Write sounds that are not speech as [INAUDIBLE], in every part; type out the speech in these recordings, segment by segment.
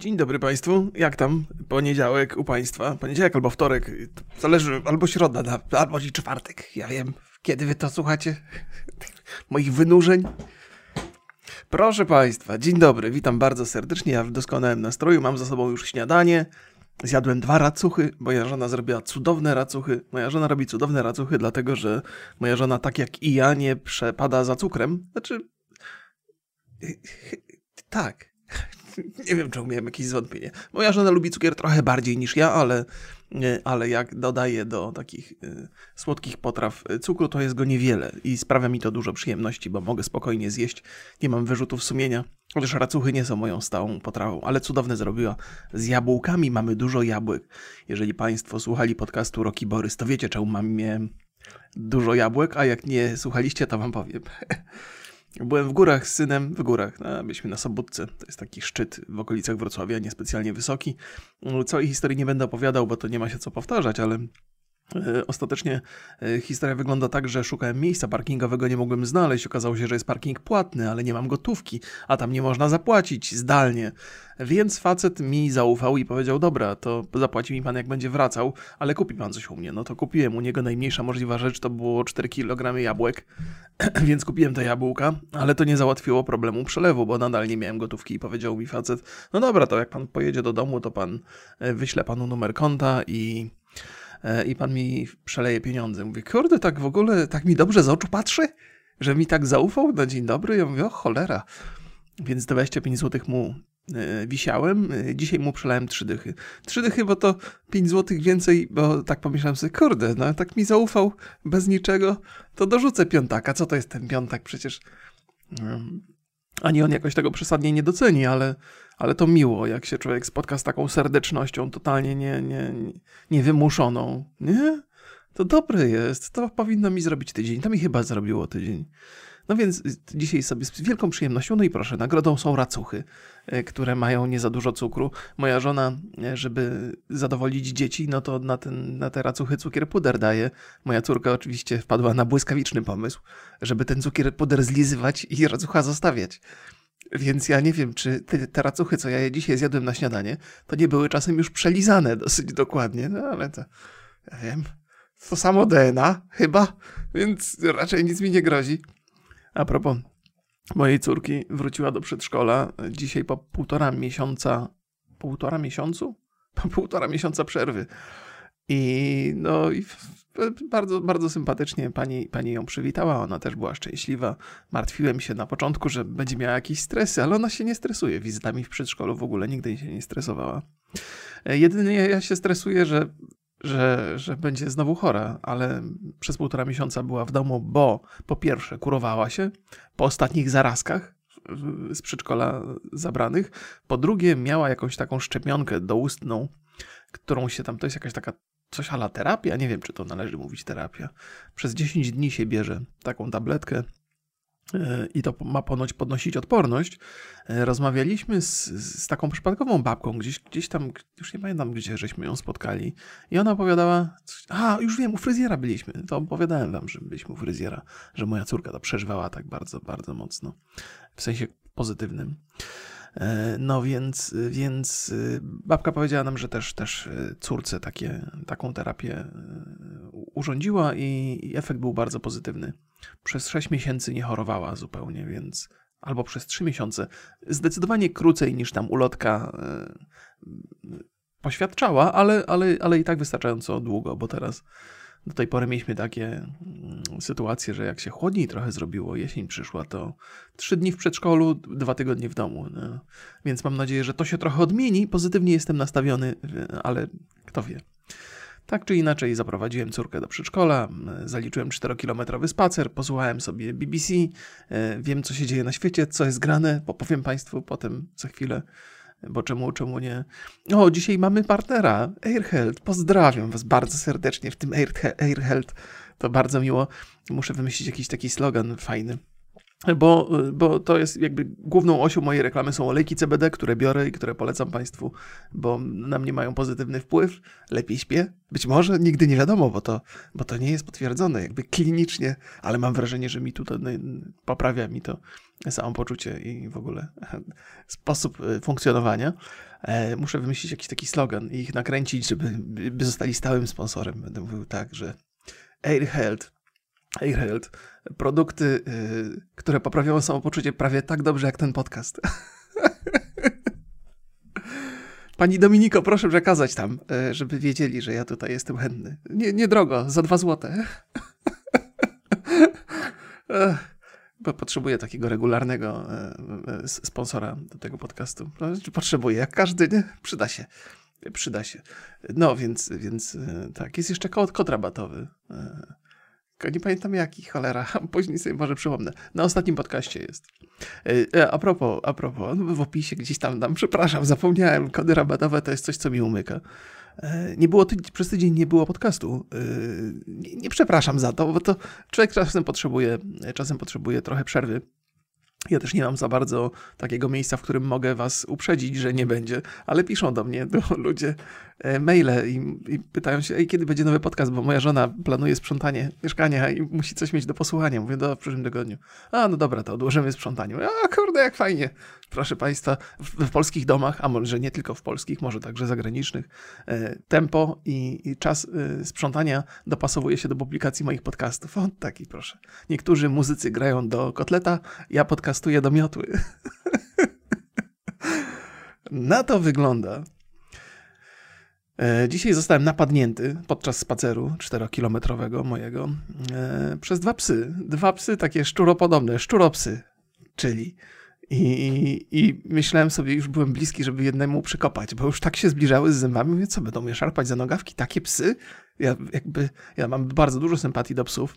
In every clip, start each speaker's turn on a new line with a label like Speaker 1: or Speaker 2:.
Speaker 1: Dzień dobry Państwu. Jak tam? Poniedziałek u Państwa. Poniedziałek albo wtorek. Zależy, albo środa, albo i czwartek. Ja wiem, kiedy Wy to słuchacie. [LAUGHS] Moich wynurzeń. Proszę Państwa, dzień dobry. Witam bardzo serdecznie. Ja w doskonałym nastroju. Mam za sobą już śniadanie. Zjadłem dwa racuchy. Moja żona zrobiła cudowne racuchy. Moja żona robi cudowne racuchy, dlatego że moja żona, tak jak i ja, nie przepada za cukrem. Znaczy. Tak. Nie wiem, czy miałem jakieś zwątpienie. Moja żona lubi cukier trochę bardziej niż ja, ale, ale jak dodaję do takich y, słodkich potraw cukru, to jest go niewiele i sprawia mi to dużo przyjemności, bo mogę spokojnie zjeść. Nie mam wyrzutów sumienia. Chociaż racuchy nie są moją stałą potrawą, ale cudowne zrobiła. Z jabłkami mamy dużo jabłek. Jeżeli Państwo słuchali podcastu Roki Borys, to wiecie, czemu mam miałem dużo jabłek, a jak nie słuchaliście, to Wam powiem. [LAUGHS] Byłem w górach z synem, w górach, no, byliśmy na Sobótce, to jest taki szczyt w okolicach Wrocławia, niespecjalnie wysoki. Całej historii nie będę opowiadał, bo to nie ma się co powtarzać, ale ostatecznie e, historia wygląda tak, że szukałem miejsca parkingowego, nie mogłem znaleźć. Okazało się, że jest parking płatny, ale nie mam gotówki, a tam nie można zapłacić zdalnie. Więc facet mi zaufał i powiedział: Dobra, to zapłaci mi pan, jak będzie wracał, ale kupi pan coś u mnie. No to kupiłem u niego najmniejsza możliwa rzecz to było 4 kg jabłek, [CLEARS THROAT] więc kupiłem te jabłka, ale to nie załatwiło problemu przelewu, bo nadal nie miałem gotówki i powiedział mi facet: No dobra, to jak pan pojedzie do domu, to pan e, wyśle panu numer konta i E, i pan mi przeleje pieniądze. Mówię, kurde, tak w ogóle, tak mi dobrze z oczu patrzy, że mi tak zaufał na dzień dobry. Ja mówię, o cholera. Więc 25 zł mu e, wisiałem. E, dzisiaj mu przelałem trzy dychy. Trzy dychy, bo to 5 zł więcej, bo tak pomyślałem sobie, kurde, no tak mi zaufał bez niczego, to dorzucę piątaka. Co to jest ten piątak? Przecież ani on jakoś tego przesadnie nie doceni, ale, ale to miło, jak się człowiek spotka z taką serdecznością, totalnie nie, nie, niewymuszoną. Nie? To dobre jest. To powinno mi zrobić tydzień. To mi chyba zrobiło tydzień. No więc dzisiaj sobie z wielką przyjemnością, no i proszę, nagrodą są racuchy, e, które mają nie za dużo cukru. Moja żona, e, żeby zadowolić dzieci, no to na, ten, na te racuchy cukier puder daje. Moja córka oczywiście wpadła na błyskawiczny pomysł, żeby ten cukier puder zlizywać i racucha zostawiać. Więc ja nie wiem, czy te, te racuchy, co ja je dzisiaj zjadłem na śniadanie, to nie były czasem już przelizane dosyć dokładnie, no ale to, ja wiem, to samo DNA chyba, więc raczej nic mi nie grozi. A propos mojej córki, wróciła do przedszkola dzisiaj po półtora miesiąca, półtora miesiącu? Po półtora miesiąca przerwy. I no i bardzo, bardzo sympatycznie pani, pani ją przywitała, ona też była szczęśliwa. Martwiłem się na początku, że będzie miała jakieś stresy, ale ona się nie stresuje wizytami w przedszkolu, w ogóle nigdy się nie stresowała. E, jedynie ja się stresuję, że że, że będzie znowu chora, ale przez półtora miesiąca była w domu, bo po pierwsze kurowała się po ostatnich zarazkach z przedszkola zabranych, po drugie miała jakąś taką szczepionkę doustną, którą się tam, to jest jakaś taka coś ala terapia, nie wiem czy to należy mówić terapia. Przez 10 dni się bierze taką tabletkę e, i to ma ponoć podnosić odporność. E, rozmawialiśmy z, z, taką przypadkową babką, gdzieś, gdzieś tam, już nie pamiętam gdzie żeśmy ją spotkali. I ona opowiadała, a już wiem, u fryzjera byliśmy. To opowiadałem wam, że byliśmy u fryzjera, że moja córka to przeżywała tak bardzo, bardzo mocno. W sensie pozytywnym. E, no więc, więc y, babka powiedziała nam, że też, też y, córce takie, taką terapię y, urządziła i efekt był bardzo pozytywny. Przez 6 miesięcy nie chorowała zupełnie, więc albo przez 3 miesiące. Zdecydowanie krócej niż tam ulotka poświadczała, ale, ale, ale i tak wystarczająco długo, bo teraz do tej pory mieliśmy takie mm, sytuacje, że jak się chłodniej trochę zrobiło, jesień przyszła, to trzy dni w przedszkolu, dwa tygodnie w domu. No. Więc mam nadzieję, że to się trochę odmieni. Pozytywnie jestem nastawiony, ale kto wie. Tak czy inaczej, zaprowadziłem córkę do przedszkola, zaliczyłem 4-kilometrowy spacer, posłuchałem sobie BBC, e, wiem co się dzieje na świecie, co jest grane, powiem Państwu potem za chwilę bo czemu, czemu nie? O, dzisiaj mamy partnera, AirHealth. Pozdrawiam Was bardzo serdecznie w tym AirHealth. To bardzo miło. Muszę wymyślić jakiś taki slogan fajny. Bo, bo to jest jakby główną osią mojej reklamy są olejki CBD, które biorę i które polecam Państwu, bo na mnie mają pozytywny wpływ, lepiej śpię. Być może nigdy nie wiadomo, bo to, bo to nie jest potwierdzone jakby klinicznie, ale mam wrażenie, że mi to poprawia mi to samopoczucie i w ogóle [LAUGHS] sposób y, funkcjonowania. E, muszę wymyślić jakiś taki slogan i ich nakręcić, żeby by zostali stałym sponsorem. Będę mówił tak, że Air Health Airheld. Produkty, yy, które poprawiają samopoczucie prawie tak dobrze jak ten podcast. [LAUGHS] Pani Dominiko, proszę przekazać tam, yy, żeby wiedzieli, że ja tutaj jestem chętny. Nie, niedrogo, za dwa złote. [LAUGHS] Bo potrzebuję takiego regularnego yy, sponsora do tego podcastu. No, potrzebuję, jak każdy, nie? Przyda się. Przyda się. No, więc, więc y, tak, jest jeszcze kod, kod rabatowy. Nie pamiętam jaki, cholera, [LAUGHS] później sobie może przypomnę. Na ostatnim podcaście jest. E, e, a propos, a propos, no, w opisie gdzieś tam dam, przepraszam, zapomniałem, kody rabatowe to jest coś, co mi umyka. E, nie było, przez tydzień nie było podcastu. Nie, nie przepraszam za to, bo to człowiek czasem potrzebuje, czasem potrzebuje trochę przerwy ja też nie mam za bardzo takiego miejsca, w którym mogę was uprzedzić, że nie będzie, ale piszą do mnie [LAUGHS] do ludzie maile i, i, pytają się, ej, kiedy będzie nowy podcast, bo moja żona planuje sprzątanie mieszkania i musi coś mieć do posłuchania. Mówię, do w przyszłym tygodniu. A, no dobra, to odłożymy sprzątanie. A, kurde, jak fajnie. Proszę państwa, w, w, polskich domach, a może nie tylko w polskich, może także zagranicznych, e, tempo i, i czas e, sprzątania dopasowuje się do publikacji moich podcastów. O, taki proszę. Niektórzy muzycy grają do kotleta, ja podcast podcastuję do miotły. [LAUGHS] Na to wygląda. E, dzisiaj zostałem napadnięty podczas spaceru czterokilometrowego mojego e, przez dwa psy. Dwa psy takie szczuropodobne, szczuropsy, czyli i, I, myślałem sobie, już byłem bliski, żeby jednemu przykopać, bo już tak się zbliżały z zębami. Mówię, co, będą mnie szarpać za nogawki? Takie psy? Ja jakby, ja mam bardzo dużo sympatii do psów.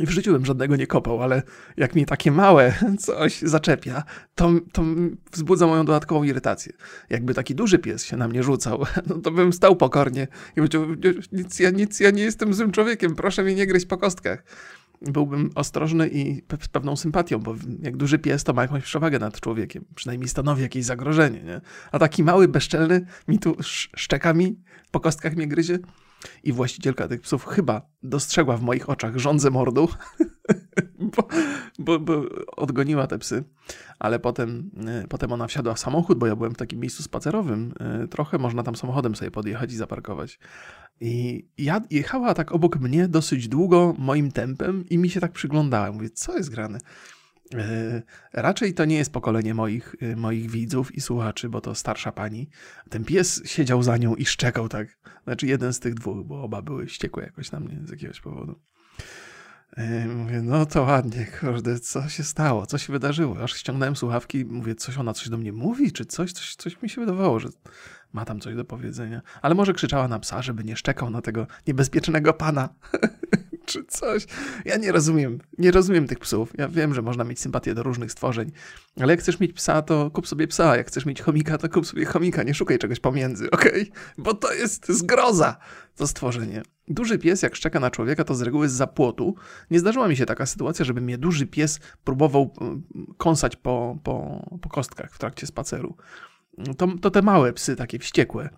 Speaker 1: W życiu bym żadnego nie kopał, ale jak mi takie małe [LAUGHS] coś zaczepia, to, to wzbudza moją dodatkową irytację. Jakby taki duży pies się na mnie rzucał, [LAUGHS] no to bym stał pokornie i powiedział, nic ja, nic, ja nie jestem złym człowiekiem, proszę mnie nie gryźć po kostkach. Byłbym ostrożny i z pewną sympatią, bo jak duży pies to ma jakąś przewagę nad człowiekiem, przynajmniej stanowi jakieś zagrożenie, nie? A taki mały, bezczelny mi tu szczekami po kostkach mnie gryzie, i właścicielka tych psów chyba dostrzegła w moich oczach rządzę mordu, [LAUGHS] bo, bo, bo, odgoniła te psy, ale potem, e, potem ona wsiadła w samochód, bo ja byłem w takim miejscu spacerowym. E, trochę można tam samochodem sobie podjechać i zaparkować. I jechała tak obok mnie dosyć długo moim tempem i mi się tak przyglądała. Mówię, co jest grane? E, raczej to nie jest pokolenie moich, e, moich widzów i słuchaczy, bo to starsza pani. Ten pies siedział za nią i szczekał tak. Znaczy jeden z tych dwóch, bo oba były ściekłe jakoś na mnie z jakiegoś powodu. E, mówię, no to ładnie, kurde, co się stało, co się wydarzyło? Aż ściągnąłem słuchawki, mówię, coś ona coś do mnie mówi, czy coś, coś, coś mi się wydawało, że ma tam coś do powiedzenia. Ale może krzyczała na psa, żeby nie szczekał na tego niebezpiecznego pana. [LAUGHS] czy coś. Ja nie rozumiem, nie rozumiem tych psów. Ja wiem, że można mieć sympatię do różnych stworzeń, ale jak chcesz mieć psa, to kup sobie psa. Jak chcesz mieć chomika, to kup sobie chomika. Nie szukaj czegoś pomiędzy, [LAUGHS] ok? Bo to jest zgroza, to stworzenie. Duży pies, jak szczeka na człowieka, to z reguły z zapłotu. Nie zdarzyła mi się taka sytuacja, żeby mnie duży pies próbował mm, kąsać po, po, po kostkach w trakcie spaceru. To, to te małe psy, takie wściekłe,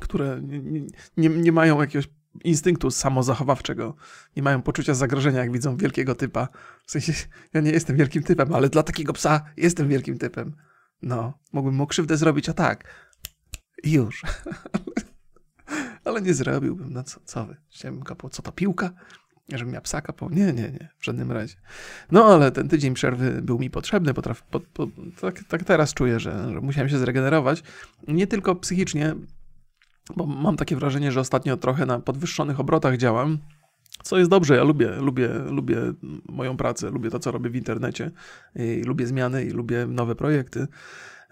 Speaker 1: które nie, nie, nie mają jakiegoś instynktu samozachowawczego. Nie mają poczucia zagrożenia, jak widzą wielkiego typa. W sensie, ja nie jestem wielkim typem, ale dla takiego psa jestem wielkim typem. No, mógłbym mu krzywdę zrobić, a tak. I już. [LAUGHS] ale nie zrobiłbym, no co, co wy? Chciałbym kapło, co to piłka? Żebym miał psa kapał? Nie, nie, nie, w żadnym razie. No, ale ten tydzień przerwy był mi potrzebny, potraf, po, po, tak, tak teraz czuję, że, że musiałem się zregenerować. Nie tylko psychicznie, bo mam takie wrażenie, że ostatnio trochę na podwyższonych obrotach działam. Co jest dobrze, ja lubię, lubię, lubię moją pracę, lubię to, co robię w internecie, i lubię zmiany i lubię nowe projekty,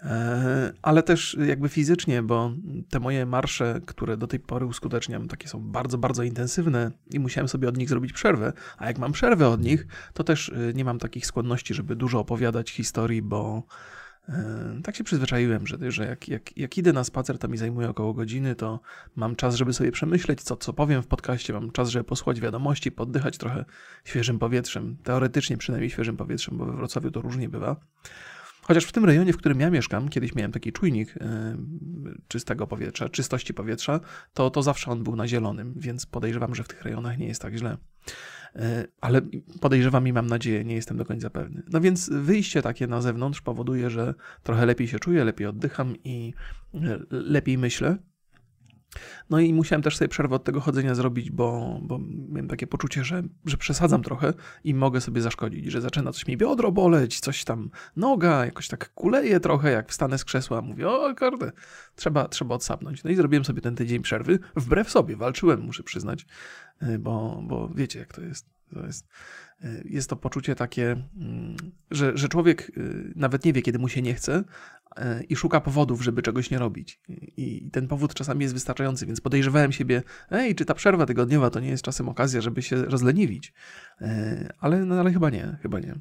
Speaker 1: e, ale też jakby fizycznie, bo te moje marsze, które do tej pory uskuteczniam, takie są bardzo, bardzo intensywne i musiałem sobie od nich zrobić przerwę, a jak mam przerwę od nich, to też e, nie mam takich skłonności, żeby dużo opowiadać historii, bo Tak się przyzwyczaiłem, że, że jak, jak, jak idę na spacer, to mi zajmuje około godziny, to mam czas, żeby sobie przemyśleć, co, co powiem w podcaście, mam czas, żeby posłuchać wiadomości, poddychać trochę świeżym powietrzem, teoretycznie przynajmniej świeżym powietrzem, bo we Wrocławiu to różnie bywa. Chociaż w tym rejonie, w którym ja mieszkam, kiedyś miałem taki czujnik yy, czystego powietrza, czystości powietrza, to, to zawsze on był na zielonym, więc podejrzewam, że w tych rejonach nie jest tak źle. Yy, ale podejrzewam i mam nadzieję, nie jestem do końca pewny. No więc wyjście takie na zewnątrz powoduje, że trochę lepiej się czuję, lepiej oddycham i yy, lepiej myślę. No i musiałem też sobie przerwę od tego chodzenia zrobić, bo, bo miałem takie poczucie, że, że przesadzam trochę i mogę sobie zaszkodzić, że zaczyna coś mi biodro boleć, coś tam noga, jakoś tak kuleje trochę, jak wstanę z krzesła, mówię, o kurde, trzeba, trzeba odsapnąć. No i zrobiłem sobie ten tydzień przerwy, wbrew sobie, walczyłem, muszę przyznać, y, bo, bo wiecie jak to jest. To jest, y, jest to poczucie takie, mm, że, że człowiek y, nawet nie wie, kiedy mu się nie chce, E, i szuka powodów, żeby czegoś nie robić. I ten powód czasami jest wystarczający, więc podejrzewałem siebie, ej, czy ta przerwa tygodniowa to nie jest czasem okazja, żeby się rozleniwić. E, ale, no, ale chyba nie, chyba nie.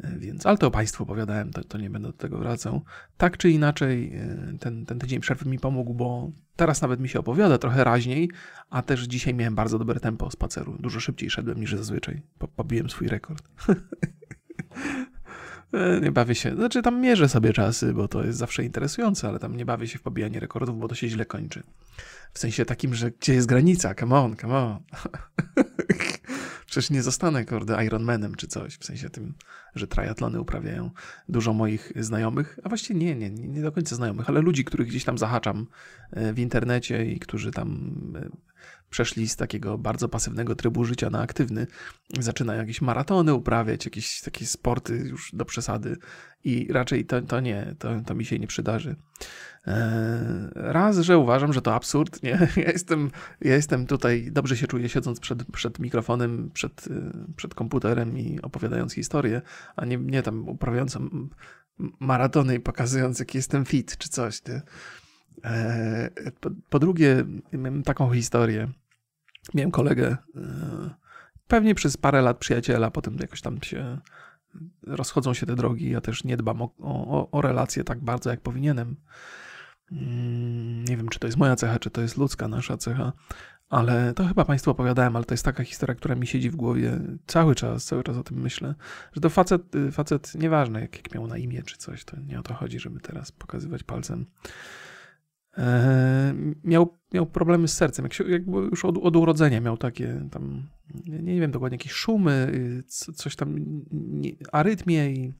Speaker 1: E, więc, ale to Państwu opowiadałem, to, to nie będę do tego wracał. Tak czy inaczej, ten, ten tydzień przerwy mi pomógł, bo teraz nawet mi się opowiada trochę raźniej, a też dzisiaj miałem bardzo dobre tempo spaceru. Dużo szybciej szedłem niż zazwyczaj. Pobiłem swój rekord. [LAUGHS] E, nie bawię się, znaczy tam mierzę sobie czasy, bo to jest zawsze interesujące, ale tam nie bawię się w pobijanie rekordów, bo to się źle kończy. W sensie takim, że gdzie jest granica? Come on, come on. [LAUGHS] Przecież nie zostanę, kurde, Ironmanem czy coś. W sensie tym, że triatlony uprawiają dużo moich znajomych, a właściwie nie, nie, nie do końca znajomych, ale ludzi, których gdzieś tam zahaczam e, w internecie i którzy tam e, przeszli z takiego bardzo pasywnego trybu życia na aktywny, zaczynają jakieś maratony uprawiać, jakieś takie sporty już do przesady i raczej to, to nie, to, to mi się nie przydarzy. Eee, raz, że uważam, że to absurd, nie? [LAUGHS] Ja jestem, ja jestem tutaj, dobrze się czuję siedząc przed, przed mikrofonem, przed, przed komputerem i opowiadając historię, a nie, nie tam uprawiając maratony i pokazując, jaki jestem fit, czy coś. Ty. Eee, po, po, drugie, miałem taką historię. Miałem kolegę, e, pewnie przez parę lat przyjaciela, potem jakoś tam się rozchodzą się te drogi. Ja też nie dbam o, o, o relacje tak bardzo, jak powinienem. Mm, nie wiem, czy to jest moja cecha, czy to jest ludzka nasza cecha, ale to chyba Państwu opowiadałem, ale to jest taka historia, która mi siedzi w głowie cały czas, cały czas o tym myślę, że to facet, facet nieważne jak, jak miał na imię czy coś, to nie o to chodzi, żeby teraz pokazywać palcem. E, miał, miał problemy z sercem, jak się, już od, od urodzenia miał takie tam, nie, nie wiem dokładnie, jakieś szumy, coś tam, nie, arytmie i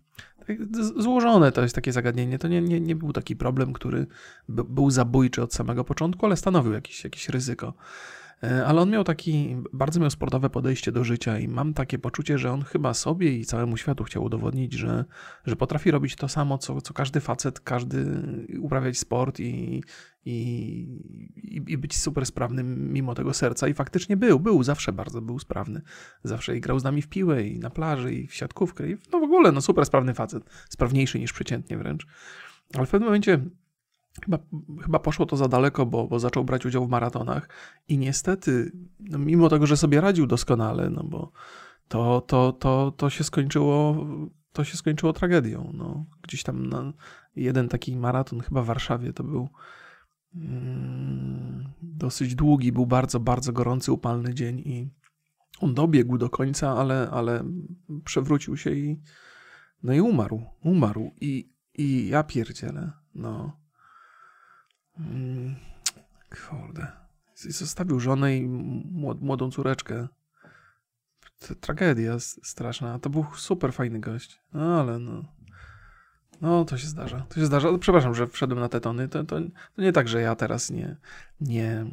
Speaker 1: tak, złożone to jest takie zagadnienie. To nie, nie, nie był taki problem, który był zabójczy od samego początku, ale stanowił jakieś, jakieś ryzyko. E, ale on miał taki, bardzo miał sportowe podejście do życia i mam takie poczucie, że on chyba sobie i całemu światu chciał udowodnić, że, że potrafi robić to samo, co, co każdy facet, każdy uprawiać sport i, i, i być super sprawnym mimo tego serca. I faktycznie był, był, zawsze bardzo był sprawny. Zawsze i grał z nami w piłę i na plaży i w siatkówkę i no w ogóle, no super sprawny facet, sprawniejszy niż przeciętnie wręcz. Ale w pewnym momencie Chyba, chyba poszło to za daleko, bo, bo zaczął brać udział w maratonach i niestety, no mimo tego, że sobie radził doskonale, no bo to, to, to, to się skończyło to się skończyło tragedią. No, gdzieś tam na jeden taki maraton, chyba w Warszawie, to był mm, dosyć długi, był bardzo, bardzo gorący, upalny dzień i on dobiegł do końca, ale, ale przewrócił się i no i umarł. Umarł. I, i ja pierdzielę. No. Mm, kurde. Zostawił żonę i młodą córeczkę. Tragedia straszna. To był super fajny gość. No ale no. No, to się zdarza. To się zdarza. Przepraszam, że wszedłem na te tony. To, to, to nie tak, że ja teraz nie, nie,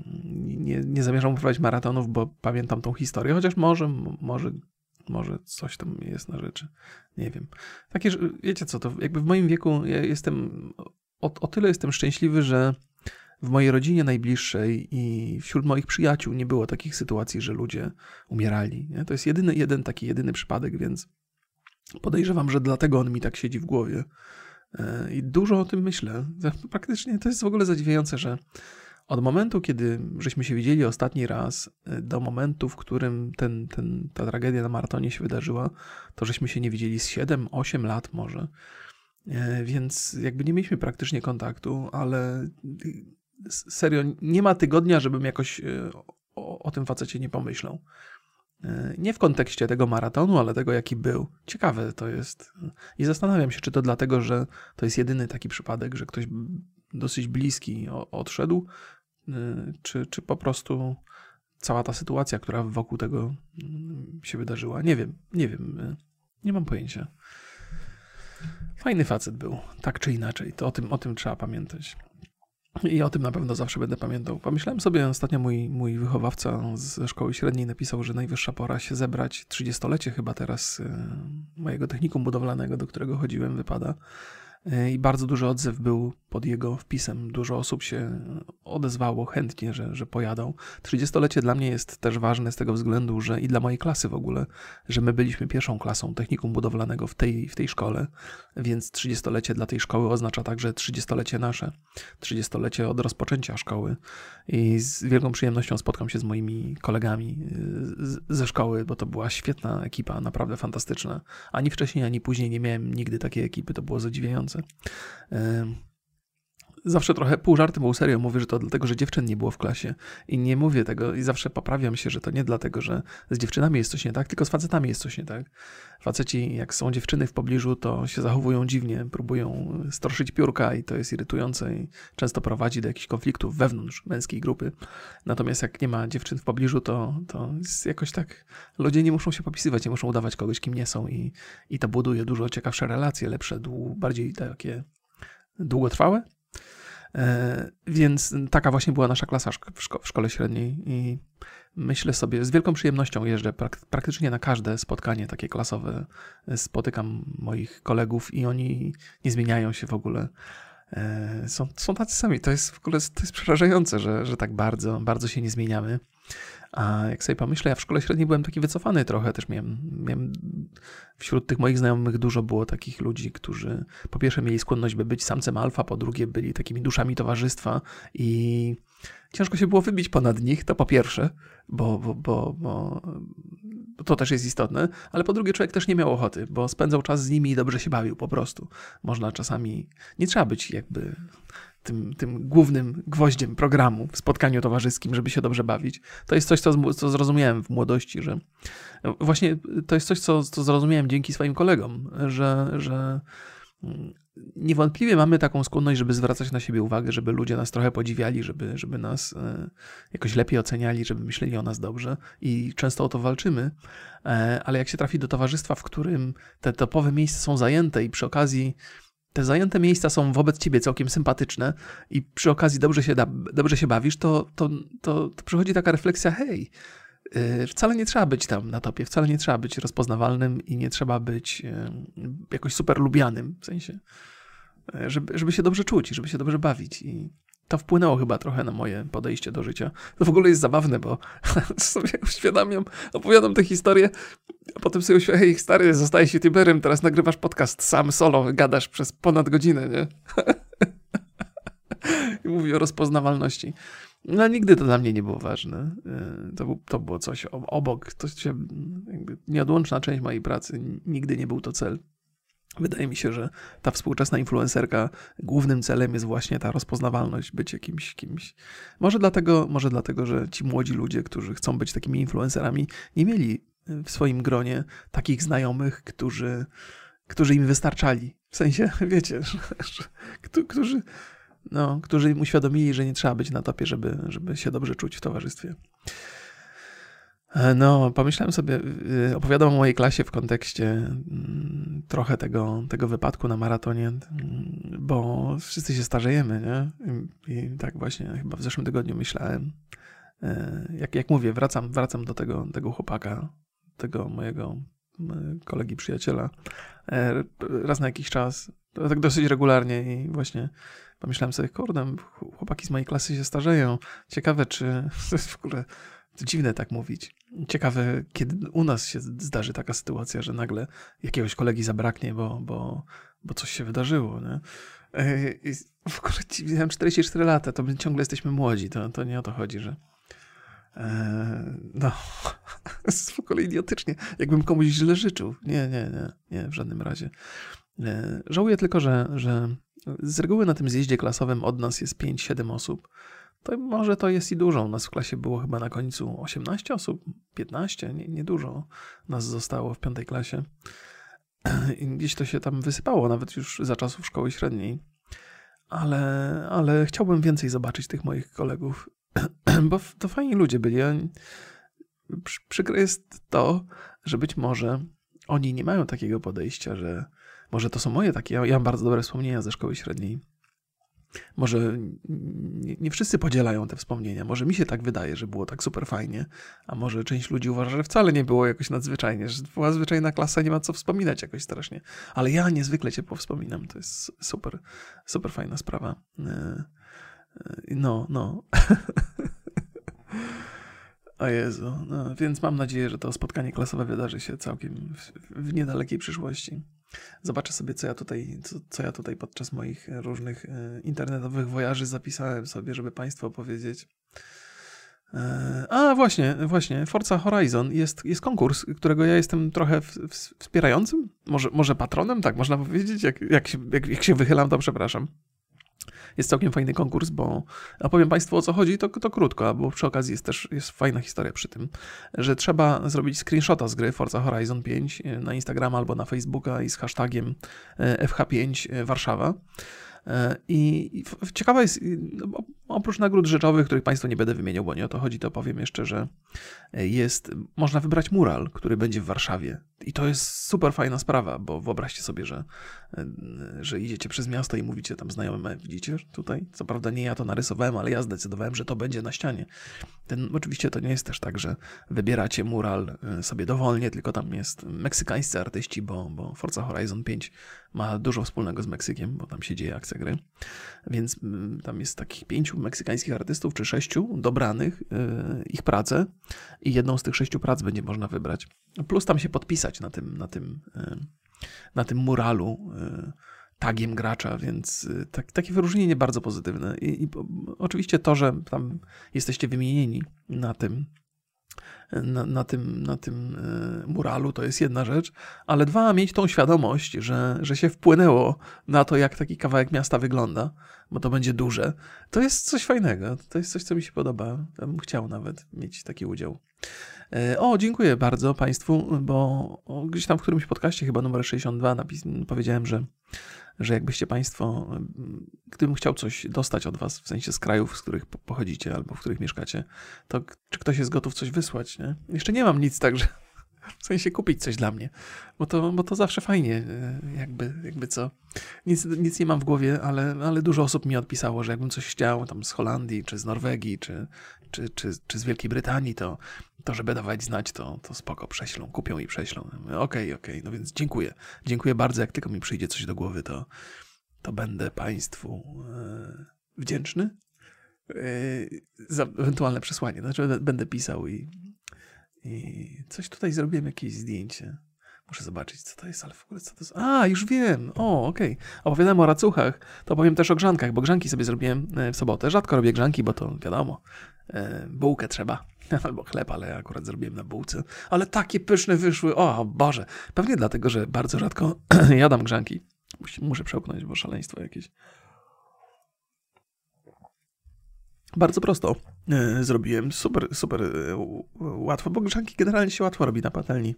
Speaker 1: nie, nie zamierzam prowadzić maratonów, bo pamiętam tą historię, chociaż może, może, może coś tam jest na rzeczy. Nie wiem. Takie, wiecie co, to jakby w moim wieku ja jestem, o, o tyle jestem szczęśliwy, że w mojej rodzinie najbliższej i wśród moich przyjaciół nie było takich sytuacji, że ludzie umierali. Nie? To jest jedyny, jeden taki jedyny przypadek, więc podejrzewam, że dlatego on mi tak siedzi w głowie. E, I dużo o tym myślę. Praktycznie to jest w ogóle zadziwiające, że od momentu, kiedy żeśmy się widzieli ostatni raz, e, do momentu, w którym ten, ten, ta tragedia na maratonie się wydarzyła, to żeśmy się nie widzieli z 7-8 lat może. Więc jakby nie mieliśmy praktycznie kontaktu, ale serio, nie ma tygodnia, żebym jakoś o, o tym facecie nie pomyślał. Nie w kontekście tego maratonu, ale tego, jaki był. Ciekawe to jest. I zastanawiam się, czy to dlatego, że to jest jedyny taki przypadek, że ktoś dosyć bliski odszedł, czy, czy po prostu cała ta sytuacja, która wokół tego mm, się wydarzyła. Nie wiem, nie wiem, nie mam pojęcia. Fajny facet był, tak czy inaczej, to o tym, o tym trzeba pamiętać. I o tym na pewno zawsze będę pamiętał. Pomyślałem sobie, ostatnio mój, mój wychowawca ze szkoły średniej napisał, że najwyższa pora się zebrać. 30-lecie chyba teraz y, mojego technikum budowlanego, do którego chodziłem, wypada. I bardzo duży odzew był pod jego wpisem. Dużo osób się odezwało chętnie, że, że pojadą. 30-lecie dla mnie jest też ważne z tego względu, że i dla mojej klasy w ogóle, że my byliśmy pierwszą klasą technikum budowlanego w tej, w tej szkole, więc 30-lecie dla tej szkoły oznacza także 30-lecie nasze. 30-lecie od rozpoczęcia szkoły. I z wielką przyjemnością spotkam się z moimi kolegami z, ze szkoły, bo to była świetna ekipa, naprawdę fantastyczna. Ani wcześniej, ani później nie miałem nigdy takiej ekipy, to było zadziwiające pieniądze. Zawsze trochę pół żartem, pół serio mówię, że to dlatego, że dziewczyn nie było w klasie. I nie mówię tego i zawsze poprawiam się, że to nie dlatego, że z dziewczynami jest coś nie tak, tylko z facetami jest coś nie tak. Faceci, jak są dziewczyny w pobliżu, to się zachowują dziwnie, próbują stroszyć piórka i to jest irytujące i często prowadzi do jakichś konfliktów wewnątrz męskiej grupy. Natomiast jak nie ma dziewczyn w pobliżu, to, to jest jakoś tak, ludzie nie muszą się popisywać, nie muszą udawać kogoś, kim nie są i, i to buduje dużo ciekawsze relacje, lepsze, bardziej takie długotrwałe, więc taka właśnie była nasza klasa w, szko w szkole średniej i myślę sobie, z wielką przyjemnością jeżdżę prak praktycznie na każde spotkanie takie klasowe. Spotykam moich kolegów i oni nie zmieniają się w ogóle. E, są, są tacy sami. To jest w ogóle to jest przerażające, że, że tak bardzo, bardzo się nie zmieniamy. A jak sobie pomyślę, ja w szkole średniej byłem taki wycofany trochę, też miałem, miałem wśród tych moich znajomych dużo było takich ludzi, którzy po pierwsze mieli skłonność, by być samcem alfa, po drugie byli takimi duszami towarzystwa i ciężko się było wybić ponad nich, to po pierwsze, bo, bo, bo, bo, to też jest istotne, ale po drugie człowiek też nie miał ochoty, bo spędzał czas z nimi i dobrze się bawił po prostu. Można czasami, nie trzeba być jakby tym, tym głównym gwoździem programu w spotkaniu towarzyskim, żeby się dobrze bawić. To jest coś, co, co zrozumiałem w młodości, że właśnie to jest coś, co, co zrozumiałem dzięki swoim kolegom, że, że niewątpliwie mamy taką skłonność, żeby zwracać na siebie uwagę, żeby ludzie nas trochę podziwiali, żeby, żeby nas e, jakoś lepiej oceniali, żeby myśleli o nas dobrze i często o to walczymy, e, ale jak się trafi do towarzystwa, w którym te topowe miejsca są zajęte i przy okazji te zajęte miejsca są wobec ciebie całkiem sympatyczne i przy okazji dobrze się, da, dobrze się bawisz, to, to, to, to przychodzi taka refleksja, hej, yy, wcale nie trzeba być tam na topie, wcale nie trzeba być rozpoznawalnym i nie trzeba być yy, jakoś super lubianym, w sensie, yy, żeby, żeby się dobrze czuć, żeby się dobrze bawić i to wpłynęło chyba trochę na moje podejście do życia. To w ogóle jest zabawne, bo [LAUGHS] sobie uświadamiam, opowiadam tę historię, a potem sobie uświadamiam, hej stary, zostajesz youtuberem, teraz nagrywasz podcast sam, solo, gadasz przez ponad godzinę, nie? [LAUGHS] I mówi o rozpoznawalności. No nigdy to dla mnie nie było ważne. Y, to, to było coś obok, to się jakby nieodłączna część mojej pracy. Nigdy nie był to cel. Wydaje mi się, że ta współczesna influencerka głównym celem jest właśnie ta rozpoznawalność, być jakimś kimś. Może dlatego, może dlatego, że ci młodzi ludzie, którzy chcą być takimi influencerami, nie mieli w swoim gronie takich znajomych, którzy, którzy im wystarczali. W sensie, [LAUGHS] wiecie, że, że, którzy, no, którzy im uświadomili, że nie trzeba być na topie, żeby, żeby się dobrze czuć w towarzystwie. E, no, pomyślałem sobie, y, opowiadam o mojej klasie w kontekście mm, trochę tego, tego wypadku na maratonie, mm, bo wszyscy się starzejemy, nie? I, tak właśnie chyba w zeszłym tygodniu myślałem. E, jak, jak mówię, wracam, wracam do tego, tego chłopaka, tego mojego kolegi, przyjaciela, e, raz na jakiś czas, tak dosyć regularnie i właśnie pomyślałem sobie, kurde, chłopaki z mojej klasy się starzeją. Ciekawe, czy [LAUGHS] w ogóle to dziwne tak mówić. Ciekawe, kiedy u nas się zdarzy taka sytuacja, że nagle jakiegoś kolegi zabraknie, bo, bo, bo coś się wydarzyło. Nie? E, I w ogóle miałem 44 lata, to my ciągle jesteśmy młodzi. To, to nie o to chodzi, że. E, no, [LAUGHS] w ogóle idiotycznie. Jakbym komuś źle życzył. Nie, nie, nie, nie, w żadnym razie. E, żałuję tylko, że, że z reguły na tym zjeździe klasowym od nas jest 5-7 osób. To może to jest i dużo. U nas w klasie było chyba na końcu 18 osób, 15, nie, nie dużo nas zostało w piątej klasie. [CLEARS THROAT] I gdzieś to się tam wysypało, nawet już za czasów szkoły średniej. Ale, ale chciałbym więcej zobaczyć tych moich kolegów, [CLEARS THROAT] bo to fajni ludzie byli. Przykre jest to, że być może oni nie mają takiego podejścia, że może to są moje takie. Ja, ja mam bardzo dobre wspomnienia ze szkoły średniej. Może nie, wszyscy podzielają te wspomnienia. Może mi się tak wydaje, że było tak super fajnie, a może część ludzi uważa, że wcale nie było jakoś nadzwyczajnie, że była zwyczajna klasa, nie ma co wspominać jakoś strasznie. Ale ja niezwykle ciepło wspominam. To jest super, super fajna sprawa. E, e, no, no. [LAUGHS] O Jezu, no, więc mam nadzieję, że to spotkanie klasowe wydarzy się całkiem w, w niedalekiej przyszłości. Zobaczę sobie, co ja tutaj, co, co, ja tutaj podczas moich różnych e, internetowych wojaży zapisałem sobie, żeby Państwu opowiedzieć. E, a właśnie, właśnie, Forza Horizon jest, jest konkurs, którego ja jestem trochę w, w, wspierającym, może, może patronem, tak można powiedzieć, jak, jak, się, jak, jak się wychylam, to przepraszam jest całkiem fajny konkurs, bo opowiem Państwu o co chodzi, to, to krótko, bo przy okazji jest też jest fajna historia przy tym, że trzeba zrobić screenshota z gry Forza Horizon 5 na Instagrama albo na Facebooka i z hashtagiem e, FH5 Warszawa. E, I ciekawa jest, no, oprócz nagród rzeczowych, których Państwu nie będę wymieniał, bo nie o to chodzi, to powiem jeszcze, że jest, można wybrać mural, który będzie w Warszawie. I to jest super fajna sprawa, bo wyobraźcie sobie, że, że idziecie przez miasto i mówicie tam znajomym, widzicie tutaj, co prawda nie ja to narysowałem, ale ja zdecydowałem, że to będzie na ścianie. Ten, oczywiście to nie jest też tak, że wybieracie mural e, sobie dowolnie, tylko tam jest meksykańscy artyści, bo, bo Forza Horizon 5 ma dużo wspólnego z Meksykiem, bo tam się dzieje akcja gry. Więc mm, tam jest takich pięciu meksykańskich artystów, czy sześciu dobranych, yy, ich prace i jedną z tych sześciu prac będzie można wybrać. Plus tam się podpisać na tym, na tym, yy, na tym muralu yy, tagiem gracza, więc tak, takie wyróżnienie bardzo pozytywne. I, I, oczywiście to, że tam jesteście wymienieni na tym, na, na, tym, na tym e, muralu, to jest jedna rzecz, ale dwa, mieć tą świadomość, że, że się wpłynęło na to, jak taki kawałek miasta wygląda, bo to będzie duże, to jest coś fajnego. To jest coś, co mi się podoba. Ja bym chciał nawet mieć taki udział. E, o, dziękuję bardzo Państwu, bo gdzieś tam w którymś podcaście, chyba numer 62, napis, powiedziałem, że że jakbyście Państwo, gdybym chciał coś dostać od Was, w sensie z krajów, z których pochodzicie albo w których mieszkacie, to czy ktoś jest gotów coś wysłać, nie? Jeszcze nie mam nic, także [LAUGHS] w sensie kupić coś dla mnie, bo to, bo to zawsze fajnie, e, jakby, jakby co. Nic, nic nie mam w głowie, ale, ale dużo osób mi odpisało, że jakbym coś chciał tam z Holandii, czy z Norwegii, czy, czy, czy, czy z Wielkiej Brytanii, to, to żeby dawać znać, to, to spoko, prześlą, kupią i prześlą. Okej, okej, okay. no więc dziękuję. Dziękuję bardzo, jak tylko mi przyjdzie coś do głowy, to, to będę Państwu e, wdzięczny e, za ewentualne przesłanie. Znaczy będę pisał i i coś tutaj zrobiłem, jakieś zdjęcie. Muszę zobaczyć, co to jest, ale w ogóle co to jest. A, już wiem. O, okej. Okay. Opowiadałem o racuchach, to powiem też o grzankach, bo grzanki sobie zrobiłem e, w sobotę. Rzadko robię grzanki, bo to wiadomo, e, bułkę trzeba. [LAUGHS] Albo chleb, ale akurat zrobiłem na bułce. Ale takie pyszne wyszły. O Boże. Pewnie dlatego, że bardzo rzadko [CLEARS THROAT] jadam grzanki. Muszę przełknąć, bo szaleństwo jakieś. Bardzo prosto e, zrobiłem, super, super łatwo, bo grzanki generalnie się łatwo robi na patelni.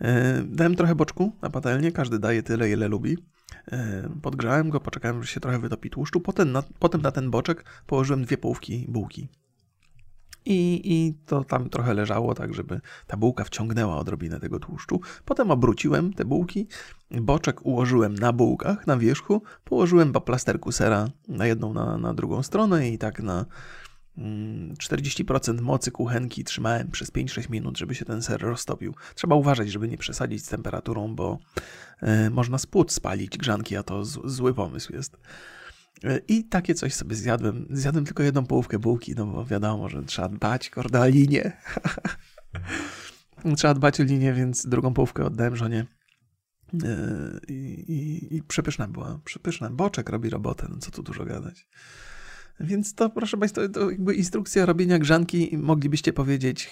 Speaker 1: E, dałem trochę boczku na patelnię, każdy daje tyle, ile lubi. Podgrzałem go, poczekałem, że się trochę wytopi tłuszczu. Potem na, potem na ten boczek położyłem dwie połówki bułki. I, I to tam trochę leżało, tak żeby ta bułka wciągnęła odrobinę tego tłuszczu. Potem obróciłem te bułki, boczek ułożyłem na bułkach, na wierzchu, położyłem po plasterku sera na jedną, na, na drugą stronę i tak na 40% mm, mocy kuchenki trzymałem przez 5-6 minut, żeby się ten ser roztopił. Trzeba uważać, żeby nie przesadzić z temperaturą, bo y, można spód spalić grzanki, a to zły pomysł jest. I takie coś sobie zjadłem. Zjadłem tylko jedną połówkę bułki, no bo wiadomo, że trzeba dbać, korda, o linię. [LAUGHS] trzeba dbać o linię, więc drugą połówkę oddałem żonie. I, i, I przepyszna była, przepyszna. Boczek robi robotę, no co tu dużo gadać. Więc to, proszę Państwa, to jakby instrukcja robienia grzanki, moglibyście powiedzieć,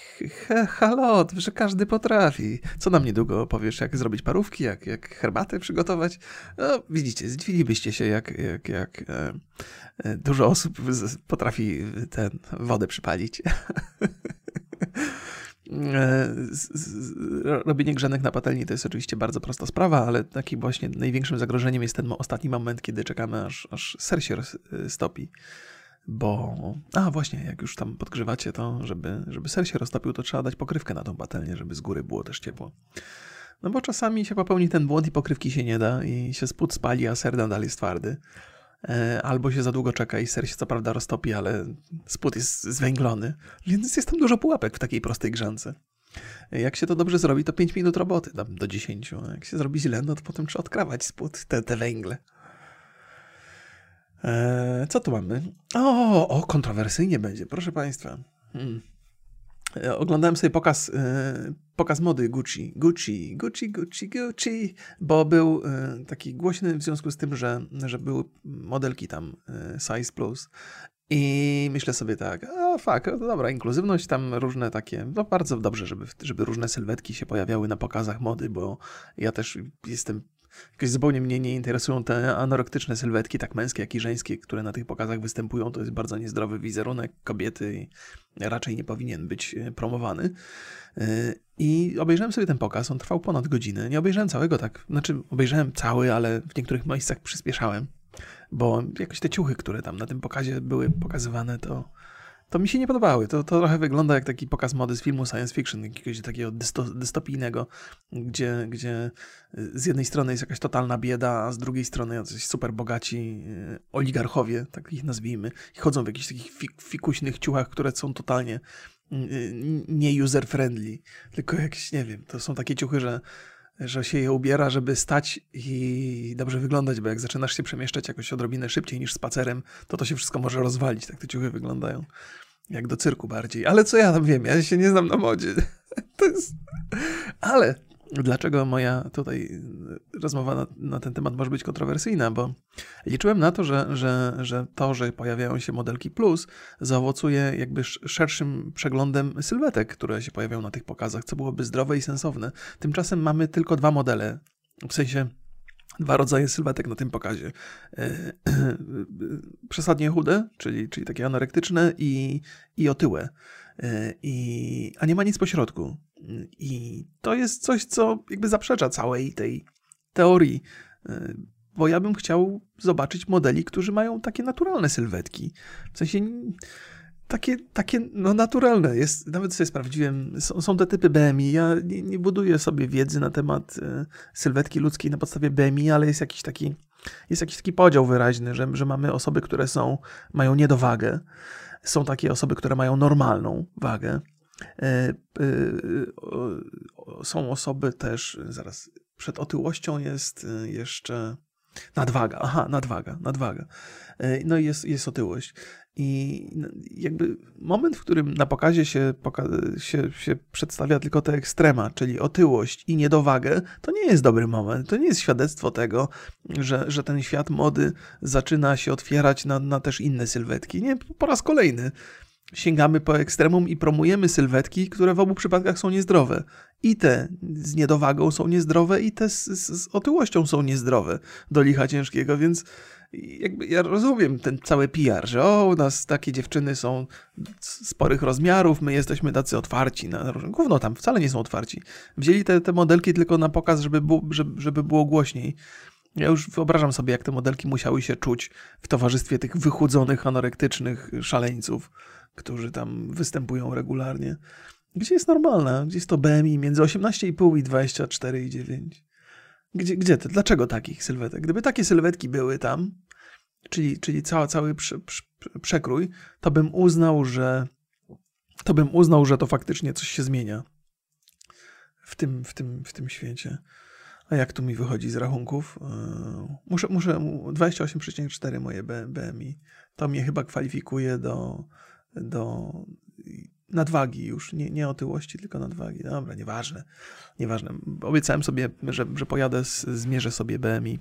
Speaker 1: halo, że każdy potrafi. Co nam niedługo powiesz, jak zrobić parówki, jak, jak herbatę przygotować? No, widzicie, zdziwilibyście się, jak, jak, jak e, e, dużo osób potrafi tę wodę przypalić. [LAUGHS] E, robienie grzanek na patelni to jest oczywiście bardzo prosta sprawa, ale takim właśnie największym zagrożeniem jest ten ostatni moment, kiedy czekamy, aż, aż ser się stopi. Bo, a właśnie, jak już tam podgrzewacie to, żeby, żeby ser się roztopił, to trzeba dać pokrywkę na tą patelnię, żeby z góry było też ciepło. No bo czasami się popełni ten błąd i pokrywki się nie da i się spód spali, a ser nadal jest twardy. E, albo się za długo czeka i ser się co prawda roztopi, ale spód jest zwęglony, więc jest tam dużo pułapek w takiej prostej grzance. Jak się to dobrze zrobi, to 5 minut roboty, tam do 10. A jak się zrobi źle, no to potem trzeba odkrawać spód, te, te węgle. Eee, co tu mamy? O, o, kontrowersyjnie będzie, proszę Państwa. Hmm. E, oglądałem sobie pokaz, e, pokaz mody Gucci. Gucci, Gucci, Gucci, Gucci, bo był e, taki głośny w związku z tym, że, że były modelki tam Size Plus. I myślę sobie tak, a fuck, no dobra, inkluzywność, tam różne takie, no bardzo dobrze, żeby, żeby różne sylwetki się pojawiały na pokazach mody, bo ja też jestem Jakoś zupełnie mnie nie interesują te anorektyczne sylwetki, tak męskie, jak i żeńskie, które na tych pokazach występują. To jest bardzo niezdrowy wizerunek kobiety i raczej nie powinien być e, promowany. E, I obejrzałem sobie ten pokaz, on trwał ponad godzinę. Nie obejrzałem całego tak, znaczy obejrzałem cały, ale w niektórych miejscach przyspieszałem, bo jakoś te ciuchy, które tam na tym pokazie były pokazywane, to to mi się nie podobały. To, to trochę wygląda jak taki pokaz mody z filmu science fiction, jakiegoś takiego dysto, dystopijnego, gdzie, gdzie z jednej strony jest jakaś totalna bieda, a z drugiej strony jacyś super bogaci e, oligarchowie, tak ich nazwijmy, chodzą w jakichś takich fik, fikuśnych ciuchach, które są totalnie e, nie user-friendly, tylko jakieś, nie wiem, to są takie ciuchy, że że się je ubiera, żeby stać i dobrze wyglądać, bo jak zaczynasz się przemieszczać jakoś odrobinę szybciej niż spacerem, to to się wszystko może rozwalić. Tak te ciuchy wyglądają. Jak do cyrku bardziej. Ale co ja tam wiem? Ja się nie znam na modzie. [LAUGHS] To jest... Ale dlaczego moja tutaj rozmowa na, na, ten temat może być kontrowersyjna, bo liczyłem na to, że, że, że to, że pojawiają się modelki plus, zaowocuje jakby szerszym przeglądem sylwetek, które się pojawiają na tych pokazach, co byłoby zdrowe i sensowne. Tymczasem mamy tylko dwa modele, w sensie dwa rodzaje sylwetek na tym pokazie. E, przesadnie chude, czyli, czyli takie anorektyczne i, i otyłe. I, a nie ma nic pośrodku. I to jest coś, co jakby zaprzecza całej tej teorii, e, bo ja bym chciał zobaczyć modeli, którzy mają takie naturalne sylwetki. W sensie takie, takie no naturalne. Jest, nawet sobie sprawdziłem, są, są te typy BMI. Ja nie, nie, buduję sobie wiedzy na temat y, sylwetki ludzkiej na podstawie BMI, ale jest jakiś taki, jest jakiś taki podział wyraźny, że, że mamy osoby, które są, mają niedowagę. Są takie osoby, które mają normalną wagę. E, e, są osoby też, zaraz, przed otyłością jest e, jeszcze nadwaga. Aha, nadwaga, nadwaga. No i jest, jest otyłość. I jakby moment, w którym na pokazie się, poka- się, się przedstawia tylko te ekstrema, czyli otyłość i niedowagę, to nie jest dobry moment. To nie jest świadectwo tego, że, że ten świat mody zaczyna się otwierać na, na też inne sylwetki. Nie, po raz kolejny sięgamy po ekstremum i promujemy sylwetki, które w obu przypadkach są niezdrowe. I te z niedowagą są niezdrowe, i te z, z otyłością są niezdrowe do licha ciężkiego, więc jakby ja rozumiem ten cały PR, że o, u nas takie dziewczyny są sporych rozmiarów, my jesteśmy tacy otwarci na. Gówno tam, wcale nie są otwarci. Wzięli te, te modelki tylko na pokaz, żeby, było, żeby, żeby było głośniej. Ja już wyobrażam sobie, jak te modelki musiały się czuć w towarzystwie tych wychudzonych, anorektycznych szaleńców którzy tam występują regularnie. Gdzie jest normalna? Gdzie jest to BMI między 18,5 i 24,9? Gdzie, gdzie to? Dlaczego takich sylwetek? Gdyby takie sylwetki były tam, czyli, czyli cała, cały prze, prze, przekrój, to bym uznał, że to bym uznał, że to faktycznie coś się zmienia w tym, w tym, w tym świecie. A jak tu mi wychodzi z rachunków? Yy, muszę, muszę 28,4 moje BMI. To mnie chyba kwalifikuje do do nadwagi już, nie, nie otyłości, tylko nadwagi. Dobra, nieważne, nieważne. Obiecałem sobie, że, że pojadę, zmierzę sobie BMI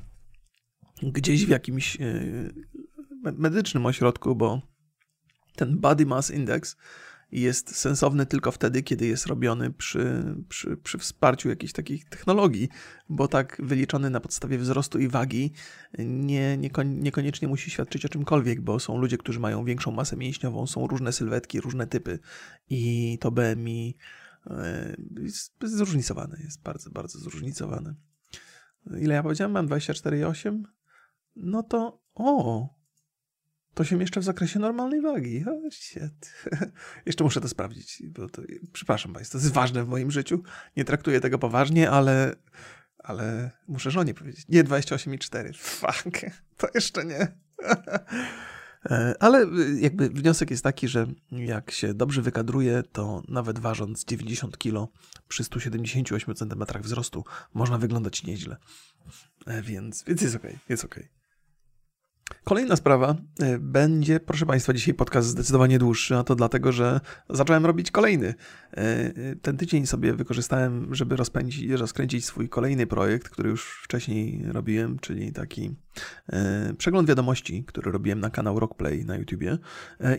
Speaker 1: gdzieś w jakimś yy, medycznym ośrodku, bo Ten Body Mass Index jest sensowny tylko wtedy, kiedy jest robiony przy, przy, przy wsparciu jakichś takich technologii, bo tak wyliczony na podstawie wzrostu i wagi nie, nie, niekoniecznie musi świadczyć o czymkolwiek, bo są ludzie, którzy mają większą masę mięśniową, są różne sylwetki, różne typy i to BMI e, jest zróżnicowane, jest bardzo, bardzo zróżnicowane. Ile ja powiedziałem? Mam 24,8? No to o, to się mieszczę w zakresie normalnej wagi. Oh, shit. [LAUGHS] Jeszcze muszę to sprawdzić, bo to, przepraszam Państwa, to jest ważne w moim życiu. Nie traktuję tego poważnie, ale, ale muszę żonie powiedzieć. Nie 28,4. Fuck, [LAUGHS] to jeszcze nie. [LAUGHS] E, ale jakby wniosek jest taki, że jak się dobrze wykadruje, to nawet ważąc 90 kg przy 178 cm wzrostu można wyglądać nieźle. E, więc, więc jest ok, jest ok. Kolejna sprawa e, będzie, proszę Państwa, dzisiaj podcast zdecydowanie dłuższy, a to dlatego, że zacząłem robić kolejny. E, ten tydzień sobie wykorzystałem, żeby rozkręcić swój kolejny projekt, który już wcześniej robiłem, czyli taki e, przegląd wiadomości, który robiłem na kanał Rockplay na YouTubie.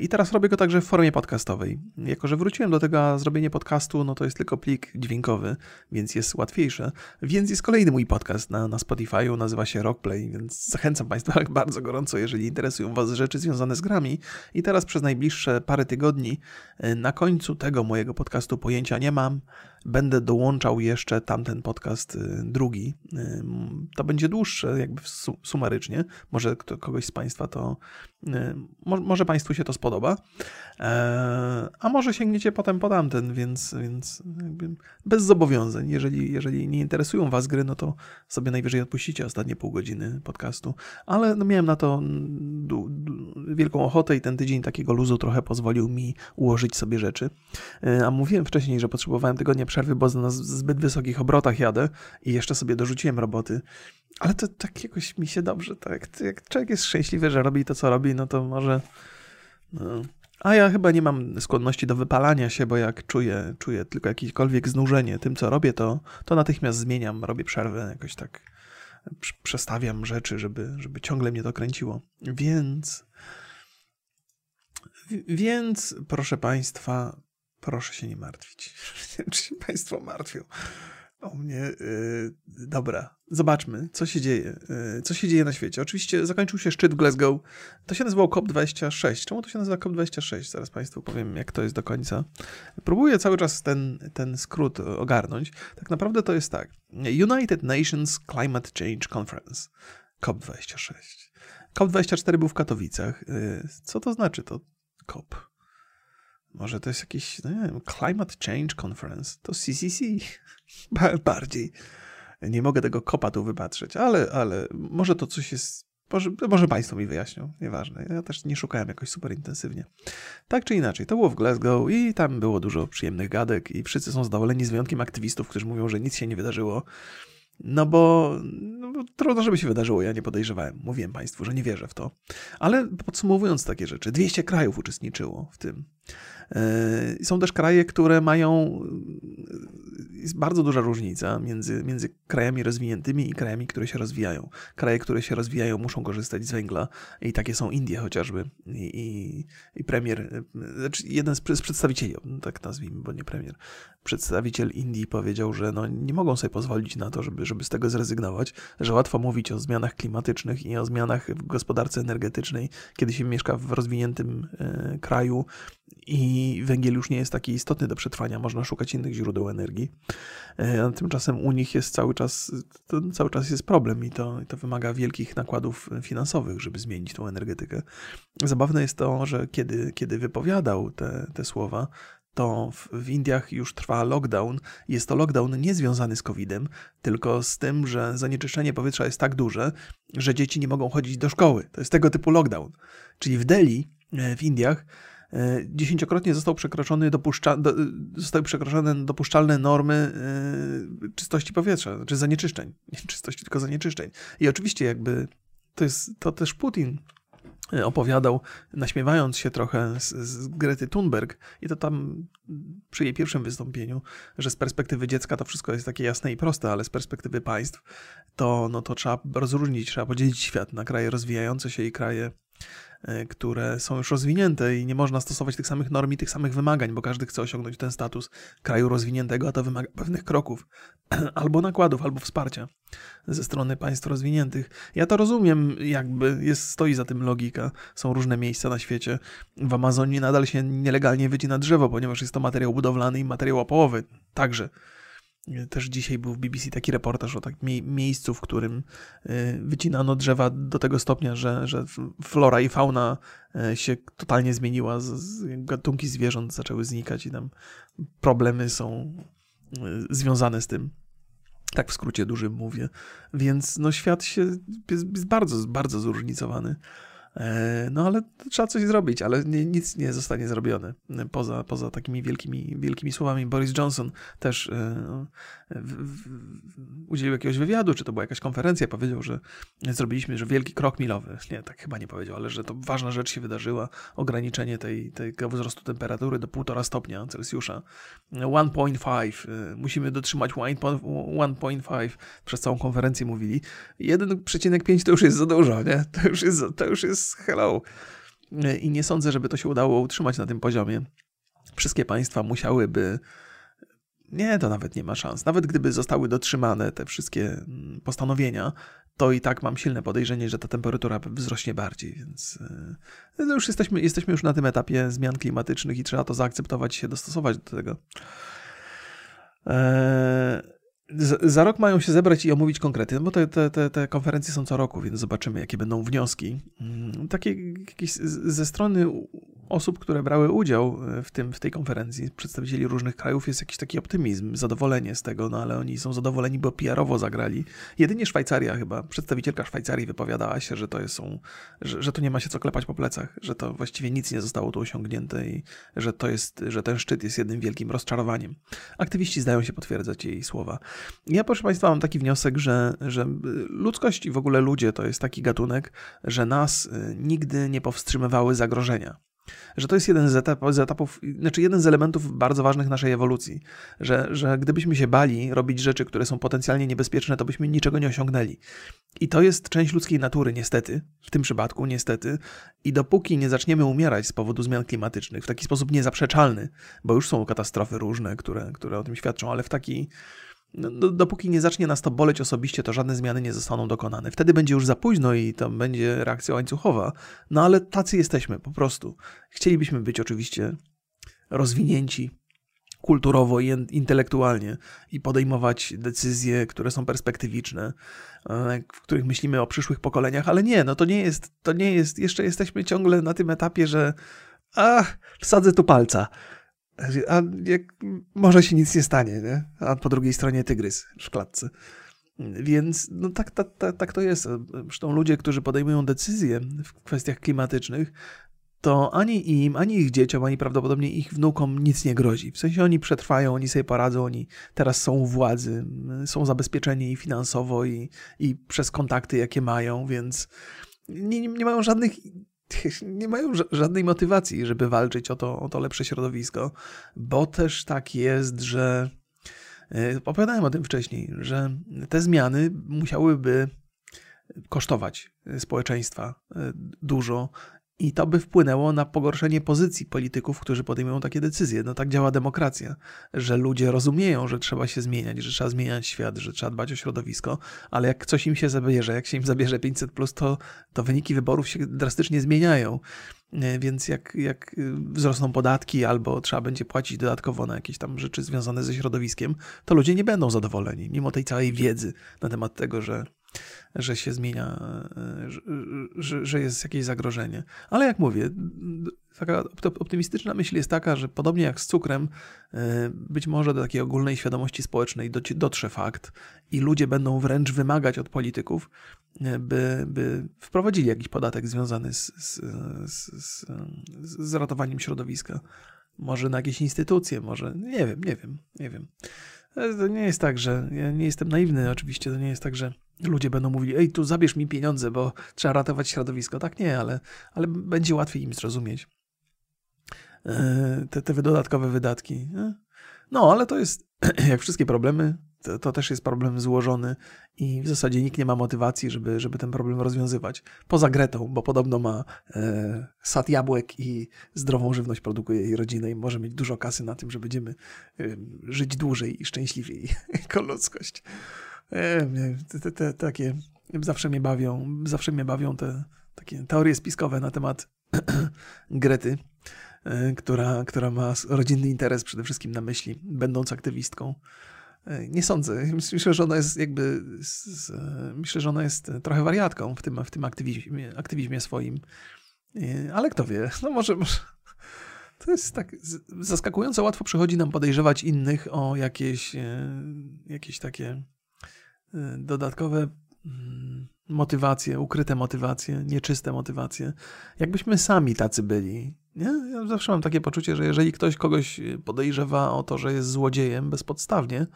Speaker 1: I teraz robię go także w formie podcastowej. Jako, że wróciłem do tego, a zrobienie podcastu, no to jest tylko plik dźwiękowy, więc jest łatwiejsze. Więc jest kolejny mój podcast na, na Spotify'u, nazywa się Rockplay, więc zachęcam Państwa [LAUGHS] bardzo gorąco jeżeli interesują Was rzeczy związane z grami. I teraz przez najbliższe parę tygodni e, na końcu tego mojego podcastu pojęcia nie mam będę dołączał jeszcze tamten podcast y, drugi. Y, to będzie dłuższe, jakby sumarycznie. Może kogoś z Państwa to, y, może Państwu się to spodoba. E, a może sięgniecie potem po tamten, więc, więc bez zobowiązań. Jeżeli, jeżeli nie interesują Was gry, no to sobie najwyżej odpuścicie ostatnie pół godziny podcastu. Ale no miałem na to wielką ochotę i ten tydzień takiego luzu trochę pozwolił mi ułożyć sobie rzeczy. E, a mówiłem wcześniej, że potrzebowałem tygodnia przerwy, bo na zbyt wysokich obrotach jadę i jeszcze sobie dorzuciłem roboty. Ale to tak jakoś mi się dobrze, tak jak człowiek jest szczęśliwy, że robi to, co robi, no to może... No. A ja chyba nie mam skłonności do wypalania się, bo jak czuję, czuję tylko jakiekolwiek znużenie tym, co robię, to, to natychmiast zmieniam, robię przerwę, jakoś tak przestawiam rzeczy, żeby, żeby ciągle mnie to kręciło. Więc... Więc, proszę Państwa, Proszę się nie martwić. [LAUGHS] Czy się Państwo martwią o mnie? Yy, dobra, zobaczmy, co się dzieje. Yy, co się dzieje na świecie? Oczywiście zakończył się szczyt Glasgow. To się nazywało COP26. Czemu to się nazywa COP26? Zaraz Państwu powiem, jak to jest do końca. Próbuję cały czas ten, ten skrót ogarnąć. Tak naprawdę to jest tak. United Nations Climate Change Conference. COP26. COP24 był w Katowicach. Yy, co to znaczy to COP? Może to jest jakiś, no nie wiem, Climate Change Conference. To CCC [LAUGHS] bardziej. Nie mogę tego kopa tu wypatrzeć, ale, ale może to coś jest. Może, może Państwo mi wyjaśnią, nieważne. Ja też nie szukałem jakoś super intensywnie. Tak czy inaczej, to było w Glasgow i tam było dużo przyjemnych gadek i wszyscy są zadowoleni z wyjątkiem aktywistów, którzy mówią, że nic się nie wydarzyło. No bo, no bo trudno, żeby się wydarzyło, ja nie podejrzewałem. Mówiłem Państwu, że nie wierzę w to. Ale podsumowując takie rzeczy, 200 krajów uczestniczyło w tym. E, są też kraje, które mają. Jest bardzo duża różnica między, między krajami rozwiniętymi i krajami, które się rozwijają. Kraje, które się rozwijają, muszą korzystać z węgla, i takie są Indie chociażby. I, i, i premier, znaczy jeden z, z przedstawicieli, tak nazwijmy, bo nie premier, przedstawiciel Indii powiedział, że no, nie mogą sobie pozwolić na to, żeby, żeby z tego zrezygnować, że łatwo mówić o zmianach klimatycznych i o zmianach w gospodarce energetycznej, kiedy się mieszka w rozwiniętym e, kraju i węgiel już nie jest taki istotny do przetrwania, można szukać innych źródeł energii. E, a tymczasem u nich jest cały czas, cały czas jest problem i to, to wymaga wielkich nakładów finansowych, żeby zmienić tą energetykę. Zabawne jest to, że kiedy, kiedy wypowiadał te, te słowa, to w, w, Indiach już trwa lockdown. Jest to lockdown nie związany z COVID-em, tylko z tym, że zanieczyszczenie powietrza jest tak duże, że dzieci nie mogą chodzić do szkoły. To jest tego typu lockdown. Czyli w Delhi, e, w Indiach, dziesięciokrotnie został przekroczony dopuszcza, do, zostały przekroczone dopuszczalne normy y, czystości powietrza, czy znaczy zanieczyszczeń. [LAUGHS] Nie czystości, tylko zanieczyszczeń. I oczywiście jakby to jest to też Putin e, opowiadał, naśmiewając się trochę z, z, Grety Thunberg i to tam przy jej pierwszym wystąpieniu, że z perspektywy dziecka to wszystko jest takie jasne i proste, ale z perspektywy państw to, no to trzeba rozróżnić, trzeba podzielić świat na kraje rozwijające się i kraje e, które są już rozwinięte i nie można stosować tych samych norm i tych samych wymagań, bo każdy chce osiągnąć ten status kraju rozwiniętego, a to wymaga pewnych kroków, [CLEARS THROAT] albo nakładów, albo wsparcia ze strony państw rozwiniętych. Ja to rozumiem, jakby jest, stoi za tym logika. Są różne miejsca na świecie. W Amazonii nadal się nielegalnie wycina drzewo, ponieważ jest to materiał budowlany i materiał opołowy także. Też dzisiaj był w BBC taki reportaż o takim miejscu, w którym y, wycinano drzewa do tego stopnia, że, że flora i fauna y, się totalnie zmieniła, gatunki zwierząt zaczęły znikać i tam problemy są y, związane z tym. Tak w skrócie dużym mówię. Więc no świat się jest bardzo, bardzo zróżnicowany. E, no ale trzeba coś zrobić, ale nie, nic nie zostanie zrobione poza, poza takimi wielkimi, wielkimi słowami. Boris Johnson też e, w, w, udzielił jakiegoś wywiadu, czy to była jakaś konferencja, powiedział, że zrobiliśmy, że wielki krok milowy. Nie, tak chyba nie powiedział, ale że to ważna rzecz się wydarzyła. Ograniczenie tej, tego wzrostu temperatury do 1,5 stopnia Celsjusza. 1,5. E, musimy dotrzymać 1,5 przez całą konferencję mówili. 1,5 to już jest za dużo, nie? To już jest, to już jest hello. I nie sądzę, żeby to się udało utrzymać na tym poziomie. Wszystkie państwa musiałyby. Nie, to nawet nie ma szans. Nawet gdyby zostały dotrzymane te wszystkie mm, postanowienia, to i tak mam silne podejrzenie, że ta temperatura wzrośnie bardziej, więc e, no już jesteśmy, jesteśmy już na tym etapie zmian klimatycznych i trzeba to zaakceptować się dostosować do tego. Eee za rok mają się zebrać i omówić konkrety, no bo te, te, te, konferencje są co roku, więc zobaczymy, jakie będą wnioski. Mm, takie jakieś ze strony osób, które brały udział e, w, tym, w tej konferencji, przedstawicieli różnych krajów, jest jakiś taki optymizm, zadowolenie z tego, no ale oni są zadowoleni, bo PR-owo zagrali. Jedynie Szwajcaria chyba, przedstawicielka Szwajcarii wypowiadała się, że to są, że, że tu nie ma się co klepać po plecach, że to właściwie nic nie zostało tu osiągnięte i że to jest, że ten szczyt jest jednym wielkim rozczarowaniem. Aktywiści zdają się potwierdzać jej słowa. Ja, proszę Państwa, mam taki wniosek, że, że ludzkość i w ogóle ludzie to jest taki gatunek, że nas y, nigdy nie powstrzymywały zagrożenia że to jest jeden z, z etapów, znaczy jeden z elementów bardzo ważnych naszej ewolucji, że, że gdybyśmy się bali robić rzeczy, które są potencjalnie niebezpieczne, to byśmy niczego nie osiągnęli. I to jest część ludzkiej natury, niestety, w tym przypadku, niestety. I dopóki nie zaczniemy umierać z powodu zmian klimatycznych w taki sposób niezaprzeczalny, bo już są katastrofy różne, które, które o tym świadczą, ale w taki no, dopóki nie zacznie nas to boleć osobiście, to żadne zmiany nie zostaną dokonane. Wtedy będzie już za późno i to będzie reakcja łańcuchowa. No ale tacy jesteśmy po prostu. Chcielibyśmy być oczywiście rozwinięci kulturowo i intelektualnie i podejmować decyzje, które są perspektywiczne, e, w których myślimy o przyszłych pokoleniach, ale nie, no to nie jest, to nie jest, jeszcze jesteśmy ciągle na tym etapie, że a, wsadzę tu palca a jak, może się nic nie stanie, nie? A po drugiej stronie tygrys w klatce. Więc no tak, tak, tak, tak to jest. Zresztą ludzie, którzy podejmują decyzje w kwestiach klimatycznych, to ani im, ani ich dzieciom, ani prawdopodobnie ich wnukom nic nie grozi. W sensie oni przetrwają, oni sobie poradzą, oni teraz są u władzy, są zabezpieczeni i finansowo, i, i przez kontakty, jakie mają, więc nie, nie mają żadnych [LAUGHS] nie mają żadnej motywacji, żeby walczyć o to, o to lepsze środowisko, bo też tak jest, że e, opowiadałem o tym wcześniej, że te zmiany musiałyby kosztować społeczeństwa e, dużo i to by wpłynęło na pogorszenie pozycji polityków, którzy podejmują takie decyzje. No tak działa demokracja, że ludzie rozumieją, że trzeba się zmieniać, że trzeba zmieniać świat, że trzeba dbać o środowisko, ale jak coś im się zabierze, jak się im zabierze 500, to, to wyniki wyborów się drastycznie zmieniają. E, więc jak, jak wzrosną podatki albo trzeba będzie płacić dodatkowo na jakieś tam rzeczy związane ze środowiskiem, to ludzie nie będą zadowoleni, mimo tej całej wiedzy na temat tego, że że się zmienia, że, że jest jakieś zagrożenie. Ale jak mówię, taka optymistyczna myśl jest taka, że podobnie jak z cukrem, e, być może do takiej ogólnej świadomości społecznej dotrze fakt i ludzie będą wręcz wymagać od polityków, e, by, by wprowadzili jakiś podatek związany z, z, z, z ratowaniem środowiska. Może na jakieś instytucje, może nie wiem, nie wiem, nie wiem. To nie jest tak, że ja nie jestem naiwny, oczywiście, to nie jest tak, że ludzie będą mówili, ej, tu zabierz mi pieniądze, bo trzeba ratować środowisko. Tak nie, ale, ale będzie łatwiej im zrozumieć e, te, te dodatkowe wydatki. No, ale to jest, [CLEARS THROAT] jak wszystkie problemy, to, to, też jest problem złożony i w zasadzie nikt nie ma motywacji, żeby, żeby ten problem rozwiązywać. Poza Gretą, bo podobno ma e, sad jabłek i zdrową żywność produkuje jej rodzinę i może mieć dużo kasy na tym, że będziemy e, żyć dłużej i szczęśliwiej [LAUGHS] jako ludzkość. E, te, te, takie zawsze mnie bawią, zawsze mnie bawią te takie teorie spiskowe na temat [CLEARS THROAT] Grety, e, która, która ma rodzinny interes przede wszystkim na myśli, będąc aktywistką. E, nie sądzę. [LAUGHS] Myślę, że ona jest jakby. Myślę, że ona jest trochę wariatką w tym, w tym aktywizmie, aktywizmie swoim. Ale kto wie? No może, może. To jest tak. Zaskakująco łatwo przychodzi nam podejrzewać innych o jakieś, jakieś takie dodatkowe mm, motywacje, ukryte motywacje, nieczyste motywacje. Jakbyśmy sami tacy byli. Nie? Ja zawsze mam takie poczucie, że jeżeli ktoś kogoś podejrzewa o to, że jest złodziejem bezpodstawnie,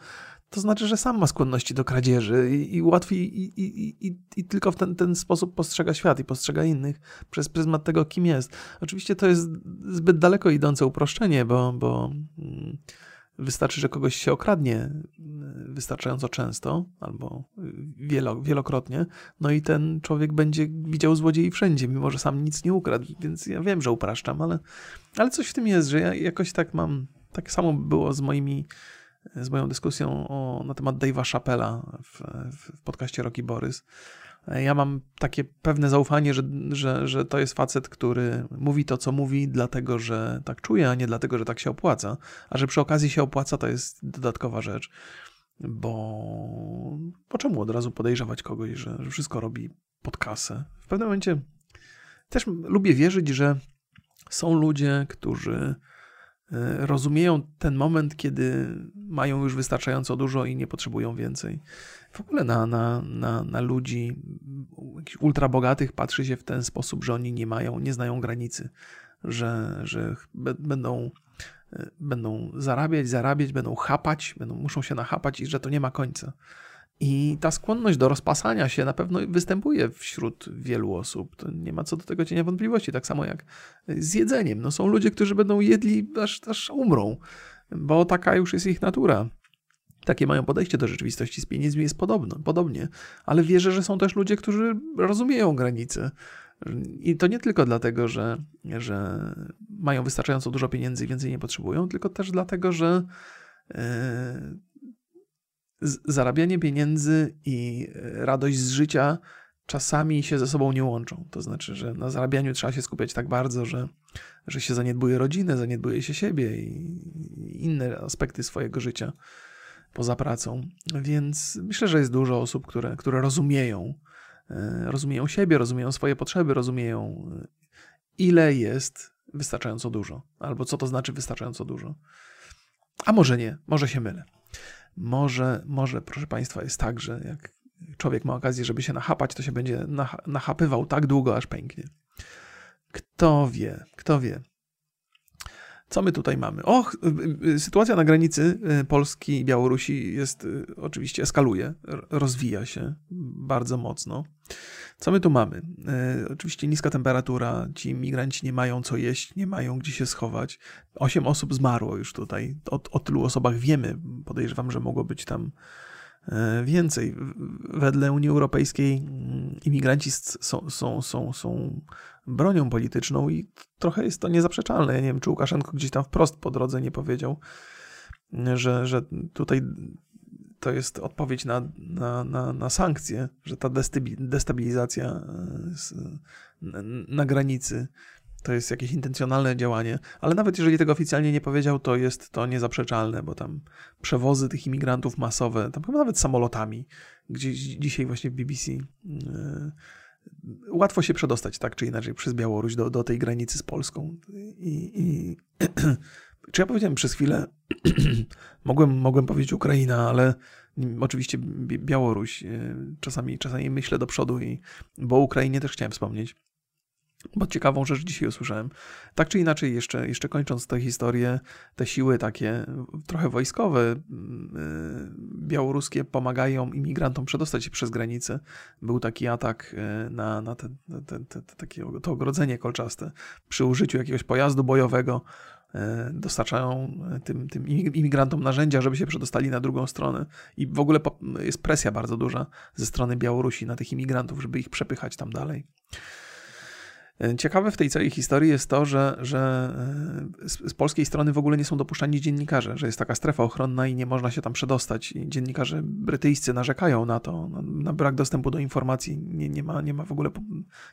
Speaker 1: to znaczy, że sam ma skłonności do kradzieży i, i łatwiej i, i, i, i, tylko w ten, ten sposób postrzega świat i postrzega innych przez pryzmat tego, kim jest. Oczywiście to jest zbyt daleko idące uproszczenie, bo, bo mm, Wystarczy, że kogoś się okradnie e, wystarczająco często albo wielo, wielokrotnie, no i ten człowiek będzie widział złodziei wszędzie, mimo że sam nic nie ukradł, więc ja wiem, że upraszczam, ale, ale coś w tym jest, że ja jakoś tak mam, tak samo było z moimi, z moją dyskusją o, na temat Dave'a Chappella w, w podcaście Rocky Borys, ja mam takie pewne zaufanie, że, że, że to jest facet, który mówi to, co mówi, dlatego, że tak czuje, a nie dlatego, że tak się opłaca. A że przy okazji się opłaca, to jest dodatkowa rzecz. Bo po czemu od razu podejrzewać kogoś, że, że wszystko robi pod kasę? W pewnym momencie też lubię wierzyć, że są ludzie, którzy rozumieją ten moment, kiedy mają już wystarczająco dużo i nie potrzebują więcej. W ogóle na, na, na, na ludzi ultra bogatych patrzy się w ten sposób, że oni nie mają, nie znają granicy, że, że będą, e, będą zarabiać, zarabiać, będą chapać, będą, muszą się nachapać i że to nie ma końca. I ta skłonność do rozpasania się na pewno występuje wśród wielu osób. To nie ma co do tego cienia wątpliwości. Tak samo jak z jedzeniem. No są ludzie, którzy będą jedli aż, aż umrą, bo taka już jest ich natura. Takie mają podejście do rzeczywistości. Z pieniędzmi jest podobno, podobnie, ale wierzę, że są też ludzie, którzy rozumieją granice. I to nie tylko dlatego, że, że mają wystarczająco dużo pieniędzy i więcej nie potrzebują, tylko też dlatego, że yy, zarabianie pieniędzy i e, radość z życia czasami się ze sobą nie łączą. To znaczy, że na zarabianiu trzeba się skupiać tak bardzo, że, że się zaniedbuje rodzinę, zaniedbuje się siebie i inne aspekty swojego życia poza pracą. Więc myślę, że jest dużo osób, które, które rozumieją, e, rozumieją siebie, rozumieją swoje potrzeby, rozumieją e, ile jest wystarczająco dużo, albo co to znaczy wystarczająco dużo. A może nie, może się mylę. Może, może, proszę Państwa, jest tak, że jak człowiek ma okazję, żeby się nachapać, to się będzie nachapywał tak długo, aż pęknie. Kto wie, kto wie. Co my tutaj mamy? Och, y, y, sytuacja na granicy y, Polski i Białorusi jest oczywiście eskaluje, rozwija się bardzo mocno. Co my tu mamy? Oczywiście niska temperatura, ci migranci nie mają co jeść, nie mają gdzie się schować. Osiem osób zmarło już tutaj. O, o tylu osobach wiemy. Podejrzewam, że mogło być tam więcej. Wedle Unii Europejskiej mm, imigranci są, są, są, są bronią polityczną i trochę jest to niezaprzeczalne. Ja nie wiem, czy Łukaszenko gdzieś tam wprost po drodze nie powiedział, że, że tutaj to jest odpowiedź na, na, na, na sankcje, że ta destabilizacja e, na granicy to jest jakieś intencjonalne działanie, ale nawet jeżeli tego oficjalnie nie powiedział, to jest to niezaprzeczalne, bo tam przewozy tych imigrantów masowe, tam chyba nawet samolotami, gdzieś dzisiaj właśnie w BBC łatwo się przedostać tak czy inaczej przez Białoruś do, do tej granicy z Polską. I, i [CLEARS THROAT] czy ja powiedziałem przez chwilę, [CLEARS THROAT] mogłem, mogłem powiedzieć Ukraina, ale oczywiście Białoruś. E, czasami, czasami myślę do przodu, i, bo o Ukrainie też chciałem wspomnieć. Bo ciekawą rzecz dzisiaj usłyszałem. Tak czy inaczej, jeszcze, jeszcze kończąc tę historię, te siły takie trochę wojskowe, y, białoruskie, pomagają imigrantom przedostać się przez granicę. Był taki atak y, na, na te, te, te, takie, to ogrodzenie kolczaste przy użyciu jakiegoś pojazdu bojowego. E, dostarczają tym, tym imigrantom narzędzia, żeby się przedostali na drugą stronę. I w ogóle jest presja bardzo duża ze strony Białorusi na tych imigrantów, żeby ich przepychać tam dalej. E, ciekawe w tej całej historii jest to, że, że e, z, polskiej strony w ogóle nie są dopuszczani dziennikarze, że jest taka strefa ochronna i nie można się tam przedostać. I dziennikarze brytyjscy narzekają na to, na, na, brak dostępu do informacji. Nie, nie, ma, nie ma w ogóle,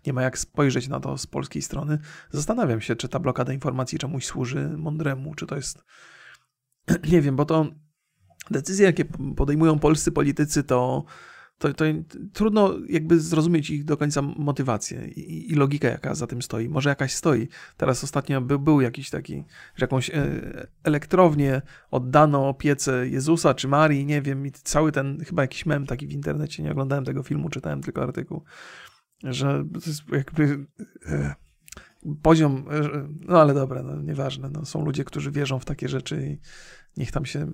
Speaker 1: nie ma jak spojrzeć na to z polskiej strony. Zastanawiam się, czy ta blokada informacji czemuś służy mądremu, czy to jest. [CLEARS THROAT] Nie wiem, bo to decyzje, jakie podejmują polscy politycy, to to, to trudno jakby zrozumieć ich do końca motywację i, i, logikę, jaka za tym stoi. Może jakaś stoi. Teraz ostatnio by, był jakiś taki, że jakąś e, elektrownię oddano opiece Jezusa czy Marii, nie wiem, i cały ten, chyba jakiś mem taki w internecie, nie oglądałem tego filmu, czytałem tylko artykuł, że to jest jakby... E, poziom, e, no ale dobra, no, nieważne, no, są ludzie, którzy wierzą w takie rzeczy i niech tam się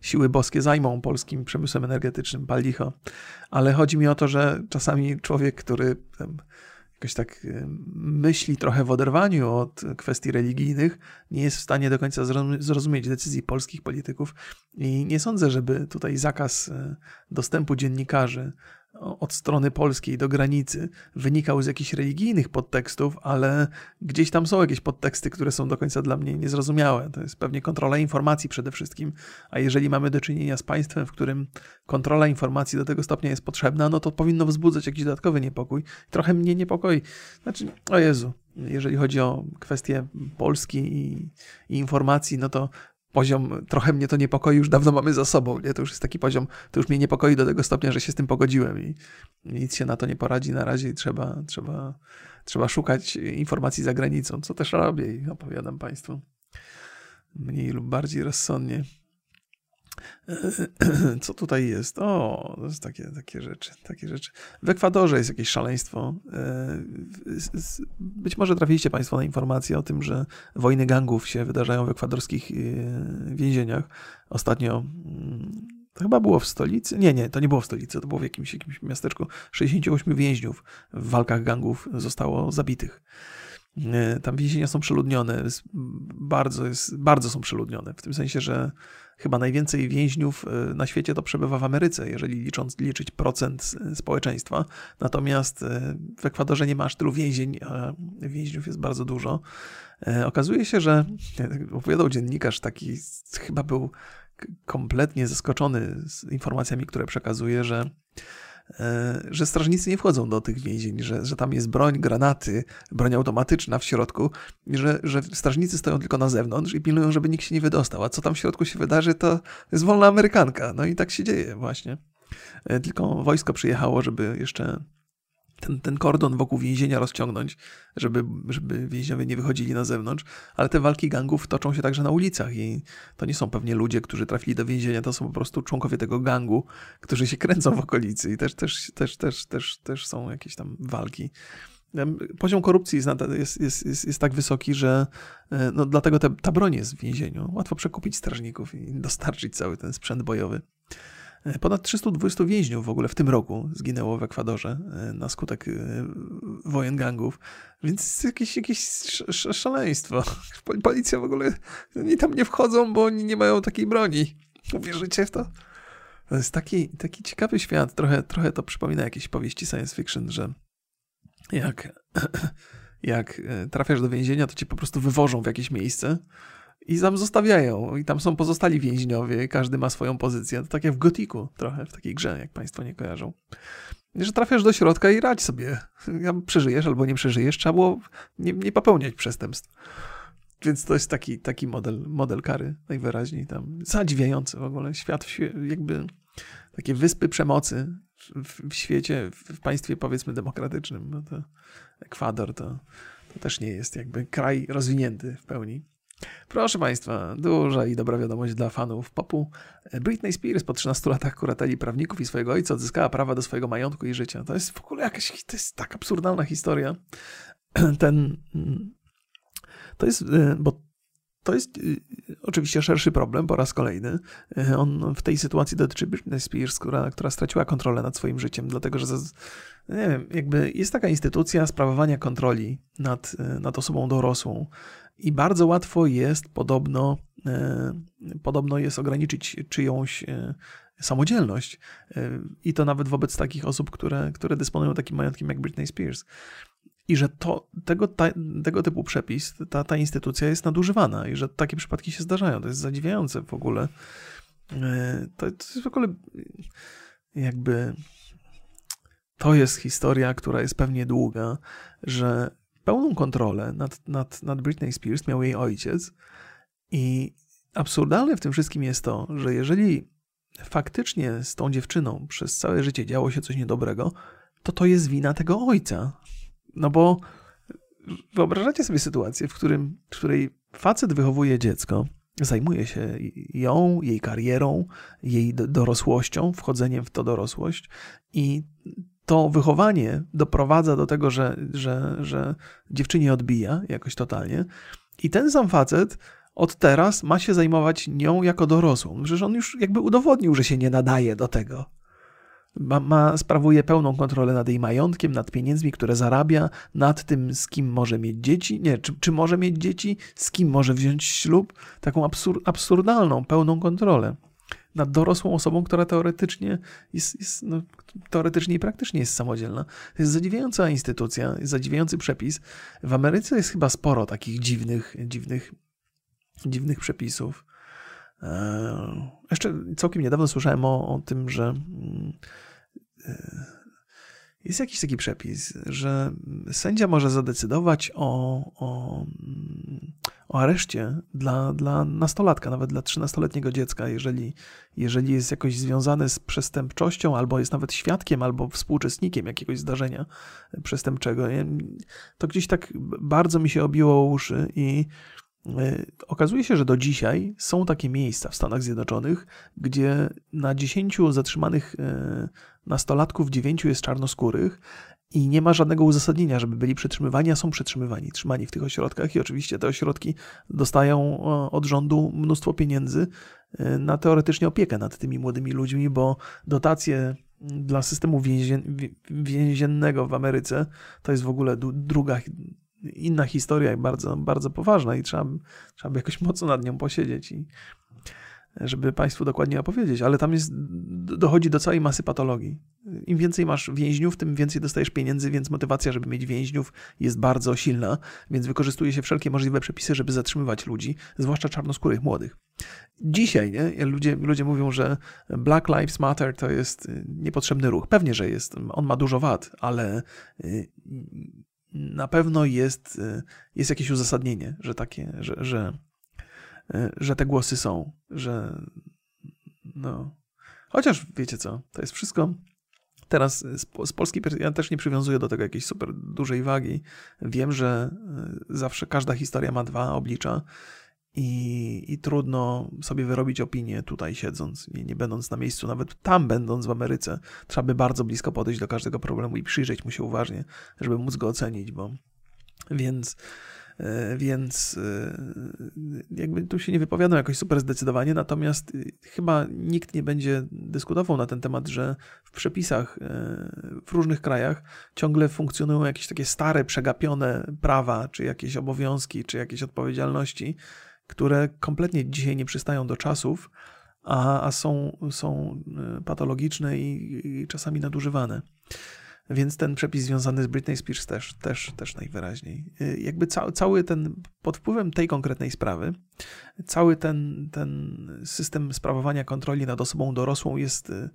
Speaker 1: siły boskie zajmą polskim przemysłem energetycznym, pal licho. Ale chodzi mi o to, że czasami człowiek, który jakoś tak myśli trochę w oderwaniu od kwestii religijnych, nie jest w stanie do końca zrozumieć decyzji polskich polityków i nie sądzę, żeby tutaj zakaz e, dostępu dziennikarzy od strony polskiej do granicy wynikał z jakichś religijnych podtekstów, ale gdzieś tam są jakieś podteksty, które są do końca dla mnie niezrozumiałe. To jest pewnie kontrola informacji przede wszystkim, a jeżeli mamy do czynienia z państwem, w którym kontrola informacji do tego stopnia jest potrzebna, no to powinno wzbudzać jakiś dodatkowy niepokój. Trochę mnie niepokoi. Znaczy, o Jezu, jeżeli chodzi o kwestie Polski i, i informacji, no to poziom, trochę mnie to niepokoi, już dawno mamy za sobą, nie? To już jest taki poziom, to już mnie niepokoi do tego stopnia, że się z tym pogodziłem i nic się na to nie poradzi na razie i trzeba, trzeba, trzeba szukać informacji za granicą, co też robię i opowiadam Państwu mniej lub bardziej rozsądnie. [CLEARS THROAT] Co tutaj jest? O, to jest takie, takie rzeczy, takie rzeczy. W Ekwadorze jest jakieś szaleństwo. E, być może trafiliście Państwo na informację o tym, że wojny gangów się wydarzają w ekwadorskich e, więzieniach. Ostatnio mm, to chyba było w stolicy. Nie, nie, to nie było w stolicy, to było w jakimś, jakimś miasteczku. 68 więźniów w walkach gangów zostało zabitych. E, tam więzienia są przeludnione, bardzo, jest, bardzo są przeludnione, w tym sensie, że chyba najwięcej więźniów e, na świecie to przebywa w Ameryce, jeżeli licząc, liczyć procent społeczeństwa. Natomiast e, w Ekwadorze nie ma aż tylu więzień, a więźniów jest bardzo dużo. Okazuje się, że opowiadał dziennikarz taki, chyba był kompletnie zaskoczony informacjami, które przekazuje, że E, że strażnicy nie wchodzą do tych więzień, że, że tam jest broń, granaty, broń automatyczna w środku, że, że strażnicy stoją tylko na zewnątrz i pilnują, żeby nikt się nie wydostał. A co tam w środku się wydarzy, to jest wolna Amerykanka. No i tak się dzieje właśnie. E, tylko wojsko przyjechało, żeby jeszcze ten, ten kordon wokół więzienia rozciągnąć, żeby, żeby więźniowie nie wychodzili na zewnątrz, ale te walki gangów toczą się także na ulicach i to nie są pewnie ludzie, którzy trafili do więzienia, to są po prostu członkowie tego gangu, którzy się kręcą w okolicy i też, też, też, też, też, też są jakieś tam walki. Poziom korupcji jest, jest, jest, jest, tak wysoki, że e, no, dlatego te, ta broń jest w więzieniu. Łatwo przekupić strażników i dostarczyć cały ten sprzęt bojowy. E, ponad 320 więźniów w ogóle w tym roku zginęło w Ekwadorze e, na skutek e, wojen gangów, więc jakieś, jakieś szaleństwo. [LAUGHS] Policja w ogóle, oni tam nie wchodzą, bo oni nie mają takiej broni. Uwierzycie w to? To jest taki, taki ciekawy świat. Trochę, trochę to przypomina jakieś powieści science fiction, że jak, [CLEARS THROAT] jak trafiasz do więzienia, to cię po prostu wywożą w jakieś miejsce i tam zostawiają. I tam są pozostali więźniowie, każdy ma swoją pozycję. To tak jak w Gotiku trochę, w takiej grze, jak Państwo nie kojarzą. Że trafiasz do środka i radź sobie. Przeżyjesz albo nie przeżyjesz. Trzeba było nie, nie popełniać przestępstw. Więc to jest taki, taki model, model kary najwyraźniej tam. Zadziwiający w ogóle. Świat, jakby takie wyspy przemocy w, w świecie, w państwie powiedzmy demokratycznym. No to Ekwador to, to też nie jest jakby kraj rozwinięty w pełni. Proszę Państwa, duża i dobra wiadomość dla fanów popu. Britney Spears po 13 latach kurateli prawników i swojego ojca odzyskała prawa do swojego majątku i życia. To jest w ogóle jakaś, to jest tak absurdalna historia. [CLEARS THROAT] Ten, to jest, bo to jest oczywiście szerszy problem po raz kolejny. On w tej sytuacji dotyczy Britney Spears, która, która straciła kontrolę nad swoim życiem, dlatego że nie wiem, jakby jest taka instytucja sprawowania kontroli nad, nad osobą dorosłą i bardzo łatwo jest podobno, podobno jest ograniczyć czyjąś samodzielność. I to nawet wobec takich osób, które, które dysponują takim majątkiem jak Britney Spears i że to, tego, ta, tego typu przepis, ta, ta instytucja jest nadużywana i że takie przypadki się zdarzają. To jest zadziwiające w ogóle. E, to, to jest w ogóle jakby to jest historia, która jest pewnie długa, że pełną kontrolę nad, nad, nad Britney Spears miał jej ojciec i absurdalne w tym wszystkim jest to, że jeżeli faktycznie z tą dziewczyną przez całe życie działo się coś niedobrego, to to jest wina tego ojca. No bo wyobrażacie sobie sytuację, w, którym, w której facet wychowuje dziecko, zajmuje się ją, jej karierą, jej dorosłością, wchodzeniem w to dorosłość i to wychowanie doprowadza do tego, że, że, że dziewczynie odbija jakoś totalnie. I ten sam facet od teraz ma się zajmować nią jako dorosłą. Przecież on już jakby udowodnił, że się nie nadaje do tego ma, ma, sprawuje pełną kontrolę nad jej majątkiem, nad pieniędzmi, które zarabia, nad tym, z kim może mieć dzieci, nie, czy, czy może mieć dzieci, z kim może wziąć ślub, taką absur, absurdalną, pełną kontrolę nad dorosłą osobą, która teoretycznie jest, jest no, teoretycznie i praktycznie jest samodzielna. To jest zadziwiająca instytucja, jest zadziwiający przepis. W Ameryce jest chyba sporo takich dziwnych, dziwnych, dziwnych przepisów. Eee, jeszcze całkiem niedawno słyszałem o, o tym, że e, jest jakiś taki przepis, że sędzia może zadecydować o, o, o areszcie dla, dla nastolatka, nawet dla 13-letniego dziecka, jeżeli, jeżeli jest jakoś związany z przestępczością, albo jest nawet świadkiem, albo współuczestnikiem jakiegoś zdarzenia przestępczego. To gdzieś tak bardzo mi się obiło uszy i okazuje się, że do dzisiaj są takie miejsca w Stanach Zjednoczonych, gdzie na 10 zatrzymanych e, nastolatków 9 jest czarnoskórych i nie ma żadnego uzasadnienia, żeby byli przetrzymywani, a są przetrzymywani, trzymani w tych ośrodkach. I oczywiście te ośrodki dostają od rządu mnóstwo pieniędzy e, na teoretycznie opiekę nad tymi młodymi ludźmi, bo dotacje dla systemu więziennego w Ameryce to jest w ogóle druga inna historia i bardzo, bardzo poważna i trzeba, trzeba by jakoś mocno nad nią posiedzieć i żeby Państwu dokładnie opowiedzieć, ale tam jest, dochodzi do całej masy patologii. Im więcej masz więźniów, tym więcej dostajesz pieniędzy, więc motywacja, żeby mieć więźniów jest bardzo silna, więc wykorzystuje się wszelkie możliwe przepisy, żeby zatrzymywać ludzi, zwłaszcza czarnoskórych młodych. Dzisiaj nie? Ludzie, ludzie mówią, że Black Lives Matter to jest niepotrzebny ruch. Pewnie, że jest. On ma dużo wad, ale y, na pewno jest, y, jest jakieś uzasadnienie, że takie, że, że, y, że te głosy są, że no. Chociaż wiecie co, to jest wszystko. Teraz z, z polskiej ja też nie przywiązuję do tego jakiejś super dużej wagi. Wiem, że y, zawsze każda historia ma dwa oblicza i, i trudno sobie wyrobić opinię tutaj siedząc, nie, nie będąc na miejscu, nawet tam będąc w Ameryce. Trzeba by bardzo blisko podejść do każdego problemu i przyjrzeć mu się uważnie, żeby móc go ocenić, bo więc e, więc e, jakby tu się nie wypowiadam jakoś super zdecydowanie, natomiast e, chyba nikt nie będzie dyskutował na ten temat, że w przepisach w różnych krajach ciągle funkcjonują jakieś takie stare, przegapione prawa, czy jakieś obowiązki, czy jakieś odpowiedzialności, które kompletnie dzisiaj nie przystają do czasów, a, a są, są e, patologiczne i, i, czasami nadużywane. Więc ten przepis związany z Britney Spears też, też, też najwyraźniej. E, jakby ca, cały ten, pod wpływem tej konkretnej sprawy, cały ten, ten system sprawowania kontroli nad osobą dorosłą jest, e,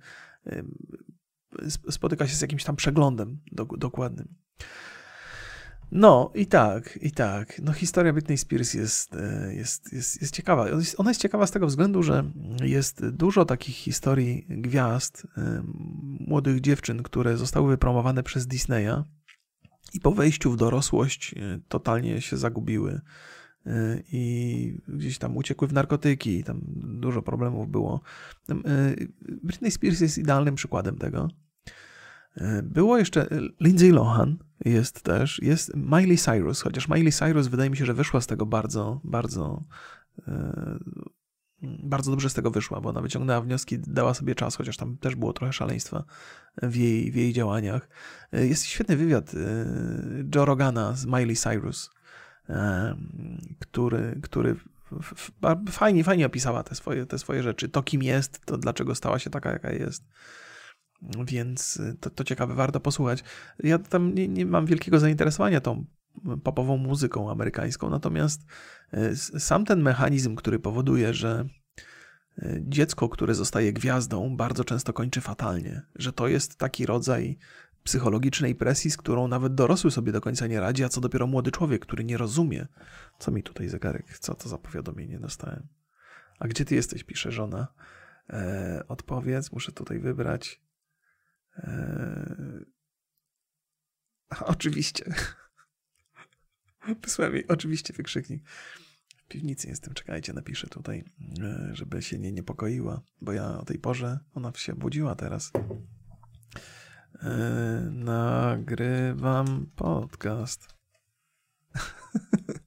Speaker 1: spotyka się z jakimś tam przeglądem dokładnym. No i tak, i tak. No historia Britney Spears jest, e, jest, jest, jest ciekawa. Ona jest ciekawa z tego względu, że jest dużo takich historii gwiazd, e, młodych dziewczyn, które zostały wypromowane przez Disneya i po wejściu w dorosłość e, totalnie się zagubiły i gdzieś tam uciekły w narkotyki, tam dużo problemów było. Britney Spears jest idealnym przykładem tego. Było jeszcze Lindsay Lohan, jest też, jest Miley Cyrus, chociaż Miley Cyrus wydaje mi się, że wyszła z tego bardzo, bardzo bardzo dobrze z tego wyszła, bo ona wyciągnęła wnioski, dała sobie czas, chociaż tam też było trochę szaleństwa w jej, w jej działaniach. Jest świetny wywiad Joe Rogana z Miley Cyrus, który, który fajnie, fajnie opisała te swoje, te swoje rzeczy. To, kim jest, to dlaczego stała się taka, jaka jest. Więc to, to ciekawe, warto posłuchać. Ja tam nie, nie mam wielkiego zainteresowania tą popową muzyką amerykańską, natomiast e, sam ten mechanizm, który powoduje, że e, dziecko, które zostaje gwiazdą, bardzo często kończy fatalnie, że to jest taki rodzaj psychologicznej presji, z którą nawet dorosły sobie do końca nie radzi, a co dopiero młody człowiek, który nie rozumie. Co mi tutaj zegarek, co to za powiadomienie dostałem? A gdzie ty jesteś, pisze żona. E, odpowiedz, muszę tutaj wybrać. E, [LAUGHS] oczywiście. Wysłałem jej oczywiście wykrzyknik. W piwnicy jestem, czekajcie, napiszę tutaj, e, żeby się nie niepokoiła, bo ja o tej porze, ona się budziła teraz. E, nagrywam podcast. [LAUGHS]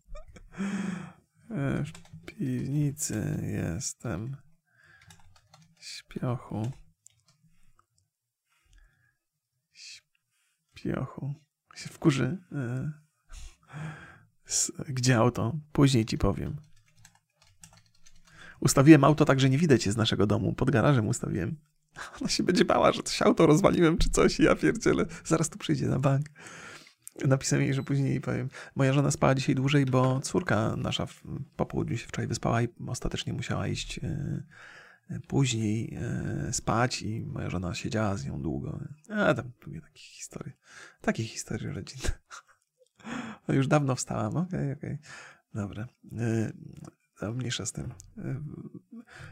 Speaker 1: W piwnicy jestem. Śpiochu. Śpiochu. Się wkurzy. E, gdzie auto? Później ci powiem. Ustawiłem auto tak, że nie widać je z naszego domu. Pod garażem ustawiłem. [LAUGHS] Ona się będzie bała, że coś auto rozwaliłem czy coś i ja pierdzielę. Zaraz tu przyjdzie na bank. Napisałem jej, że później powiem. Moja żona spała dzisiaj dłużej, bo córka nasza po południu się wczoraj wyspała i ostatecznie musiała iść e, później e, spać i moja żona siedziała z nią długo. A tam nie takie historie. Takie historie rodzinne. [LAUGHS] No już dawno wstałam. Okej, okay, okej. Okay. Dobra. No, mniejsza z tym.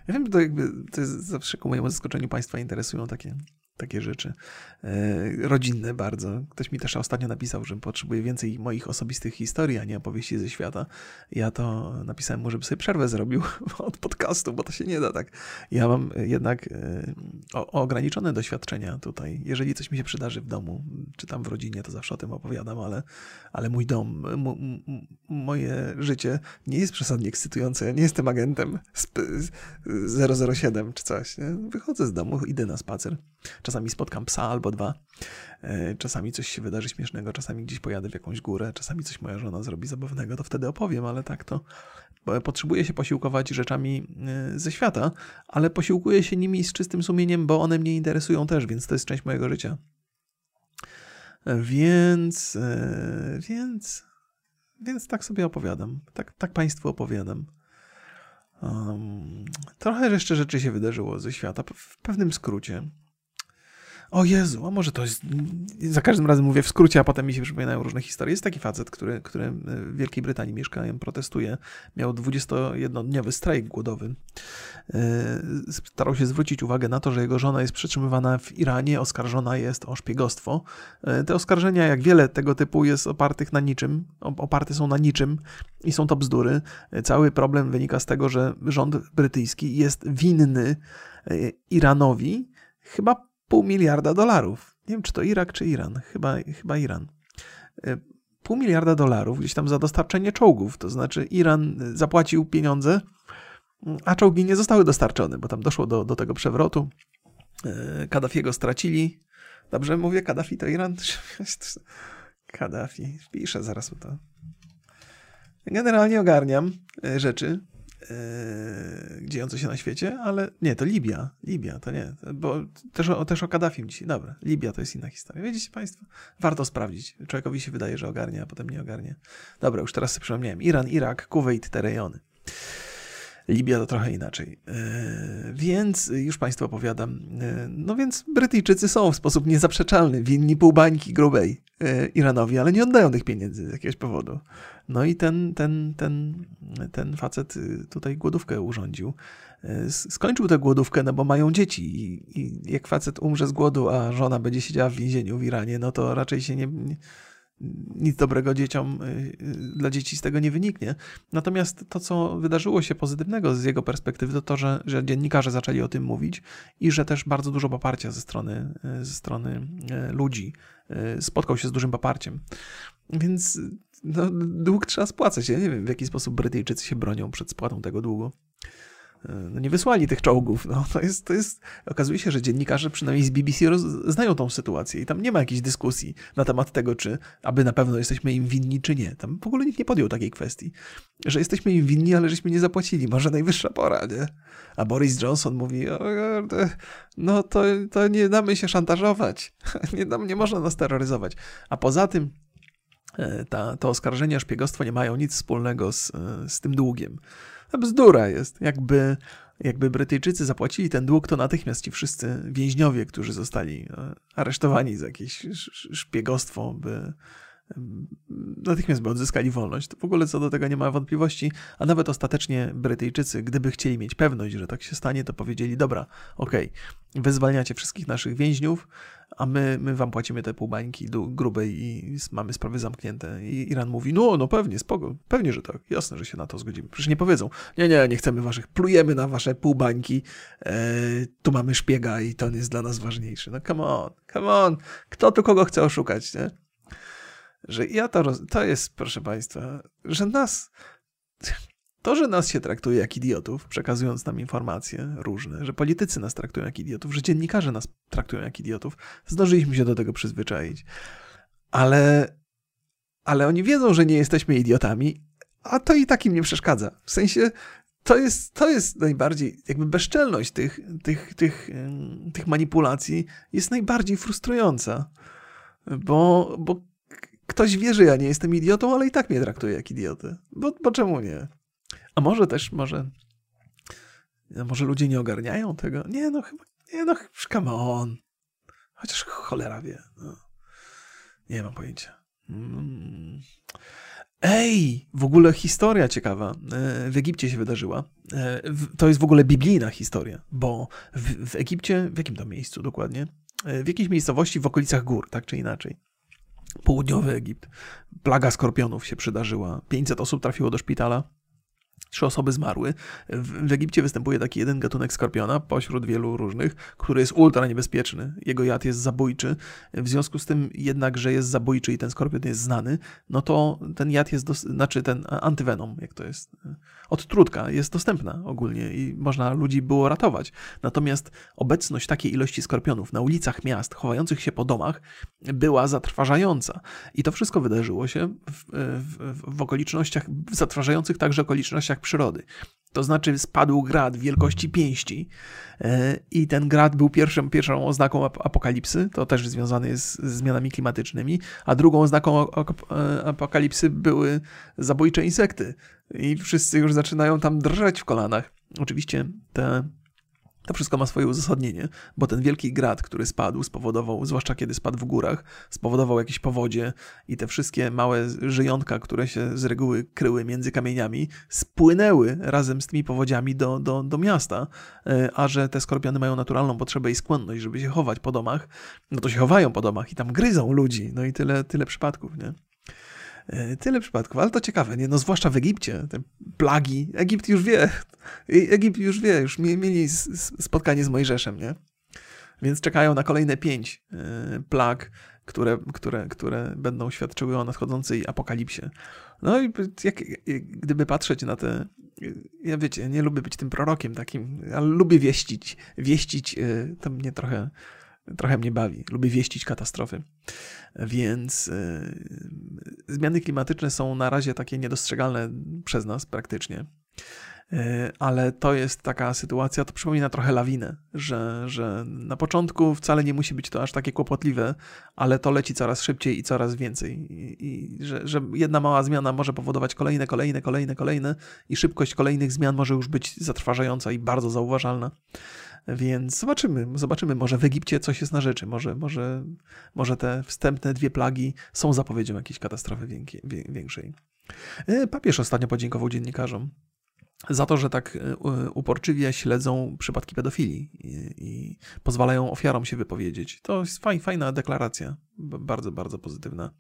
Speaker 1: Ja wiem, to jakby to jest zawsze ku mojemu zaskoczeniu Państwa interesują takie takie rzeczy. E, rodzinne bardzo. Ktoś mi też ostatnio napisał, że potrzebuje więcej moich osobistych historii, a nie opowieści ze świata. Ja to napisałem mu, żeby sobie przerwę zrobił [LAUGHS] od podcastu, bo to się nie da tak. Ja mam jednak e, ograniczone doświadczenia tutaj. Jeżeli coś mi się przydarzy w domu, czy tam w rodzinie, to zawsze o tym opowiadam, ale, ale mój dom, moje życie nie jest przesadnie ekscytujące. Ja nie jestem agentem 007 czy coś. Wychodzę z domu, idę na spacer Czasami spotkam psa albo dwa. E, czasami coś się wydarzy śmiesznego, czasami gdzieś pojadę w jakąś górę, czasami coś moja żona zrobi zabawnego, to wtedy opowiem, ale tak to potrzebuję się posiłkować rzeczami e, ze świata, ale posiłkuję się nimi z czystym sumieniem, bo one mnie interesują też, więc to jest część mojego życia. Więc, e, więc, więc tak sobie opowiadam. Tak, tak Państwu opowiadam. Um, trochę jeszcze rzeczy się wydarzyło ze świata, w pewnym skrócie o Jezu, a może to jest... Za każdym razem mówię w skrócie, a potem mi się przypominają różne historie. Jest taki facet, który, który w Wielkiej Brytanii mieszka, protestuje. Miał 21-dniowy strajk głodowy. E, starał się zwrócić uwagę na to, że jego żona jest przetrzymywana w Iranie, oskarżona jest o szpiegostwo. E, te oskarżenia, jak wiele tego typu, jest opartych na niczym, oparte są na niczym i są to bzdury. E, cały problem wynika z tego, że rząd brytyjski jest winny Iranowi chyba pół miliarda dolarów. Nie wiem, czy to Irak, czy Iran. Chyba, chyba Iran. E, pół miliarda dolarów gdzieś tam za dostarczenie czołgów. To znaczy, Iran zapłacił pieniądze, a czołgi nie zostały dostarczone, bo tam doszło do, do tego przewrotu. E, Kaddafiego stracili. Dobrze mówię, Kaddafi to Iran? [LAUGHS] Kaddafi. Piszę zaraz to. Generalnie ogarniam e, rzeczy. Yy, dziejące się na świecie, ale nie, to Libia. Libia, to nie, bo też o, też o Kaddafim dzisiaj. Dobra, Libia to jest inna historia. Widzicie Państwo? Warto sprawdzić. Człowiekowi się wydaje, że ogarnia, a potem nie ogarnia. Dobra, już teraz sobie przypomniałem. Iran, Irak, Kuwait, te rejony. Libia to trochę inaczej. Yy, więc już Państwu opowiadam. Yy, no więc Brytyjczycy są w sposób niezaprzeczalny winni pół bańki grubej Iranowi, ale nie oddają tych pieniędzy z jakiegoś powodu. No i ten, ten, ten, ten facet y, tutaj głodówkę urządził. Y, skończył tę głodówkę, no bo mają dzieci i, i jak facet umrze z głodu, a żona będzie siedziała w więzieniu w Iranie, no to raczej się nie, nie nic dobrego dzieciom, y, dla dzieci z tego nie wyniknie. Natomiast to, co wydarzyło się pozytywnego z jego perspektywy, to to, że, że dziennikarze zaczęli o tym mówić i że też bardzo dużo poparcia ze strony, ze strony ludzi spotkał się z dużym poparciem. Więc no, dług trzeba spłacać. Ja nie wiem, w jaki sposób Brytyjczycy się bronią przed spłatą tego długu. E, no nie wysłali tych czołgów. No, to jest, to jest... Okazuje się, że dziennikarze przynajmniej z BBC roz... znają tą sytuację i tam nie ma jakiejś dyskusji na temat tego, czy aby na pewno jesteśmy im winni, czy nie. Tam w ogóle nikt nie podjął takiej kwestii, że jesteśmy im winni, ale żeśmy nie zapłacili. Może najwyższa pora, nie? A Boris Johnson mówi, no to, to nie damy się szantażować. [LAUGHS] Nie, nie można nas terroryzować. A poza tym ta, to oskarżenia o szpiegostwo nie mają nic wspólnego z, e, z tym długiem. To bzdura jest. Jakby, jakby Brytyjczycy zapłacili ten dług, to natychmiast ci wszyscy więźniowie, którzy zostali e, aresztowani za jakieś szpiegostwo, by natychmiast by odzyskali wolność. To w ogóle co do tego nie ma wątpliwości, a nawet ostatecznie Brytyjczycy, gdyby chcieli mieć pewność, że tak się stanie, to powiedzieli, dobra, okej, okay, wy zwalniacie wszystkich naszych więźniów, a my, my wam płacimy te półbańki grubej i mamy sprawy zamknięte. I Iran mówi, no, no pewnie, spoko, pewnie, że tak, jasne, że się na to zgodzimy. Przecież nie powiedzą, nie, nie, nie chcemy waszych, plujemy na wasze półbańki, e, tu mamy szpiega i to jest dla nas ważniejszy. No come on, come on, kto tu kogo chce oszukać, nie? Że ja to, roz... to jest, proszę państwa, że nas, to, że nas się traktuje jak idiotów, przekazując nam informacje różne, że politycy nas traktują jak idiotów, że dziennikarze nas traktują jak idiotów, zdążyliśmy się do tego przyzwyczaić. Ale, ale oni wiedzą, że nie jesteśmy idiotami, a to i tak im nie przeszkadza. W sensie to jest, to jest najbardziej, jakby bezczelność tych, tych, tych, tych manipulacji jest najbardziej frustrująca. Bo, bo ktoś wie, że ja nie jestem idiotą, ale i tak mnie traktuje jak idiotę. Bo, bo czemu nie? A może też, może. Może ludzie nie ogarniają tego? Nie, no chyba. Nie, no come on. Chociaż cholera wie. No. Nie mam pojęcia. Mm. Ej, w ogóle historia ciekawa. E, w Egipcie się wydarzyła. E, to jest w ogóle biblijna historia, bo w, w Egipcie, w jakim to miejscu dokładnie? E, w jakiejś miejscowości w okolicach gór, tak czy inaczej. Południowy Egipt. Plaga skorpionów się przydarzyła. 500 osób trafiło do szpitala. Trzy osoby zmarły. W, w, Egipcie występuje taki jeden gatunek skorpiona pośród wielu różnych, który jest ultra niebezpieczny. Jego jad jest zabójczy. W związku z tym jednak, że jest zabójczy i ten skorpion jest znany, no to ten jad jest, dos- znaczy ten antyvenom, jak to jest, odtrutka jest dostępna ogólnie i można ludzi było ratować. Natomiast obecność takiej ilości skorpionów na ulicach miast, chowających się po domach, była zatrważająca. I to wszystko wydarzyło się w, w, w okolicznościach, zatrważających także okolicznościach przyrody. To znaczy spadł grad wielkości pięści e, i ten grad był pierwszym, pierwszą oznaką apokalipsy, to też związane jest z zmianami klimatycznymi, a drugą oznaką e, apokalipsy były zabójcze insekty i wszyscy już zaczynają tam drżeć w kolanach. Oczywiście te to wszystko ma swoje uzasadnienie, bo ten wielki grad, który spadł, spowodował, zwłaszcza kiedy spadł w górach, spowodował jakieś powodzie i te wszystkie małe żyjątka, które się z reguły kryły między kamieniami, spłynęły razem z tymi powodziami do, do, do miasta. E, a że te skorpiony mają naturalną potrzebę i skłonność, żeby się chować po domach, no to się chowają po domach i tam gryzą ludzi. No i tyle, tyle przypadków, nie? E, tyle przypadków, ale to ciekawe, nie? No zwłaszcza w Egipcie, te plagi. Egipt już wie, Egipt już wie, już mieli spotkanie z Mojżeszem, nie? Więc czekają na kolejne pięć e, plag, które, które, które będą świadczyły o nadchodzącej apokalipsie. No i jak, gdyby patrzeć na te, ja wiecie, nie lubię być tym prorokiem takim, ale lubię wieścić, wieścić, e, to mnie trochę trochę mnie bawi. Lubię wieścić katastrofy. Więc yy, zmiany klimatyczne są na razie takie niedostrzegalne przez nas praktycznie. Yy, ale to jest taka sytuacja, to przypomina trochę lawinę, że, że na początku wcale nie musi być to aż takie kłopotliwe, ale to leci coraz szybciej i coraz więcej. I, i że, że jedna mała zmiana może powodować kolejne, kolejne, kolejne, kolejne, i szybkość kolejnych zmian może już być zatrważająca i bardzo zauważalna. Więc zobaczymy, zobaczymy, może w Egipcie coś jest na rzeczy, może, może, może te wstępne dwie plagi są zapowiedzią jakiejś katastrofy większej. E, papież ostatnio podziękował dziennikarzom za to, że tak e, uporczywie śledzą przypadki pedofilii i, i pozwalają ofiarom się wypowiedzieć. To jest faj, fajna deklaracja, bardzo, bardzo pozytywna.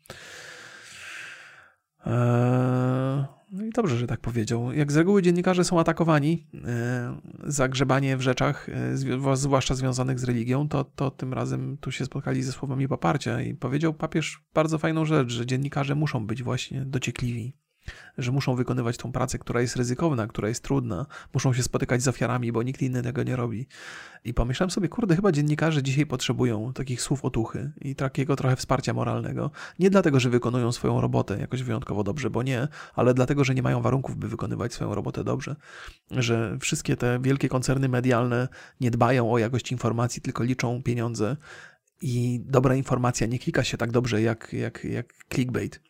Speaker 1: Eee, no i dobrze, że tak powiedział. Jak z reguły dziennikarze są atakowani e, za grzebanie w rzeczach, e, zwłaszcza związanych z religią, to, to tym razem tu się spotkali ze słowami poparcia i powiedział papież bardzo fajną rzecz, że dziennikarze muszą być właśnie dociekliwi że muszą wykonywać tą pracę, która jest ryzykowna, która jest trudna, muszą się spotykać z ofiarami, bo nikt inny tego nie robi. I pomyślałem sobie, kurde, chyba dziennikarze dzisiaj potrzebują takich słów otuchy i takiego trochę wsparcia moralnego. Nie dlatego, że wykonują swoją robotę jakoś wyjątkowo dobrze, bo nie, ale dlatego, że nie mają warunków, by wykonywać swoją robotę dobrze. Że wszystkie te wielkie koncerny medialne nie dbają o jakość informacji, tylko liczą pieniądze. I dobra informacja nie klika się tak dobrze jak, jak, jak clickbait.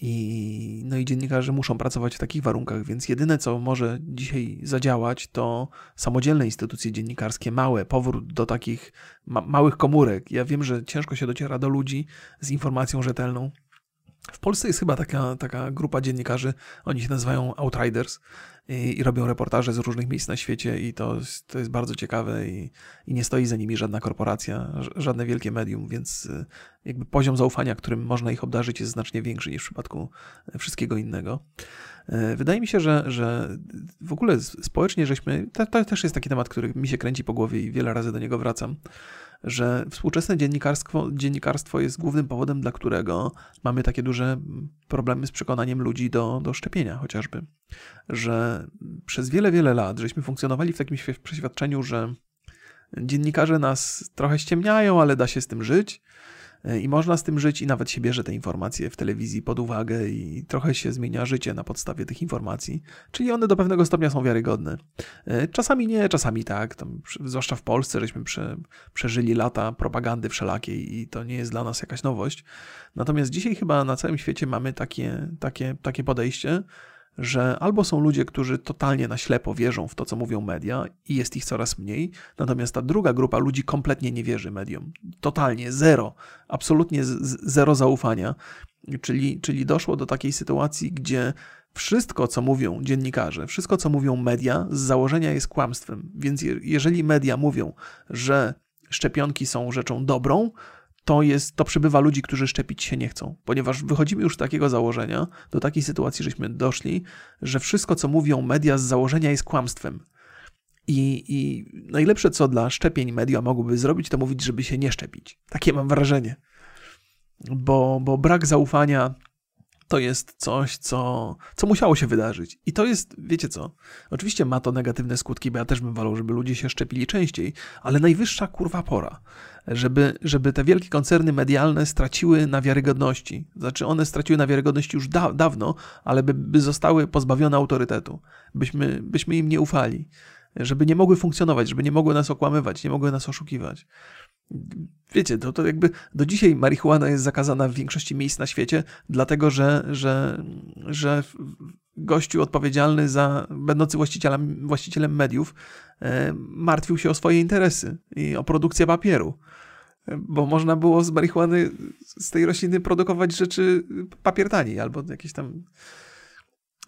Speaker 1: I, no i dziennikarze muszą pracować w takich warunkach, więc jedyne, co może dzisiaj zadziałać, to samodzielne instytucje dziennikarskie, małe, powrót do takich ma małych komórek. Ja wiem, że ciężko się dociera do ludzi z informacją rzetelną, w Polsce jest chyba taka, taka grupa dziennikarzy, oni się nazywają Outriders i, i robią reportaże z różnych miejsc na świecie i to, to jest bardzo ciekawe i, i nie stoi za nimi żadna korporacja, żadne wielkie medium, więc y, jakby poziom zaufania, którym można ich obdarzyć jest znacznie większy niż w przypadku wszystkiego innego. Y, wydaje mi się, że, że w ogóle społecznie żeśmy, to, to też jest taki temat, który mi się kręci po głowie i wiele razy do niego wracam, że współczesne dziennikarstwo, dziennikarstwo jest głównym powodem, dla którego mamy takie duże problemy z przekonaniem ludzi do, do szczepienia chociażby. Że przez wiele, wiele lat żeśmy funkcjonowali w takim przeświadczeniu, że dziennikarze nas trochę ściemniają, ale da się z tym żyć i można z tym żyć i nawet się bierze te informacje w telewizji pod uwagę i trochę się zmienia życie na podstawie tych informacji, czyli one do pewnego stopnia są wiarygodne. E, czasami nie, czasami tak, Tam, zwłaszcza w Polsce żeśmy prze, przeżyli lata propagandy wszelakiej i to nie jest dla nas jakaś nowość. Natomiast dzisiaj chyba na całym świecie mamy takie, takie, takie podejście, że albo są ludzie, którzy totalnie na ślepo wierzą w to, co mówią media i jest ich coraz mniej, natomiast ta druga grupa ludzi kompletnie nie wierzy mediom. Totalnie, zero, absolutnie zero zaufania. Czyli, czyli doszło do takiej sytuacji, gdzie wszystko, co mówią dziennikarze, wszystko, co mówią media, z założenia jest kłamstwem. Więc jeżeli media mówią, że szczepionki są rzeczą dobrą, to jest, to przybywa ludzi, którzy szczepić się nie chcą, ponieważ wychodzimy już z takiego założenia, do takiej sytuacji, żeśmy doszli, że wszystko, co mówią media z założenia jest kłamstwem. I, I najlepsze, co dla szczepień media mogłyby zrobić, to mówić, żeby się nie szczepić. Takie mam wrażenie. Bo, bo brak zaufania to jest coś, co, co musiało się wydarzyć. I to jest, wiecie co, oczywiście ma to negatywne skutki, bo ja też bym wolał, żeby ludzie się szczepili częściej, ale najwyższa kurwa pora, żeby, żeby te wielkie koncerny medialne straciły na wiarygodności. Znaczy one straciły na wiarygodności już da, dawno, ale by, by zostały pozbawione autorytetu. Byśmy, byśmy im nie ufali. Żeby nie mogły funkcjonować, żeby nie mogły nas okłamywać, nie mogły nas oszukiwać. Wiecie, to, to jakby do dzisiaj marihuana jest zakazana w większości miejsc na świecie, dlatego że, że, że gościu odpowiedzialny za, będący właścicielem, właścicielem mediów, e, martwił się o swoje interesy i o produkcję papieru. Bo można było z marihuany, z tej rośliny produkować rzeczy papier tani, albo jakieś tam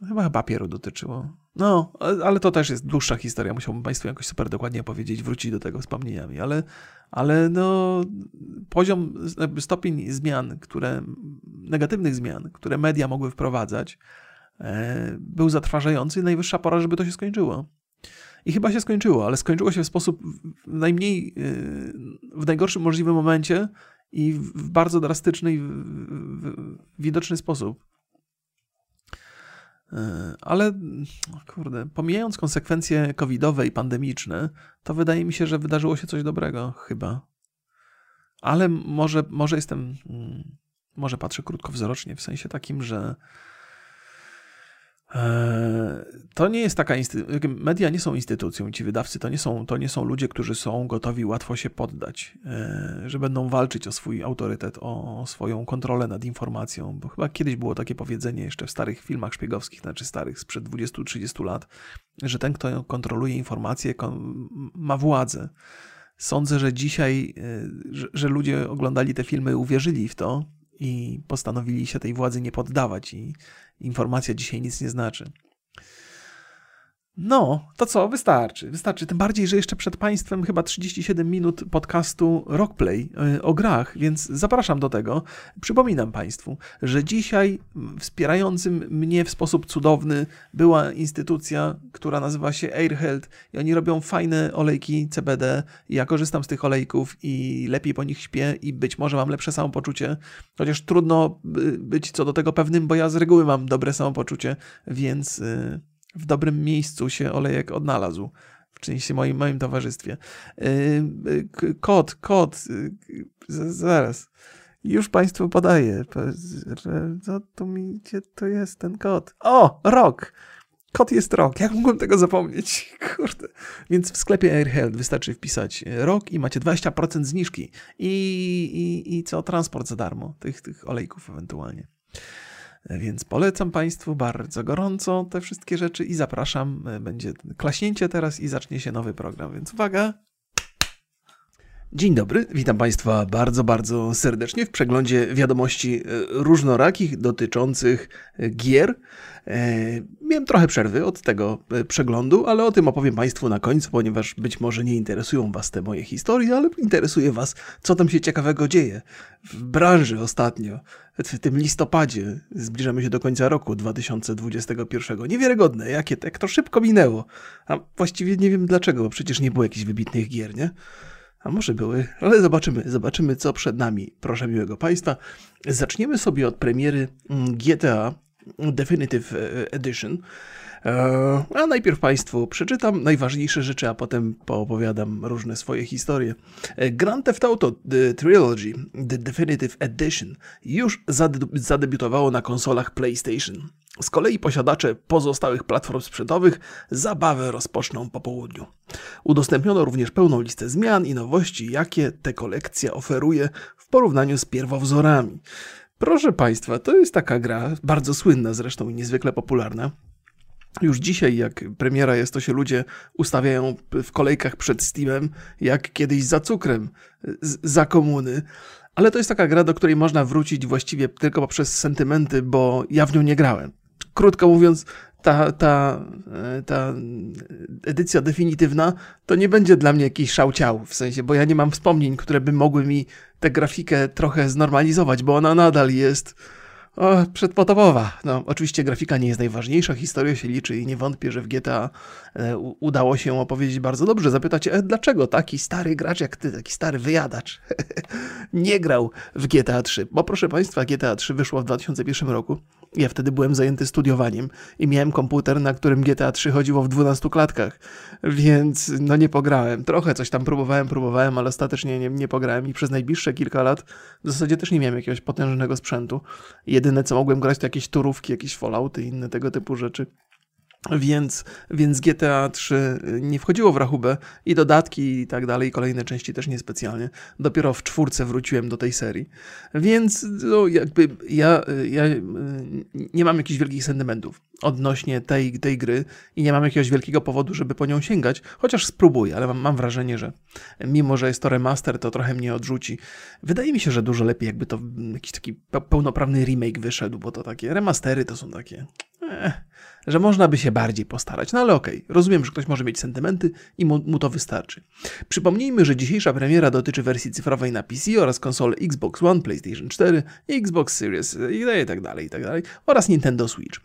Speaker 1: Chyba papieru dotyczyło. No, ale to też jest dłuższa historia. Musiałbym Państwu jakoś super dokładnie opowiedzieć, wrócić do tego wspomnieniami, ale, ale no, poziom, stopień zmian, które, negatywnych zmian, które media mogły wprowadzać, e, był zatrważający. Najwyższa pora, żeby to się skończyło. I chyba się skończyło, ale skończyło się w sposób najmniej, e, w najgorszym możliwym momencie i w bardzo drastyczny i widoczny sposób. E, ale kurde, pomijając konsekwencje covidowe i pandemiczne, to wydaje mi się, że wydarzyło się coś dobrego chyba. Ale może, może jestem, mm, może patrzę krótkowzrocznie, w sensie takim, że to nie jest taka. Media nie są instytucją, ci wydawcy to nie są, to nie są ludzie, którzy są gotowi łatwo się poddać, e, że będą walczyć o swój autorytet, o swoją kontrolę nad informacją. Bo chyba kiedyś było takie powiedzenie jeszcze w starych filmach szpiegowskich, znaczy starych sprzed 20-30 lat, że ten, kto kontroluje informacje, ma władzę. Sądzę, że dzisiaj, e, że ludzie oglądali te filmy, uwierzyli w to i postanowili się tej władzy nie poddawać i informacja dzisiaj nic nie znaczy. No, to co? Wystarczy. Wystarczy. Tym bardziej, że jeszcze przed Państwem chyba 37 minut podcastu Rockplay y, o grach, więc zapraszam do tego. Przypominam Państwu, że dzisiaj wspierającym mnie w sposób cudowny była instytucja, która nazywa się Airheld i oni robią fajne olejki CBD. Ja korzystam z tych olejków i lepiej po nich śpię i być może mam lepsze samopoczucie, chociaż trudno być co do tego pewnym, bo ja z reguły mam dobre samopoczucie, więc y, w dobrym miejscu się olejek odnalazł. W części moim, moim towarzystwie. Yy, kod, kod, yy, zaraz. Już Państwu podaję. Co tu mi, gdzie to jest ten kod? O, rok! Kod jest rok. Jak mogłem tego zapomnieć? [LAUGHS] Kurde. Więc w sklepie AirHealth wystarczy wpisać rok i macie 20% zniżki. I, i, i co? Transport za darmo. Tych, tych olejków ewentualnie. Więc polecam Państwu bardzo gorąco te wszystkie rzeczy i zapraszam. Będzie klaśnięcie teraz i zacznie się nowy program, więc uwaga. Dzień dobry, witam Państwa bardzo, bardzo serdecznie w przeglądzie wiadomości e, różnorakich dotyczących e, gier. E, miałem trochę przerwy od tego przeglądu, ale o tym opowiem Państwu na końcu, ponieważ być może nie interesują Was te moje historie, ale interesuje Was, co tam się ciekawego dzieje w branży ostatnio. W tym listopadzie zbliżamy się do końca roku 2021. Niewiarygodne, jakie, jak to szybko minęło. A właściwie nie wiem dlaczego, bo przecież nie było jakichś wybitnych gier, nie? A może były, ale zobaczymy, zobaczymy co przed nami. Proszę miłego Państwa. Zaczniemy sobie od premiery mm, GTA Definitive e, Edition. E, a najpierw Państwu przeczytam najważniejsze rzeczy, a potem poopowiadam różne swoje historie. E, Grand Theft Auto The Trilogy The Definitive Edition już zadebiutowało na konsolach PlayStation. Z kolei posiadacze pozostałych platform sprzętowych zabawę rozpoczną po południu. Udostępniono również pełną listę zmian i nowości, jakie ta kolekcja oferuje w porównaniu z pierwowzorami. Proszę Państwa, to jest taka gra, bardzo słynna zresztą i niezwykle popularna. Już dzisiaj, jak premiera jest, to się ludzie ustawiają w kolejkach przed Steamem, jak kiedyś za cukrem, za komuny. Ale to jest taka gra, do której można wrócić właściwie tylko poprzez sentymenty, bo ja w nią nie grałem krótko mówiąc, ta, ta, e, ta edycja definitywna to nie będzie dla mnie jakiś szałciał, w sensie, bo ja nie mam wspomnień, które by mogły mi tę grafikę trochę znormalizować, bo ona nadal jest o, przedpotopowa. No, oczywiście grafika nie jest najważniejsza, historia się liczy i nie wątpię, że w GTA e, udało się opowiedzieć bardzo dobrze. Zapytacie, e, dlaczego taki stary gracz jak ty, taki stary wyjadacz [LAUGHS] nie grał w GTA 3? Bo proszę Państwa, GTA 3 wyszło w 2001 roku. Ja wtedy byłem zajęty studiowaniem i miałem komputer, na którym GTA 3 chodziło w 12 klatkach, więc no nie pograłem. Trochę coś tam próbowałem, próbowałem, ale ostatecznie nie, nie pograłem i przez najbliższe kilka lat w zasadzie też nie miałem jakiegoś potężnego sprzętu. Jedyne co mogłem grać to jakieś turówki, jakieś Fallouty i inne tego typu rzeczy. Więc, więc GTA 3 nie wchodziło w rachubę i dodatki i tak dalej, kolejne części też niespecjalnie. Dopiero w czwórce wróciłem do tej serii. Więc no, jakby ja, ja nie mam jakichś wielkich sentymentów odnośnie tej, tej gry i nie mam jakiegoś wielkiego powodu, żeby po nią sięgać, chociaż spróbuję, ale mam, mam wrażenie, że mimo, że jest to remaster, to trochę mnie odrzuci. Wydaje mi się, że dużo lepiej jakby to jakiś taki pełnoprawny remake wyszedł, bo to takie remastery to są takie... Eh że można by się bardziej postarać. No ale okej, okay, rozumiem, że ktoś może mieć sentymenty i mu, mu, to wystarczy. Przypomnijmy, że dzisiejsza premiera dotyczy wersji cyfrowej na PC oraz konsole Xbox One, PlayStation 4, Xbox Series i tak dalej, i tak dalej oraz Nintendo Switch.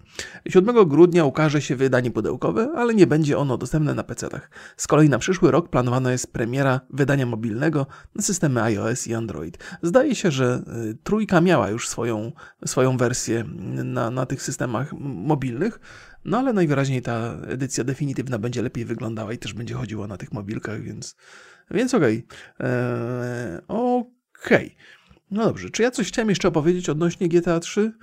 Speaker 1: 7 grudnia ukaże się wydanie pudełkowe, ale nie będzie ono dostępne na PC-tach. Z kolei na przyszły rok planowana jest premiera wydania mobilnego na systemy iOS i Android. Zdaje się, że y, trójka miała już swoją, swoją wersję na, na tych systemach mobilnych, no ale najwyraźniej ta edycja definitywna będzie lepiej wyglądała i też będzie chodziła na tych mobilkach, więc, więc okej. Okay. Eee, okej. Okay. No dobrze, czy ja coś chciałem jeszcze opowiedzieć odnośnie GTA 3?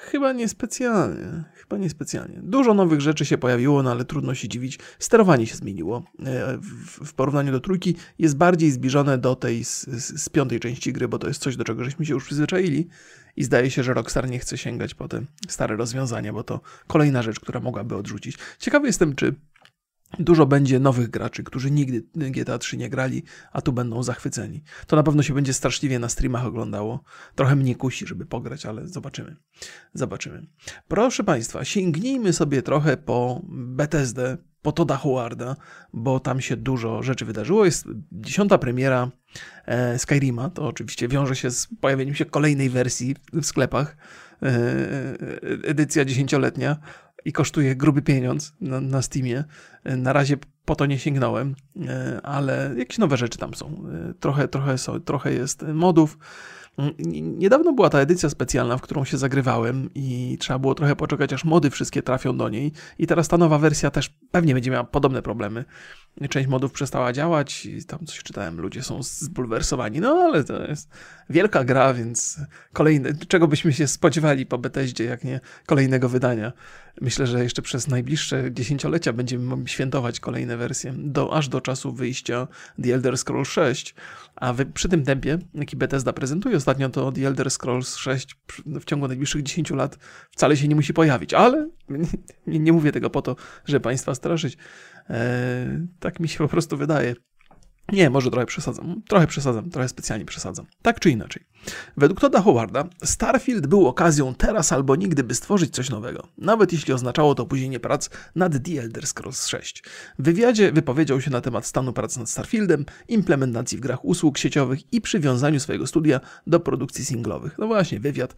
Speaker 1: Chyba niespecjalnie. Chyba niespecjalnie. Dużo nowych rzeczy się pojawiło, no ale trudno się dziwić. Sterowanie się zmieniło. E, w, porównaniu do trójki jest bardziej zbliżone do tej z, z, z, piątej części gry, bo to jest coś, do czego żeśmy się już przyzwyczaili. I zdaje się, że Rockstar nie chce sięgać po te stare rozwiązania, bo to kolejna rzecz, która mogłaby odrzucić. Ciekawy jestem, czy Dużo będzie nowych graczy, którzy nigdy GTA 3 nie grali, a tu będą zachwyceni. To na pewno się będzie straszliwie na streamach oglądało. Trochę mnie kusi, żeby pograć, ale zobaczymy. Zobaczymy. Proszę Państwa, sięgnijmy sobie trochę po BTSD po Toda Howarda, bo tam się dużo rzeczy wydarzyło. Jest dziesiąta premiera e, Skyrima, to oczywiście wiąże się z pojawieniem się kolejnej wersji w sklepach. E, edycja dziesięcioletnia i kosztuje gruby pieniądz na, na Steamie. E, na razie po to nie sięgnąłem, e, ale jakieś nowe rzeczy tam są. E, trochę, trochę, trochę jest modów. Niedawno była ta edycja specjalna, w którą się zagrywałem i trzeba było trochę poczekać, aż mody wszystkie trafią do niej. I teraz ta nowa wersja też pewnie będzie miała podobne problemy. Część modów przestała działać i tam coś czytałem, ludzie są zbulwersowani. No ale to jest wielka gra, więc kolejne, czego byśmy się spodziewali po Bethesdzie, jak nie kolejnego wydania. Myślę, że jeszcze przez najbliższe dziesięciolecia będziemy mogli świętować kolejne wersje, do, aż do czasu wyjścia The Elder Scrolls 6. A wy, przy tym tempie, jaki Bethesda prezentuje ostatnio, to The Elder Scrolls 6 w ciągu najbliższych 10 lat wcale się nie musi pojawić. Ale [LAUGHS] nie, nie mówię tego po to, żeby Państwa straszyć. Eee, tak mi się po prostu wydaje. Nie, może trochę przesadzam. Trochę przesadzam, trochę specjalnie przesadzam. Tak czy inaczej. Według Toda Howarda, Starfield był okazją teraz albo nigdy, by stworzyć coś nowego, nawet jeśli oznaczało to opóźnienie prac nad The Elder Scrolls 6. W wywiadzie wypowiedział się na temat stanu prac nad Starfieldem, implementacji w grach usług sieciowych i przywiązaniu swojego studia do produkcji singlowych. No właśnie, wywiad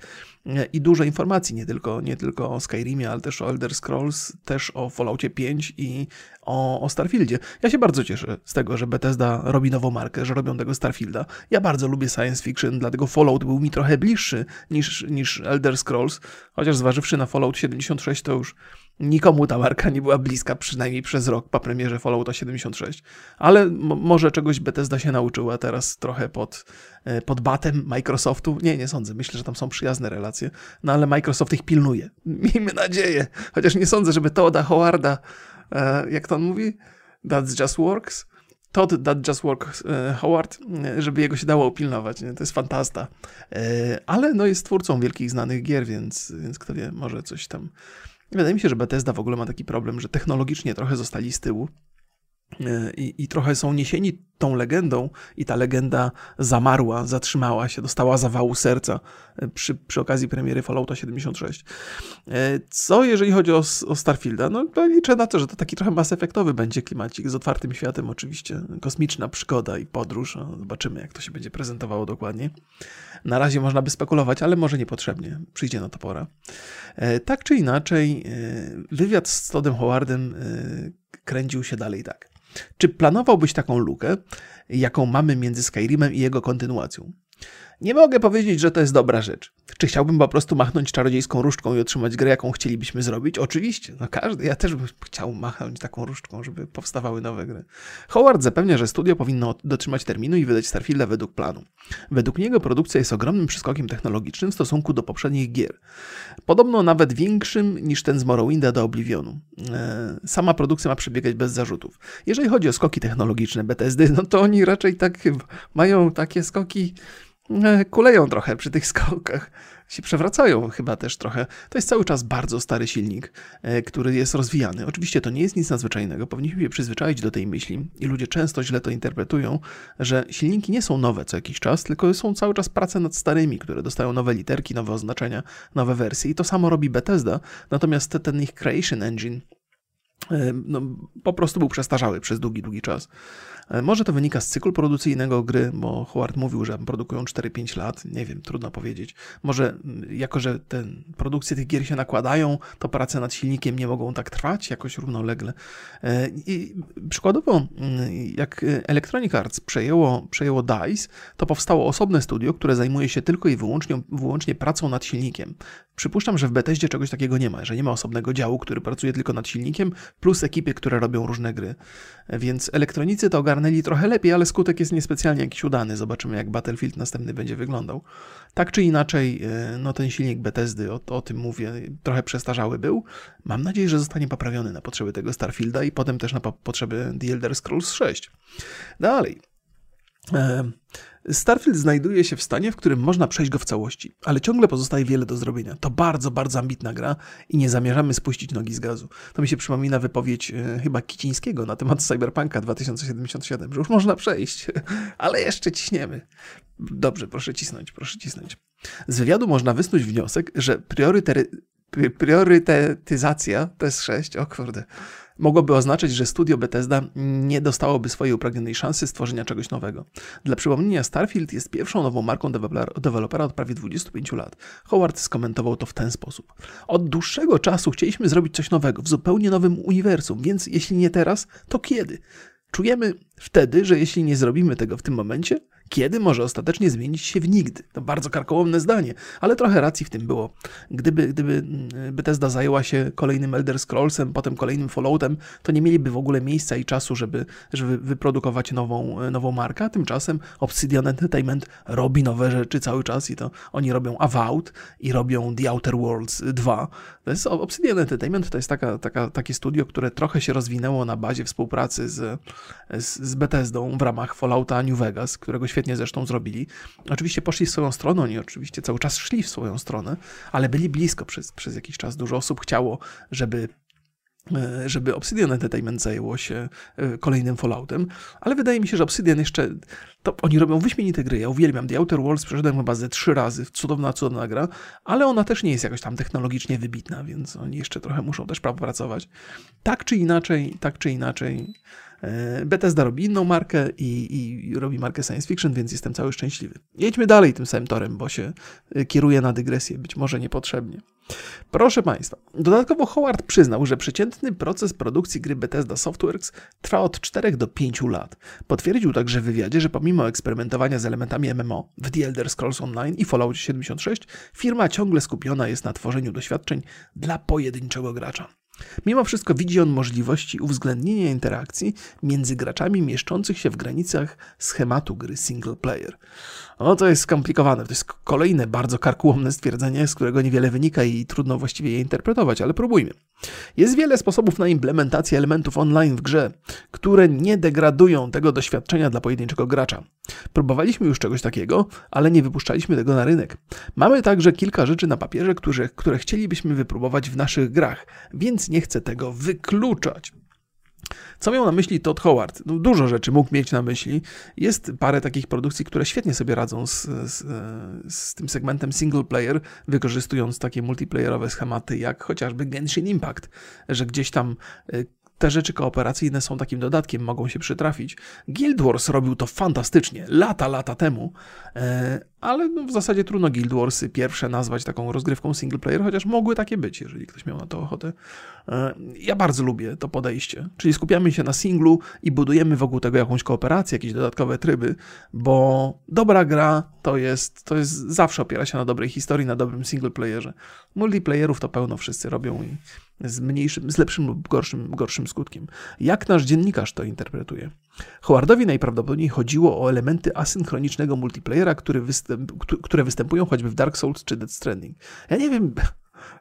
Speaker 1: i dużo informacji, nie tylko, nie tylko o Skyrimie, ale też o Elder Scrolls, też o Falloutie 5 i o, o Starfieldzie. Ja się bardzo cieszę z tego, że Bethesda robi nową markę, że robią tego Starfielda. Ja bardzo lubię science fiction, dlatego Fallout był mi trochę bliższy niż, niż Elder Scrolls, chociaż zważywszy na Fallout 76, to już nikomu ta marka nie była bliska, przynajmniej przez rok po premierze Fallouta 76. Ale może czegoś Bethesda się nauczyła teraz trochę pod, e, pod batem Microsoftu. Nie, nie sądzę. Myślę, że tam są przyjazne relacje. No ale Microsoft ich pilnuje. [LAUGHS] Miejmy nadzieję. Chociaż nie sądzę, żeby to da Howarda, e, jak to on mówi? That just works Todd That Just Work e, Howard, e, żeby jego się dało opilnować. Nie? To jest fantasta. E, ale no jest twórcą wielkich znanych gier, więc, więc kto wie, może coś tam. Wydaje mi się, że Bethesda w ogóle ma taki problem, że technologicznie trochę zostali z tyłu. I, I, trochę są niesieni tą legendą, i ta legenda zamarła, zatrzymała się, dostała zawału serca e, przy, przy okazji premiery Fallouta 76. E, co jeżeli chodzi o, o Starfielda? No to liczę na to, że to taki trochę Mass Effectowy będzie klimacik z otwartym światem, oczywiście. Kosmiczna przygoda i podróż. Zobaczymy, jak to się będzie prezentowało dokładnie. Na razie można by spekulować, ale może niepotrzebnie. Przyjdzie na to pora. E, tak czy inaczej, wywiad z Toddem Howardem kręcił się dalej tak. Czy planowałbyś taką lukę, jaką mamy między Skyrimem i jego kontynuacją? Nie mogę powiedzieć, że to jest dobra rzecz. Czy chciałbym po prostu machnąć czarodziejską różdżką i otrzymać grę, jaką chcielibyśmy zrobić? Oczywiście, no każdy. Ja też bym chciał machnąć taką różdżką, żeby powstawały nowe gry. Howard zapewnia, że studio powinno dotrzymać terminu i wydać Starfielda według planu. Według niego produkcja jest ogromnym przeskokiem technologicznym w stosunku do poprzednich gier. Podobno nawet większym niż ten z Morrowinda do Oblivionu. E, sama produkcja ma przebiegać bez zarzutów. Jeżeli chodzi o skoki technologiczne BTSD, no to oni raczej tak mają takie skoki kuleją trochę przy tych [LAUGHS] skokach, się przewracają chyba też trochę. To jest cały czas bardzo stary silnik, e, który jest rozwijany. Oczywiście to nie jest nic nadzwyczajnego, powinniśmy się przyzwyczaić do tej myśli i ludzie często źle to interpretują, że silniki nie są nowe co jakiś czas, tylko są cały czas prace nad starymi, które dostają nowe literki, nowe oznaczenia, nowe wersje i to samo robi Bethesda, natomiast ten ich Creation Engine e, no, po prostu był przestarzały przez długi, długi czas. E, może to wynika z cyklu produkcyjnego gry, bo Howard mówił, że produkują 4-5 lat, nie wiem, trudno powiedzieć. Może jako, że te produkcje tych gier się nakładają, to prace nad silnikiem nie mogą tak trwać jakoś równolegle. E, I przykładowo, jak Electronic Arts przejęło, przejęło DICE, to powstało osobne studio, które zajmuje się tylko i wyłącznie, wyłącznie pracą nad silnikiem. Przypuszczam, że w Bethesdzie czegoś takiego nie ma, że nie ma osobnego działu, który pracuje tylko nad silnikiem, plus ekipy, które robią różne gry. Więc elektronicy to ogarnęli trochę lepiej, ale skutek jest niespecjalnie jakiś udany. Zobaczymy, jak Battlefield następny będzie wyglądał. Tak czy inaczej, e, no ten silnik Bethesdy, o, o tym mówię, trochę przestarzały był. Mam nadzieję, że zostanie poprawiony na potrzeby tego Starfielda i potem też na potrzeby The Elder Scrolls 6. Dalej. E, Starfield znajduje się w stanie, w którym można przejść go w całości, ale ciągle pozostaje wiele do zrobienia. To bardzo, bardzo ambitna gra i nie zamierzamy spuścić nogi z gazu. To mi się przypomina wypowiedź e, chyba Kicińskiego na temat Cyberpunka 2077, że już można przejść, [LAUGHS] ale jeszcze ciśniemy. Dobrze, proszę cisnąć, proszę cisnąć. Z wywiadu można wysnuć wniosek, że priorytety priorytetyzacja PS6, o kurde, mogłoby oznaczać, że studio Bethesda nie dostałoby swojej upragnionej szansy stworzenia czegoś nowego. Dla przypomnienia, Starfield jest pierwszą nową marką dewelopera od prawie 25 lat. Howard skomentował to w ten sposób. Od dłuższego czasu chcieliśmy zrobić coś nowego, w zupełnie nowym uniwersum, więc jeśli nie teraz, to kiedy? Czujemy wtedy, że jeśli nie zrobimy tego w tym momencie, kiedy może ostatecznie zmienić się w nigdy. To bardzo karkołomne zdanie, ale trochę racji w tym było. Gdyby, gdyby mm, Bethesda zajęła się kolejnym Elder Scrollsem, potem kolejnym Falloutem, to nie mieliby w ogóle miejsca i czasu, żeby, żeby wyprodukować nową, nową markę. A tymczasem Obsidian Entertainment robi nowe rzeczy cały czas i to oni robią Avowed i robią The Outer Worlds 2. To jest Obsidian Entertainment to jest taka, taka, takie studio, które trochę się rozwinęło na bazie współpracy z, z, z Bethesdą w ramach Fallouta New Vegas, którego świetnie świetnie zresztą zrobili. Oczywiście poszli w swoją stronę, oni oczywiście cały czas szli w swoją stronę, ale byli blisko przez, przez jakiś czas. Dużo osób chciało, żeby e, żeby Obsidian Entertainment zajęło się e, kolejnym Falloutem, ale wydaje mi się, że Obsidian jeszcze, to oni robią wyśmienite gry, ja uwielbiam The Outer Worlds, przeszedłem chyba ze trzy razy, cudowna, cudowna gra, ale ona też nie jest jakoś tam technologicznie wybitna, więc oni jeszcze trochę muszą też pracować. Tak czy inaczej, tak czy inaczej, Bethesda robi inną markę i, i, robi markę science fiction, więc jestem cały szczęśliwy. Jedźmy dalej tym samym torem, bo się e, kieruje na dygresję, być może niepotrzebnie. Proszę Państwa, dodatkowo Howard przyznał, że przeciętny proces produkcji gry Bethesda Softworks trwa od 4 do 5 lat. Potwierdził także w wywiadzie, że pomimo eksperymentowania z elementami MMO w The Elder Scrolls Online i Fallout 76, firma ciągle skupiona jest na tworzeniu doświadczeń dla pojedynczego gracza. Mimo wszystko widzi on możliwości uwzględnienia interakcji między graczami mieszczących się w granicach schematu gry single player. No to jest skomplikowane, to jest kolejne bardzo karkułomne stwierdzenie, z którego niewiele wynika i trudno właściwie je interpretować, ale próbujmy. Jest wiele sposobów na implementację elementów online w grze, które nie degradują tego doświadczenia dla pojedynczego gracza. Próbowaliśmy już czegoś takiego, ale nie wypuszczaliśmy tego na rynek. Mamy także kilka rzeczy na papierze, które, które chcielibyśmy wypróbować w naszych grach, więc nie chcę tego wykluczać. Co miał na myśli Todd Howard? No, dużo rzeczy mógł mieć na myśli. Jest parę takich produkcji, które świetnie sobie radzą z, z, z, tym segmentem single player, wykorzystując takie multiplayerowe schematy, jak chociażby Genshin Impact, że gdzieś tam y, te rzeczy kooperacyjne są takim dodatkiem, mogą się przytrafić. Guild Wars robił to fantastycznie, lata, lata temu, e, ale no w zasadzie trudno Guild Warsy pierwsze nazwać taką rozgrywką single player, chociaż mogły takie być, jeżeli ktoś miał na to ochotę. E, ja bardzo lubię to podejście, czyli skupiamy się na singlu i budujemy wokół tego jakąś kooperację, jakieś dodatkowe tryby, bo dobra gra to jest, to jest zawsze opiera się na dobrej historii, na dobrym single playerze. Multiplayerów to pełno wszyscy robią i z mniejszym, z lepszym lub gorszym, gorszym skutkiem. Jak nasz dziennikarz to interpretuje? Howardowi najprawdopodobniej chodziło o elementy asynchronicznego multiplayera, występ, które występują choćby w Dark Souls czy Dead Stranding. Ja nie wiem,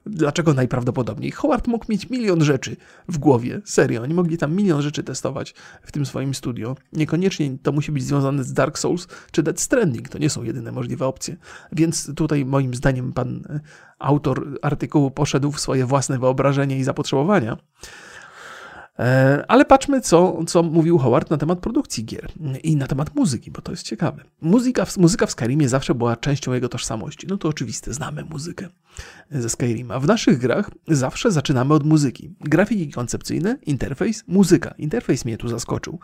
Speaker 1: Dlaczego najprawdopodobniej? Howard mógł mieć milion rzeczy w głowie, serio. Oni mogli tam milion rzeczy testować w tym swoim studio. Niekoniecznie to musi być związane z Dark Souls czy Dead Stranding. To nie są jedyne możliwe opcje. Więc tutaj moim zdaniem pan e, autor artykułu poszedł w swoje własne wyobrażenie i zapotrzebowania. E, ale patrzmy, co, co mówił Howard na temat produkcji gier i na temat muzyki, bo to jest ciekawe. Muzyka, muzyka w Skyrimie zawsze była częścią jego tożsamości. No to oczywiste, znamy muzykę ze Skyrima. W naszych grach zawsze zaczynamy od muzyki. Grafiki koncepcyjne, interfejs, muzyka. Interfejs mnie tu zaskoczył.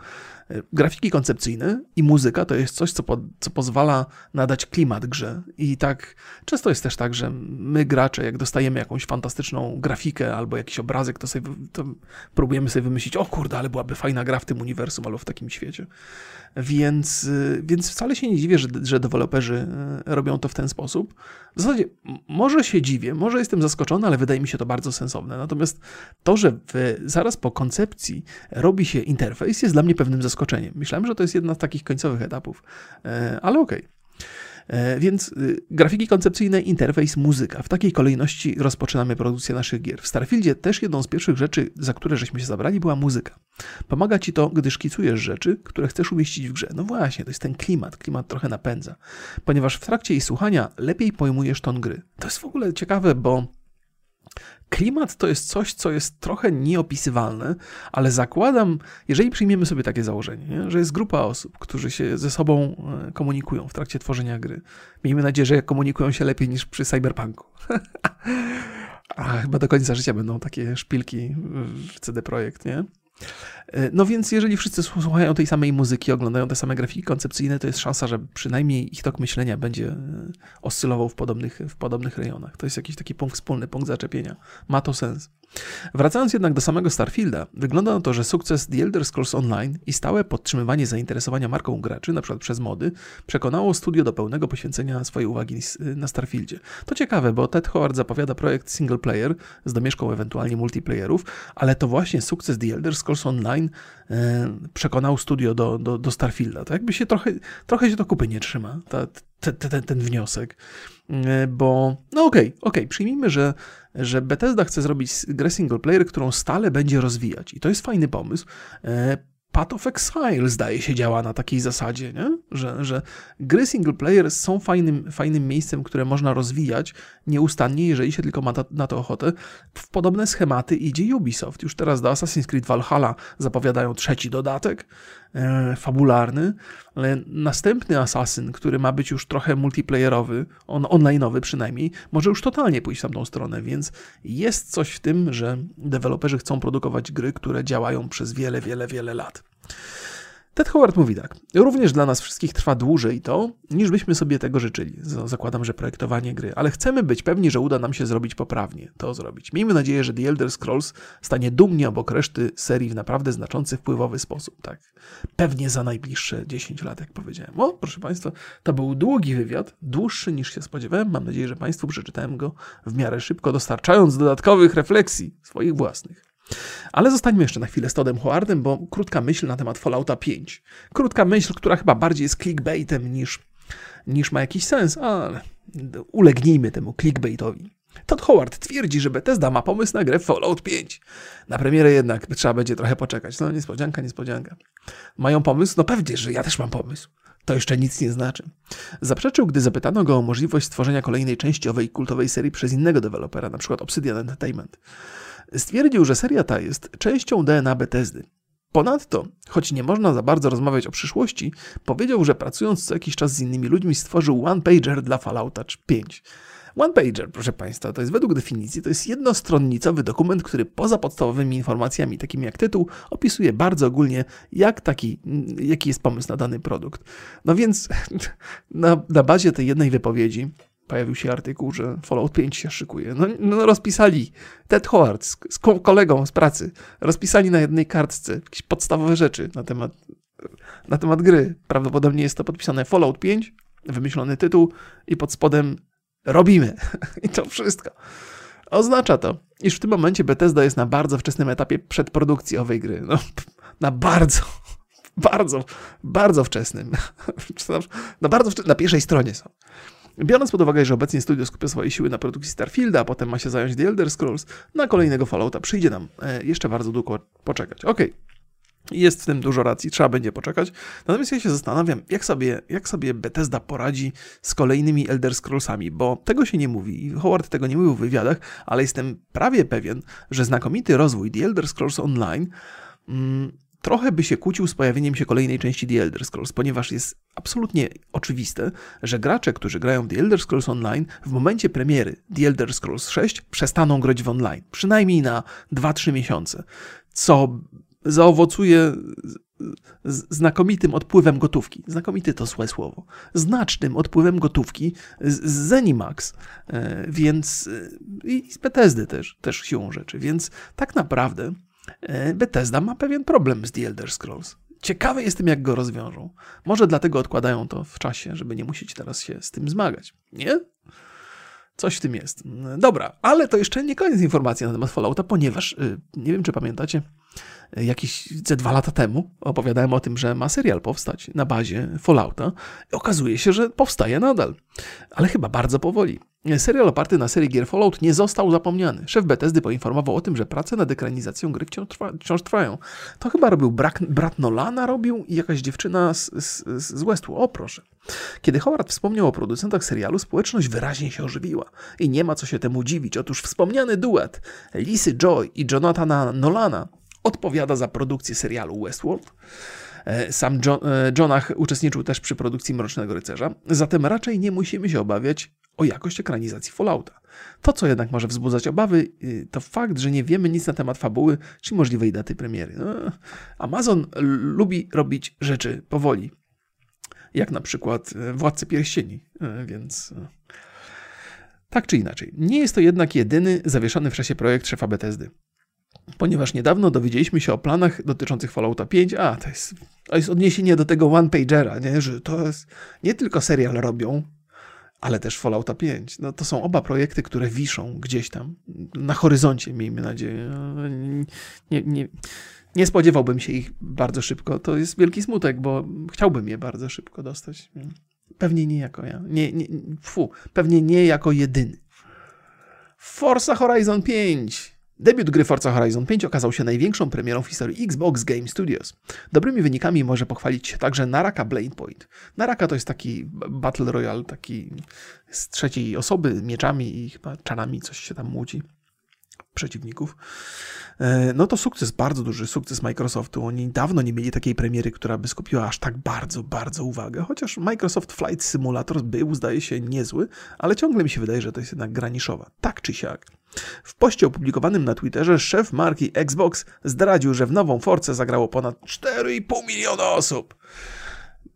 Speaker 1: Grafiki koncepcyjne i muzyka to jest coś, co, po, co pozwala nadać klimat grze. I tak często jest też tak, że my gracze, jak dostajemy jakąś fantastyczną grafikę albo jakiś obrazek, to sobie to próbujemy sobie wymyślić, o kurde, ale byłaby fajna gra w tym uniwersum albo w takim świecie. Więc, y, więc wcale się nie dziwię, że, że deweloperzy y, robią to w ten sposób. W zasadzie może się dziwię, może jestem zaskoczony, ale wydaje mi się to bardzo sensowne. Natomiast to, że zaraz po koncepcji robi się interfejs, jest dla mnie pewnym zaskoczeniem. Myślałem, że to jest jedna z takich końcowych etapów, e, ale okej. Okay. E, więc y, grafiki koncepcyjne, interfejs, muzyka. W takiej kolejności rozpoczynamy produkcję naszych gier. W Starfieldzie też jedną z pierwszych rzeczy, za które żeśmy się zabrali, była muzyka. Pomaga ci to, gdy szkicujesz rzeczy, które chcesz umieścić w grze. No właśnie, to jest ten klimat. Klimat trochę napędza. Ponieważ w trakcie jej słuchania lepiej pojmujesz ton gry. To jest w ogóle ciekawe, bo Klimat to jest coś, co jest trochę nieopisywalne, ale zakładam, jeżeli przyjmiemy sobie takie założenie, nie? że jest grupa osób, którzy się ze sobą e, komunikują w trakcie tworzenia gry. Miejmy nadzieję, że komunikują się lepiej niż przy cyberpunku. [LAUGHS] A chyba do końca życia będą takie szpilki w CD Projekt, nie? E, no więc jeżeli wszyscy słuchają tej samej muzyki, oglądają te same grafiki koncepcyjne, to jest szansa, że przynajmniej ich tok myślenia będzie e, oscylował w podobnych, w podobnych rejonach. To jest jakiś taki punkt wspólny, punkt zaczepienia. Ma to sens. Wracając jednak do samego Starfielda, wygląda na to, że sukces The Elder Scrolls Online i stałe podtrzymywanie zainteresowania marką graczy, np. przez mody, przekonało studio do pełnego poświęcenia swojej uwagi na Starfieldzie. To ciekawe, bo Ted Howard zapowiada projekt single player z domieszką ewentualnie multiplayerów, ale to właśnie sukces The Elder Scrolls Online e, przekonał studio do, do, do Starfielda. To jakby się trochę, trochę się to kupy nie trzyma, ta, te, te, ten wniosek. E, bo, no okej, okay, okay, przyjmijmy, że, że Bethesda chce zrobić grę single player, którą stale będzie rozwijać. I to jest fajny pomysł. Path of Exile zdaje się działa na takiej zasadzie, nie? Że, że gry single player są fajnym, fajnym miejscem, które można rozwijać nieustannie, jeżeli się tylko ma ta, na to ochotę. W podobne schematy idzie Ubisoft. Już teraz do Assassin's Creed Valhalla zapowiadają trzeci dodatek e, fabularny, ale następny Assassin, który ma być już trochę multiplayerowy, on, online'owy przynajmniej, może już totalnie pójść w tamtą stronę, więc jest coś w tym, że deweloperzy chcą produkować gry, które działają przez wiele, wiele, wiele lat. Ted Howard mówi tak. Również dla nas wszystkich trwa dłużej to, niż byśmy sobie tego życzyli. Zakładam, że projektowanie gry, ale chcemy być pewni, że uda nam się zrobić poprawnie, to zrobić. Miejmy nadzieję, że The Elder Scrolls stanie dumnie obok reszty serii w naprawdę znaczący, wpływowy sposób. Tak. Pewnie za najbliższe 10 lat, jak powiedziałem. O, proszę Państwa, to był długi wywiad, dłuższy niż się spodziewałem. Mam nadzieję, że Państwu przeczytałem go w miarę szybko, dostarczając dodatkowych refleksji swoich własnych. Ale zostańmy jeszcze na chwilę z Todem Howardem, bo krótka myśl na temat Fallouta 5. Krótka myśl, która chyba bardziej jest clickbaitem niż, niż ma jakiś sens, ale ulegnijmy temu clickbaitowi. Todd Howard twierdzi, że Bethesda ma pomysł na grę Fallout 5. Na premierę jednak trzeba będzie trochę poczekać. No niespodzianka, niespodzianka. Mają pomysł? No pewnie, że ja też mam pomysł. To jeszcze nic nie znaczy. Zaprzeczył, gdy zapytano go o możliwość stworzenia kolejnej części owej kultowej serii przez innego dewelopera, np. Obsidian Entertainment. Stwierdził, że seria ta jest częścią DNA Bethesdy. Ponadto, choć nie można za bardzo rozmawiać o przyszłości, powiedział, że pracując co jakiś czas z innymi ludźmi stworzył one-pager dla Fallouta 5. One-pager, proszę Państwa, to jest według definicji, to jest jednostronnicowy dokument, który poza podstawowymi informacjami, takimi jak tytuł, opisuje bardzo ogólnie, jak taki, jaki jest pomysł na dany produkt. No więc [LAUGHS] na, na bazie tej jednej wypowiedzi pojawił się artykuł, że Fallout 5 się szykuje. No, no rozpisali, Ted Howard z, z, kolegą z pracy, rozpisali na jednej kartce jakieś podstawowe rzeczy na temat, na temat gry. Prawdopodobnie jest to podpisane Fallout 5, wymyślony tytuł i pod spodem robimy. [LAUGHS] I to wszystko. Oznacza to, iż w tym momencie Bethesda jest na bardzo wczesnym etapie przedprodukcji owej gry. No, [LAUGHS] na bardzo, [LAUGHS] bardzo, bardzo wczesnym. Na bardzo na pierwszej stronie są. Biorąc pod uwagę, że obecnie studio skupia swoje siły na produkcji Starfielda, a potem ma się zająć The Elder Scrolls, na kolejnego Fallouta przyjdzie nam e, jeszcze bardzo długo poczekać. Okej. Okay. Jest w tym dużo racji, trzeba będzie poczekać. Natomiast ja się zastanawiam, jak sobie, jak sobie Bethesda poradzi z kolejnymi Elder Scrollsami, bo tego się nie mówi i Howard tego nie mówił w wywiadach, ale jestem prawie pewien, że znakomity rozwój The Elder Scrolls Online mm, trochę by się kłócił z pojawieniem się kolejnej części The Elder Scrolls, ponieważ jest absolutnie oczywiste, że gracze, którzy grają The Elder Scrolls Online, w momencie premiery The Elder Scrolls 6 przestaną grać w online, przynajmniej na 2-3 miesiące, co zaowocuje znakomitym odpływem gotówki. Znakomity to złe słowo. Znacznym odpływem gotówki z Zenimax, e, więc e, i z Bethesdy też, też siłą rzeczy. Więc tak naprawdę Bethesda ma pewien problem z The Elder Scrolls. Ciekawy jestem, jak go rozwiążą. Może dlatego odkładają to w czasie, żeby nie musieć teraz się z tym zmagać. Nie? Coś w tym jest. Dobra, ale to jeszcze nie koniec informacji na temat Fallouta, ponieważ y, nie wiem, czy pamiętacie, y, jakieś ze dwa lata temu opowiadałem o tym, że ma serial powstać na bazie Fallouta. I okazuje się, że powstaje nadal, ale chyba bardzo powoli. Serial oparty na serii gier Fallout nie został zapomniany. Szef Bethesdy poinformował o tym, że prace nad ekranizacją gry wciąż, trwa, wciąż trwają. To chyba robił brak, brat Nolana robił i jakaś dziewczyna z, z, z. O proszę. Kiedy Howard wspomniał o producentach serialu, społeczność wyraźnie się ożywiła. I nie ma co się temu dziwić. Otóż wspomniany duet Lisy Joy i Jonathana Nolana odpowiada za produkcję serialu Westworld. E, sam John, e, Jonah uczestniczył też przy produkcji Mrocznego Rycerza, zatem raczej nie musimy się obawiać o jakość ekranizacji Fallouta. To, co jednak może wzbudzać obawy, y, to fakt, że nie wiemy nic na temat fabuły czy możliwej daty premiery. No, Amazon lubi robić rzeczy powoli, jak na przykład e, Władcy Pierścieni, e, więc... Tak czy inaczej, nie jest to jednak jedyny zawieszony w czasie projekt szefa Bethesdy. Ponieważ niedawno dowiedzieliśmy się o planach dotyczących Fallouta 5, a to jest, to jest odniesienie do tego one-pagera, nie? że to jest nie tylko serial robią, ale też Fallouta 5. No to są oba projekty, które wiszą gdzieś tam na horyzoncie, miejmy nadzieję. Nie, nie, nie spodziewałbym się ich bardzo szybko. To jest wielki smutek, bo chciałbym je bardzo szybko dostać. Pewnie nie jako ja. Nie, nie, fu, pewnie nie jako jedyny. Forza Horizon 5. Debiut gry Forza Horizon 5 okazał się największą premierą w historii Xbox Game Studios. Dobrymi wynikami może pochwalić się także Naraka Blade Point. Naraka to jest taki Battle Royale, taki z trzeciej osoby, mieczami i chyba czarami coś się tam młodzi przeciwników. E, no to sukces, bardzo duży sukces Microsoftu. Oni dawno nie mieli takiej premiery, która by skupiła aż tak bardzo, bardzo uwagę. Chociaż Microsoft Flight Simulator był, zdaje się, niezły, ale ciągle mi się wydaje, że to jest jednak graniszowa. Tak czy siak. W poście opublikowanym na Twitterze szef marki Xbox zdradził, że w nową Force zagrało ponad 4,5 miliona osób.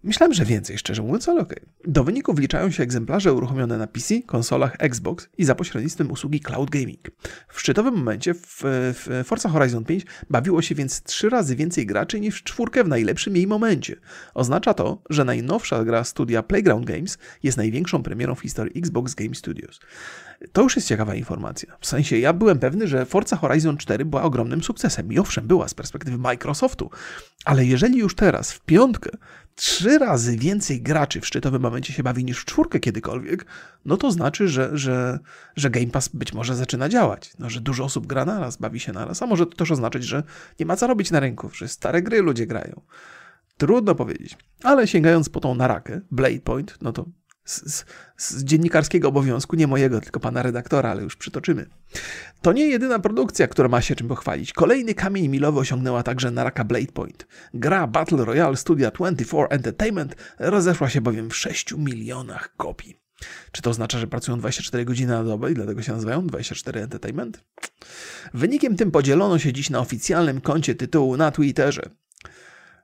Speaker 1: Myślałem, że więcej, szczerze mówiąc, ale okej. Okay. Do wyników wliczają się egzemplarze uruchomione na PC, konsolach Xbox i za pośrednictwem usługi Cloud Gaming. W szczytowym momencie w, w Forza Horizon 5 bawiło się więc trzy razy więcej graczy niż w czwórkę w najlepszym jej momencie. Oznacza to, że najnowsza gra studia Playground Games jest największą premierą w historii Xbox Game Studios. To już jest ciekawa informacja. W sensie ja byłem pewny, że Forza Horizon 4 była ogromnym sukcesem i owszem, była z perspektywy Microsoftu, ale jeżeli już teraz w piątkę trzy razy więcej graczy w szczytowym momencie się bawi niż w czwórkę kiedykolwiek, no to znaczy, że, że, że Game Pass być może zaczyna działać. No, że dużo osób gra naraz, bawi się naraz, a może to też oznaczać, że nie ma co robić na rynku, że stare gry ludzie grają. Trudno powiedzieć. Ale sięgając po tą narakę, Blade Point, no to z, z, dziennikarskiego obowiązku, nie mojego, tylko pana redaktora, ale już przytoczymy. To nie jedyna produkcja, która ma się czym pochwalić. Kolejny kamień milowy osiągnęła także Naraka Blade Point. Gra Battle Royale Studia 24 Entertainment rozeszła się bowiem w 6 milionach kopii. Czy to oznacza, że pracują 24 godziny na dobę i dlatego się nazywają 24 Entertainment? Wynikiem tym podzielono się dziś na oficjalnym koncie tytułu na Twitterze.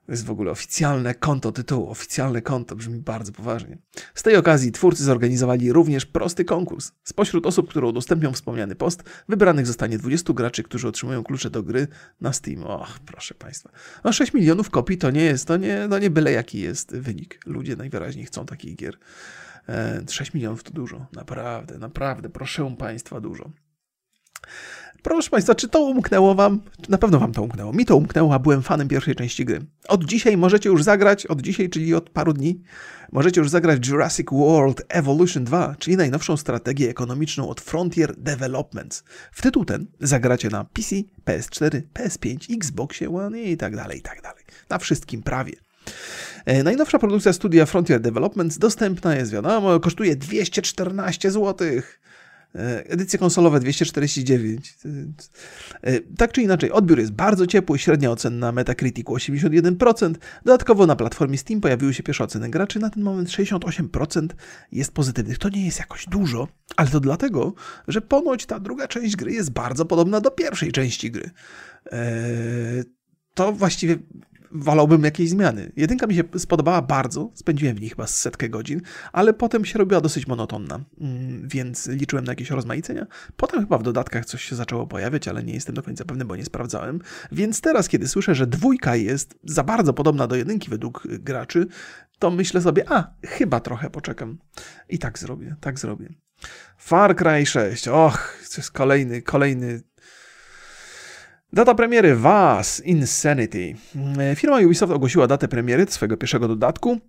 Speaker 1: To jest w ogóle oficjalne konto tytułu, oficjalne konto, brzmi bardzo poważnie. Z tej okazji twórcy zorganizowali również prosty konkurs. Spośród osób, które udostępnią wspomniany post, wybranych zostanie 20 graczy, którzy otrzymują klucze do gry na Steam. Och, proszę Państwa. No 6 milionów kopii to nie jest, to nie, to nie byle jaki jest wynik. Ludzie najwyraźniej chcą takich gier. 6 e, milionów to dużo, naprawdę, naprawdę, proszę Państwa, dużo. Proszę Państwa, czy to umknęło Wam? Na pewno Wam to umknęło. Mi to umknęło, a byłem fanem pierwszej części gry. Od dzisiaj możecie już zagrać, od dzisiaj, czyli od paru dni, możecie już zagrać Jurassic World Evolution 2, czyli najnowszą strategię ekonomiczną od Frontier Developments. W tytuł ten zagracie na PC, PS4, PS5, Xboxie One i tak dalej, i tak dalej. Na wszystkim prawie. E, najnowsza produkcja studia Frontier Developments dostępna jest, wiadomo, kosztuje 214 złotych. E, edycje konsolowe 249. E, tak czy inaczej, odbiór jest bardzo ciepły, średnia ocena na Metacritic 81%. Dodatkowo na platformie Steam pojawiły się pierwsze oceny graczy. Na ten moment 68% jest pozytywnych. To nie jest jakoś dużo, ale to dlatego, że ponoć ta druga część gry jest bardzo podobna do pierwszej części gry. To właściwie wolałbym jakiejś zmiany. Jedynka mi się spodobała bardzo, spędziłem w niej chyba setkę godzin, ale potem się robiła dosyć monotonna, mm, więc liczyłem na jakieś rozmaicenia. Potem chyba w dodatkach coś się zaczęło pojawiać, ale nie jestem do końca pewny, bo nie sprawdzałem. Więc teraz, kiedy słyszę, że dwójka jest za bardzo podobna do jedynki według graczy, to myślę sobie, a, chyba trochę poczekam. I tak zrobię, tak zrobię. Far Cry 6, och, to jest kolejny, kolejny Data premiery Was Insanity. E, firma Ubisoft ogłosiła datę premiery swojego pierwszego dodatku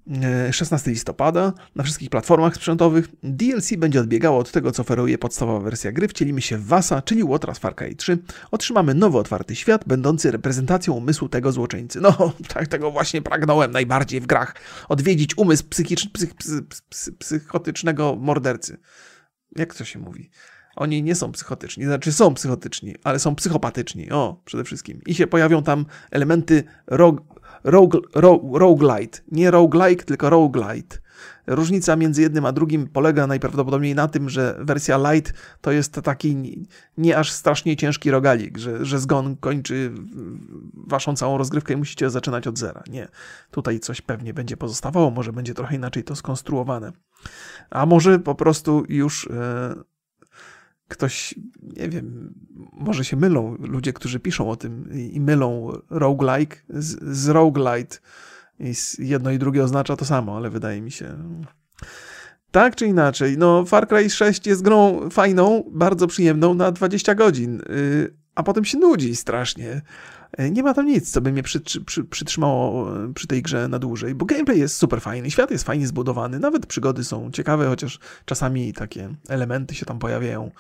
Speaker 1: 16 e, listopada na wszystkich platformach sprzętowych. DLC będzie odbiegało od tego, co oferuje podstawowa wersja gry. Wcielimy się w Wasa, czyli Łotras Far Cry 3. Otrzymamy nowy otwarty świat, będący reprezentacją umysłu tego złoczyńcy. No, [LAUGHS] tak tego właśnie pragnąłem najbardziej w grach. Odwiedzić umysł psychiczny, psych, psych, psych, psychotycznego mordercy. Jak to się mówi? Oni nie są psychotyczni, znaczy są psychotyczni, ale są psychopatyczni, o, przede wszystkim. I się pojawią tam elementy rogue, rogue, rogue, roguelite. Nie roguelike, tylko roguelite. Różnica między jednym a drugim polega najprawdopodobniej na tym, że wersja light to jest taki nie aż strasznie ciężki rogalik, że, że zgon kończy waszą całą rozgrywkę i musicie zaczynać od zera. Nie. Tutaj coś pewnie będzie pozostawało, może będzie trochę inaczej to skonstruowane. A może po prostu już e, ktoś, nie wiem, może się mylą ludzie, którzy piszą o tym i, mylą roguelike z, z roguelite. I jedno i drugie oznacza to samo, ale wydaje mi się. Tak czy inaczej, no Far Cry 6 jest grą fajną, bardzo przyjemną na 20 godzin, yy, a potem się nudzi strasznie. Yy, nie ma tam nic, co by mnie przy, przy, przytrzymało yy, przy tej grze na dłużej, bo gameplay jest super fajny, świat jest fajnie zbudowany, nawet przygody są ciekawe, chociaż czasami takie elementy się tam pojawiają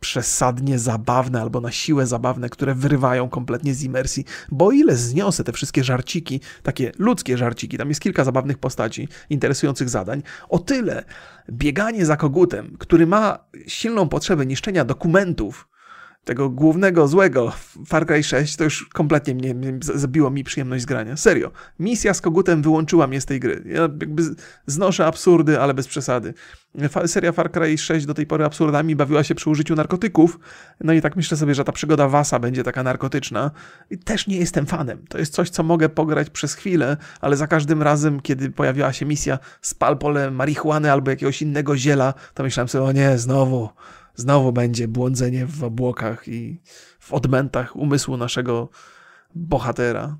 Speaker 1: przesadnie zabawne albo na siłę zabawne, które wyrywają kompletnie z imersji, bo ile zniosę te wszystkie żarciki, takie ludzkie żarciki, tam jest kilka zabawnych postaci, interesujących zadań, o tyle bieganie za kogutem, który ma silną potrzebę niszczenia dokumentów, tego głównego złego Far Cry 6, to już kompletnie mnie, mnie zabiło mi przyjemność z grania. Serio. Misja z kogutem wyłączyła mnie z tej gry. Ja jakby znoszę absurdy, ale bez przesady. Seria Far Cry 6 do tej pory absurdami bawiła się przy użyciu narkotyków, no i tak myślę sobie, że ta przygoda Wasa będzie taka narkotyczna. I też nie jestem fanem. To jest coś, co mogę pograć przez chwilę, ale za każdym razem, kiedy pojawiła się misja spal pole marihuany albo jakiegoś innego ziela, to myślałem sobie, o nie, znowu znowu będzie błądzenie w obłokach i w odmętach umysłu naszego bohatera.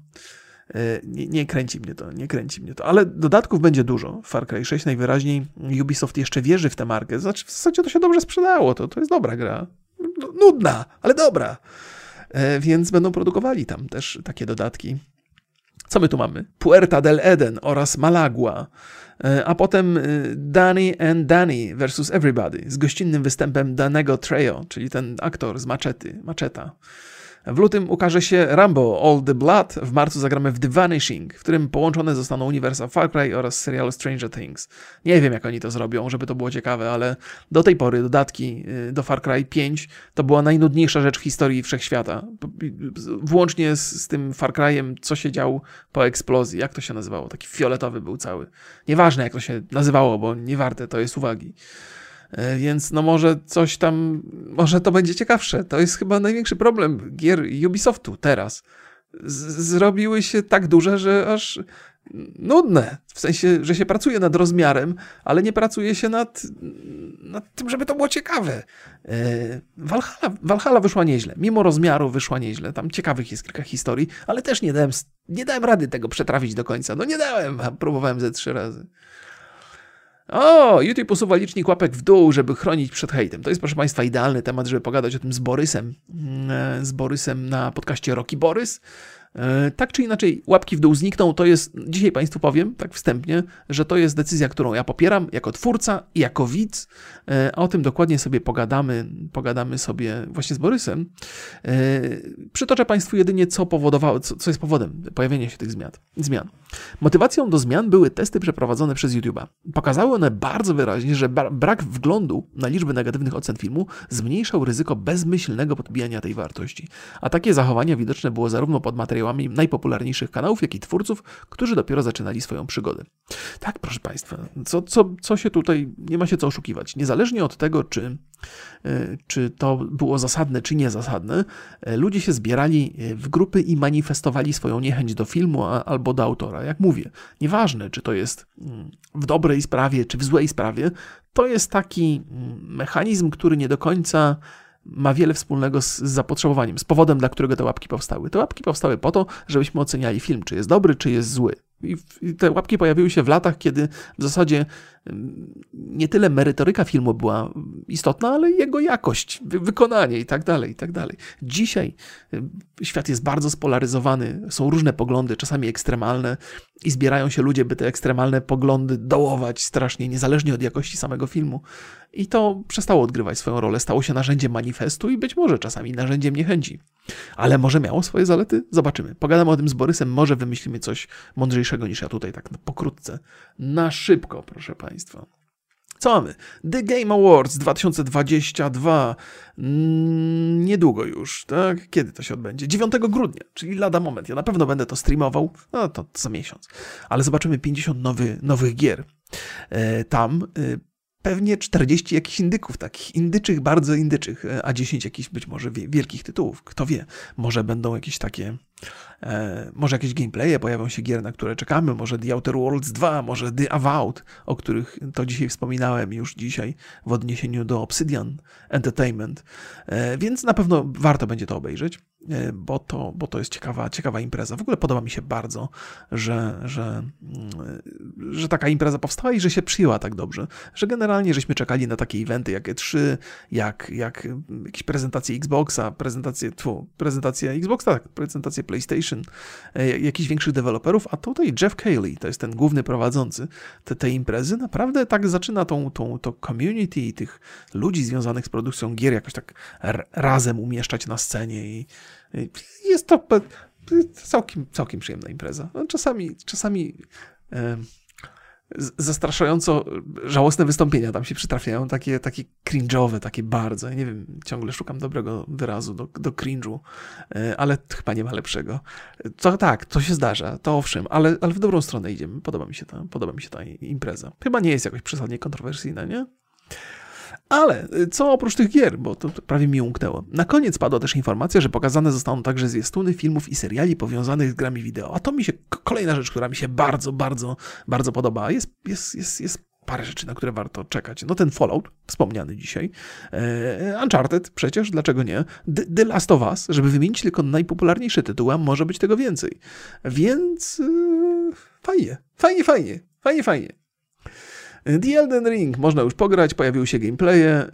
Speaker 1: E, nie, nie, kręci mnie to, nie kręci mnie to. Ale dodatków będzie dużo. Far Cry 6 najwyraźniej Ubisoft jeszcze wierzy w tę markę. Znaczy, w zasadzie to się dobrze sprzedało. To, to jest dobra gra. Nudna, ale dobra. E, więc będą produkowali tam też takie dodatki. Co my tu mamy? Puerta del Eden oraz Malagua. E, a potem e, Danny and Danny versus Everybody z gościnnym występem Danego Trejo, czyli ten aktor z Maczety, Maczeta. W lutym ukaże się Rambo All the Blood, w marcu zagramy w The Vanishing, w którym połączone zostaną uniwersa Far Cry oraz serialu Stranger Things. Nie wiem, jak oni to zrobią, żeby to było ciekawe, ale do tej pory dodatki y, do Far Cry 5 to była najnudniejsza rzecz w historii wszechświata. Włącznie z, z tym Far Cryem, co się działo po eksplozji, jak to się nazywało, taki fioletowy był cały. Nieważne, jak to się nazywało, bo nie warte to jest uwagi. E, więc no może coś tam, może to będzie ciekawsze. To jest chyba największy problem gier Ubisoftu teraz. Z zrobiły się tak duże, że aż nudne. W sensie, że się pracuje nad rozmiarem, ale nie pracuje się nad, nad tym, żeby to było ciekawe. E, Valhalla, Valhalla wyszła nieźle. Mimo rozmiaru wyszła nieźle. Tam ciekawych jest kilka historii, ale też nie dałem, nie dałem rady tego przetrawić do końca. No nie dałem, próbowałem ze trzy razy. O, YouTube usuwa licznik łapek w dół, żeby chronić przed hejtem. To jest, proszę Państwa, idealny temat, żeby pogadać o tym z Borysem. Mm, e, z Borysem na podcaście Roki Borys. E, tak czy inaczej, łapki w dół znikną. To jest, dzisiaj Państwu powiem, tak wstępnie, że to jest decyzja, którą ja popieram jako twórca i jako widz. E, o tym dokładnie sobie pogadamy, pogadamy sobie właśnie z Borysem. E, przytoczę Państwu jedynie, co powodowało, co, jest powodem pojawienia się tych zmian. zmian. Motywacją do zmian były testy przeprowadzone przez YouTube'a. Pokazały one bardzo wyraźnie, że brak wglądu na liczby negatywnych ocen filmu zmniejszał ryzyko bezmyślnego podbijania tej wartości. A takie zachowania widoczne było zarówno pod materiałem materiałami najpopularniejszych kanałów, jak i twórców, którzy dopiero zaczynali swoją przygodę. Tak, proszę Państwa, co, co, co się tutaj, nie ma się co oszukiwać. Niezależnie od tego, czy, e, czy to było zasadne, czy niezasadne, e, ludzie się zbierali e, w grupy i manifestowali swoją niechęć do filmu albo do autora. Jak mówię, nieważne, czy to jest mm, w dobrej sprawie, czy w złej sprawie, to jest taki mm, mechanizm, który nie do końca ma wiele wspólnego z, zapotrzebowaniem, z powodem, dla którego te łapki powstały. Te łapki powstały po to, żebyśmy oceniali film, czy jest dobry, czy jest zły. I te łapki pojawiły się w latach, kiedy w zasadzie nie tyle merytoryka filmu była istotna, ale jego jakość, wykonanie i tak dalej, i tak dalej. Dzisiaj świat jest bardzo spolaryzowany, są różne poglądy, czasami ekstremalne i zbierają się ludzie, by te ekstremalne poglądy dołować strasznie, niezależnie od jakości samego filmu. I to przestało odgrywać swoją rolę, stało się narzędziem manifestu i być może czasami narzędziem niechęci. Ale może miało swoje zalety? Zobaczymy. Pogadamy o tym z Borysem, może wymyślimy coś mądrzejszego niż ja tutaj, tak pokrótce. Na szybko, proszę Państwa. Co mamy? The Game Awards 2022. Mm, niedługo już, tak? Kiedy to się odbędzie? 9 grudnia, czyli lada moment. Ja na pewno będę to streamował, no to za miesiąc. Ale zobaczymy 50 nowy, nowych gier. Tam pewnie 40 jakichś indyków, takich indyczych, bardzo indyczych, a 10 jakichś być może wielkich tytułów. Kto wie, może będą jakieś takie E, może jakieś gameplaye pojawią się gier, na które czekamy, może The Outer Worlds 2, może The Avowed, o których to dzisiaj wspominałem już dzisiaj w odniesieniu do Obsidian Entertainment, e, więc na pewno warto będzie to obejrzeć, e, bo to, bo to jest ciekawa, ciekawa impreza. W ogóle podoba mi się bardzo, że, że, mm, że taka impreza powstała i że się przyjęła tak dobrze, że generalnie żeśmy czekali na takie eventy jak E3, jak, jak jakieś prezentacje Xboxa, prezentacje, tfu, prezentacje Xboxa, tak, prezentacje PlayStation, e, jakichś większych deweloperów, a tutaj Jeff Cayley, to jest ten główny prowadzący te, te imprezy, naprawdę tak zaczyna tą, tą, to community i tych ludzi związanych z produkcją gier jakoś tak razem umieszczać na scenie i, i jest to całkiem, całkiem przyjemna impreza. No, czasami, czasami zastraszająco żałosne wystąpienia tam się przytrafiają, takie, takie cringe'owe, takie bardzo. Ja nie wiem, ciągle szukam dobrego wyrazu do, do cringe'u, e, ale chyba nie ma lepszego. To tak, to się zdarza, to owszem, ale, ale w dobrą stronę idziemy. Podoba mi się ta, podoba mi się ta impreza. Chyba nie jest jakoś przesadnie kontrowersyjna, nie? Ale y, co oprócz tych gier, bo to prawie mi umknęło. Na koniec padła też informacja, że pokazane zostaną także zwiastuny filmów i seriali powiązanych z grami wideo. A to mi się kolejna rzecz, która mi się bardzo, bardzo, bardzo podoba. Jest, jest, jest, jest parę rzeczy, na które warto czekać. No ten Fallout, wspomniany dzisiaj, e, Uncharted przecież, dlaczego nie? The, Last of Us, żeby wymienić tylko najpopularniejsze tytuły, a może być tego więcej. Więc yy, fajnie, fajnie, fajnie, fajnie, fajnie. The Elden Ring można już pograć, pojawiły się gameplaye,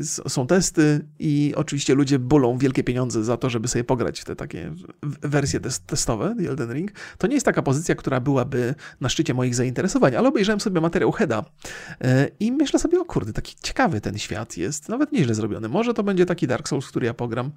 Speaker 1: y, są testy i oczywiście ludzie bulą wielkie pieniądze za to, żeby sobie pograć te takie wersje testowe The Elden Ring. To nie jest taka pozycja, która byłaby na szczycie moich zainteresowań, ale obejrzałem sobie materiał Heda y, i myślę sobie, o kurde, taki ciekawy ten świat jest, nawet nieźle zrobiony. Może to będzie taki Dark Souls, który ja pogram.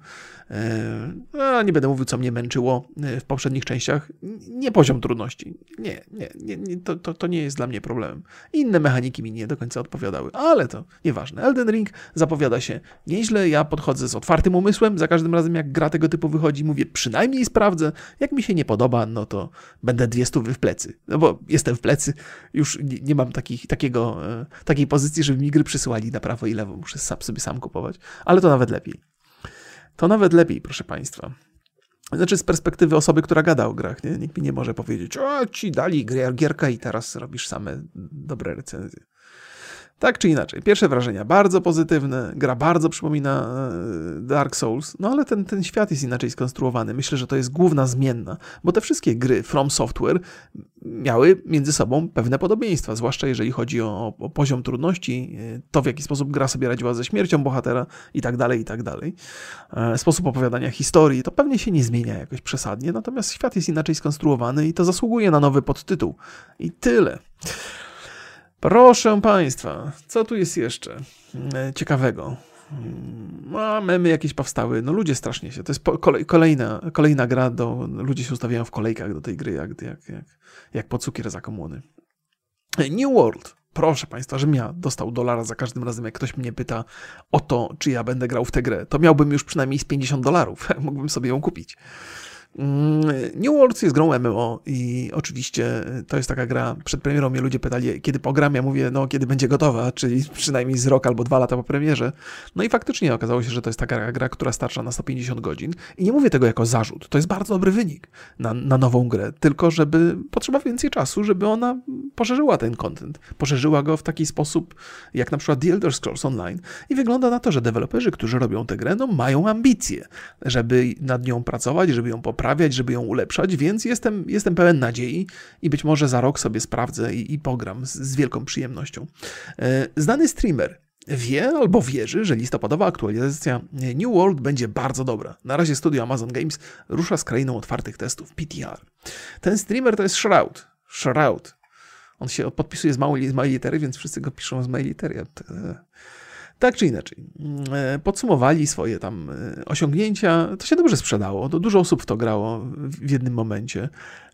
Speaker 1: Y, a nie będę mówił, co mnie męczyło w poprzednich częściach. Nie poziom trudności. Nie, nie, nie, nie to, to, to nie jest dla mnie problemem. Inne mechanizmy mechaniki mi nie do końca odpowiadały, ale to nieważne. Elden Ring zapowiada się nieźle, ja podchodzę z otwartym umysłem, za każdym razem jak gra tego typu wychodzi, mówię przynajmniej sprawdzę, jak mi się nie podoba, no to będę dwie stówy w plecy, no bo jestem w plecy, już nie, nie mam takich, takiego, e, takiej pozycji, żeby mi gry przysyłali na prawo i lewo, muszę sobie sam kupować, ale to nawet lepiej. To nawet lepiej, proszę Państwa. Znaczy z perspektywy osoby, która gada o grach, nie? Nikt mi nie może powiedzieć, o ci dali gierka i teraz robisz same dobre recenzje. Tak czy inaczej, pierwsze wrażenia bardzo pozytywne, gra bardzo przypomina e, Dark Souls, no ale ten, ten świat jest inaczej skonstruowany. Myślę, że to jest główna zmienna, bo te wszystkie gry From Software miały między sobą pewne podobieństwa, zwłaszcza jeżeli chodzi o, o poziom trudności, e, to w jaki sposób gra sobie radziła ze śmiercią bohatera i tak dalej, i tak dalej. E, sposób opowiadania historii, to pewnie się nie zmienia jakoś przesadnie, natomiast świat jest inaczej skonstruowany i to zasługuje na nowy podtytuł. I tyle. Proszę Państwa, co tu jest jeszcze e, ciekawego? Mm, a memy jakieś powstały. No ludzie strasznie się. To jest kolejna, kolejna gra, do, ludzie się ustawiają w kolejkach do tej gry, jak, jak, jak, jak po cukier za komuny. New World. Proszę Państwa, żebym ja dostał dolara za każdym razem, jak ktoś mnie pyta o to, czy ja będę grał w tę grę. To miałbym już przynajmniej z 50 dolarów. [LAUGHS] Mógłbym sobie ją kupić. Mm, New Worlds jest grą MMO i oczywiście to jest taka gra, przed premierą mnie ludzie pytali, kiedy pogram, ja mówię, no kiedy będzie gotowa, czyli [LAUGHS] przynajmniej z rok albo dwa lata po premierze. No i faktycznie okazało się, że to jest taka gra, która starcza na 150 godzin i nie mówię tego jako zarzut, to jest bardzo dobry wynik na, na nową grę, tylko żeby potrzeba więcej czasu, żeby ona poszerzyła ten content, poszerzyła go w taki sposób, jak na przykład The Elder Scrolls Online i wygląda na to, że deweloperzy, którzy robią tę grę, no mają ambicje, żeby nad nią pracować, żeby ją poprawić, poprawiać, żeby ją ulepszać, więc jestem, jestem pełen nadziei i być może za rok sobie sprawdzę i, i pogram z, z wielką przyjemnością. E, znany streamer wie albo wierzy, że listopadowa aktualizacja New World będzie bardzo dobra. Na razie studio Amazon Games rusza z krainą otwartych testów, PTR. Ten streamer to jest Shroud. Shroud. On się podpisuje z małej, z małej litery, więc wszyscy go piszą z małej litery. Tak czy inaczej, mm, e, podsumowali swoje tam e, osiągnięcia. To się dobrze sprzedało, dużo osób w to grało w jednym momencie.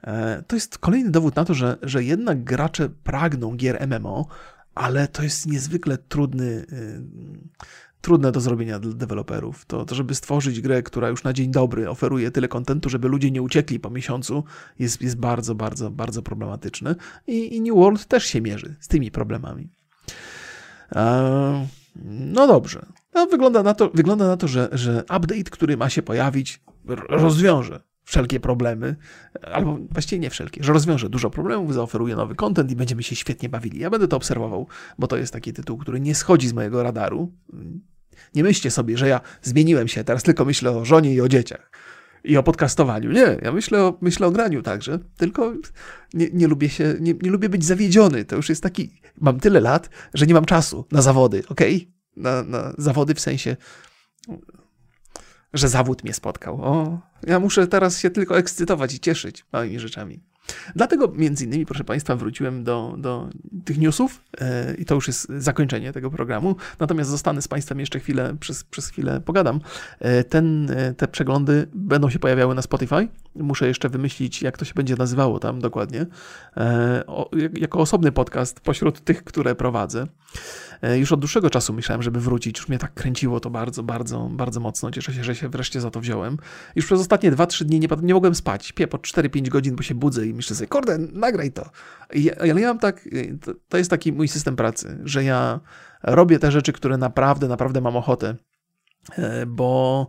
Speaker 1: E, to jest kolejny dowód na to, że, że jednak gracze pragną gier MMO, ale to jest niezwykle trudny, trudne do zrobienia dla deweloperów. To, to, żeby stworzyć grę, która już na dzień dobry oferuje tyle kontentu, żeby ludzie nie uciekli po miesiącu, jest, jest bardzo, bardzo, bardzo problematyczne. I, I New World też się mierzy z tymi problemami. Eee, no dobrze. No, wygląda na to, wygląda na to że, że update, który ma się pojawić, rozwiąże wszelkie problemy, albo właściwie nie wszelkie, że rozwiąże dużo problemów, zaoferuje nowy content i będziemy się świetnie bawili. Ja będę to obserwował, bo to jest taki tytuł, który nie schodzi z mojego radaru. Nie myślcie sobie, że ja zmieniłem się, teraz tylko myślę o żonie i o dzieciach. I o podcastowaniu. Nie, ja myślę o, myślę o graniu także, tylko nie, nie lubię się, nie, nie lubię być zawiedziony. To już jest taki, mam tyle lat, że nie mam czasu na zawody, ok? Na, na zawody w sensie że zawód mnie spotkał. O, ja muszę teraz się tylko ekscytować i cieszyć małymi rzeczami. Dlatego między innymi, proszę Państwa, wróciłem do, do tych newsów yy, i to już jest zakończenie tego programu. Natomiast zostanę z Państwem jeszcze chwilę, przez, przez chwilę pogadam. Yy, ten, yy, te przeglądy będą się pojawiały na Spotify. Muszę jeszcze wymyślić, jak to się będzie nazywało tam dokładnie. O, jako osobny podcast pośród tych, które prowadzę. E, już od dłuższego czasu myślałem, żeby wrócić. Już mnie tak kręciło to bardzo, bardzo, bardzo mocno. Cieszę się, że się wreszcie za to wziąłem. Już przez ostatnie 2-3 dni nie, nie mogłem spać. Śpię po 4-5 godzin, bo się budzę i myślę sobie, kurde, nagraj to. ale ja mam tak, e, to, to jest taki mój system pracy, że ja robię te rzeczy, które naprawdę, naprawdę mam ochotę, e, bo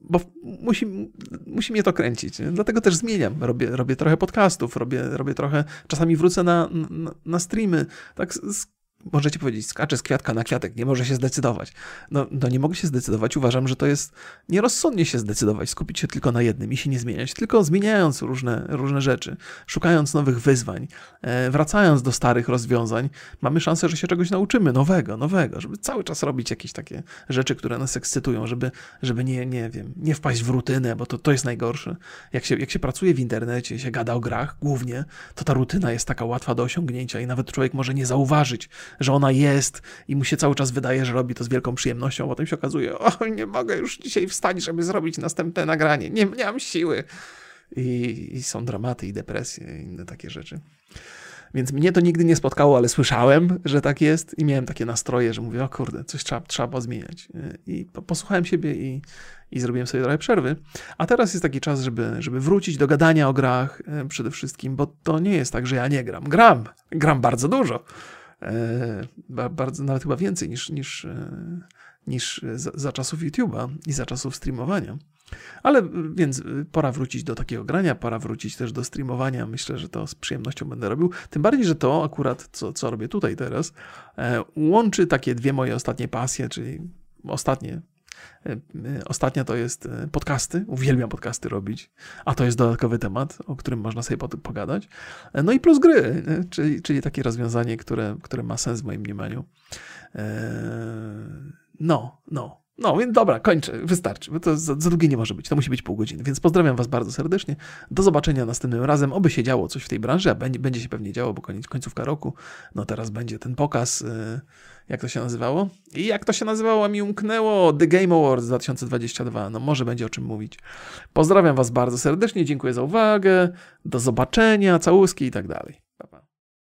Speaker 1: bo musi, musi mnie to kręcić. Dlatego też zmieniam. Robię, robię trochę podcastów, robię, robię trochę, czasami wrócę na, na, na streamy. Tak z, możecie powiedzieć, skacze z kwiatka na kwiatek, nie może się zdecydować. No, no nie mogę się zdecydować. Uważam, że to jest nierozsądnie się zdecydować, skupić się tylko na jednym i się nie zmieniać, tylko zmieniając różne, różne rzeczy, szukając nowych wyzwań, e, wracając do starych rozwiązań, mamy szansę, że się czegoś nauczymy nowego, nowego, żeby cały czas robić jakieś takie rzeczy, które nas ekscytują, żeby, żeby nie, nie wiem, nie wpaść w rutynę, bo to, to jest najgorsze. Jak się, jak się pracuje w internecie, się gada o grach głównie, to ta rutyna jest taka łatwa do osiągnięcia i nawet człowiek może nie zauważyć, że ona jest i mu się cały czas wydaje, że robi to z wielką przyjemnością, a potem się okazuje, [LAUGHS] o nie mogę już dzisiaj wstać, żeby zrobić następne nagranie, nie, nie mam siły. I, I są dramaty i depresje i inne takie rzeczy. Więc mnie to nigdy nie spotkało, ale słyszałem, że tak jest i miałem takie nastroje, że mówię, o kurde, coś trzeba, trzeba zmieniać. I posłuchałem siebie i, i zrobiłem sobie trochę przerwy. A teraz jest taki czas, żeby, żeby wrócić do gadania o grach e, przede wszystkim, bo to nie jest tak, że ja nie gram. Gram, gram bardzo dużo. E, bardzo, nawet chyba więcej niż, niż, e, niż za, za czasów YouTube'a i za czasów streamowania. Ale więc pora wrócić do takiego grania, pora wrócić też do streamowania. Myślę, że to z przyjemnością będę robił. Tym bardziej, że to akurat, co, co robię tutaj teraz, e, łączy takie dwie moje ostatnie pasje, czyli ostatnie E, e, ostatnia to jest e, podcasty. Uwielbiam podcasty robić, a to jest dodatkowy temat, o którym można sobie pogadać. No i plus gry, czyli, czyli takie rozwiązanie, które, które ma sens w moim mniemaniu. No, no. No, więc dobra, kończę, wystarczy, bo to za, za długie nie może być, to musi być pół godziny, więc pozdrawiam Was bardzo serdecznie, do zobaczenia następnym razem, oby się działo coś w tej branży, a będzie, będzie się pewnie działo, bo koniec, końcówka roku, no teraz będzie ten pokaz, yy, jak to się nazywało? I jak to się nazywało, mi umknęło, The Game Awards 2022, no może będzie o czym mówić. Pozdrawiam Was bardzo serdecznie, dziękuję za uwagę, do zobaczenia, całuski i tak dalej.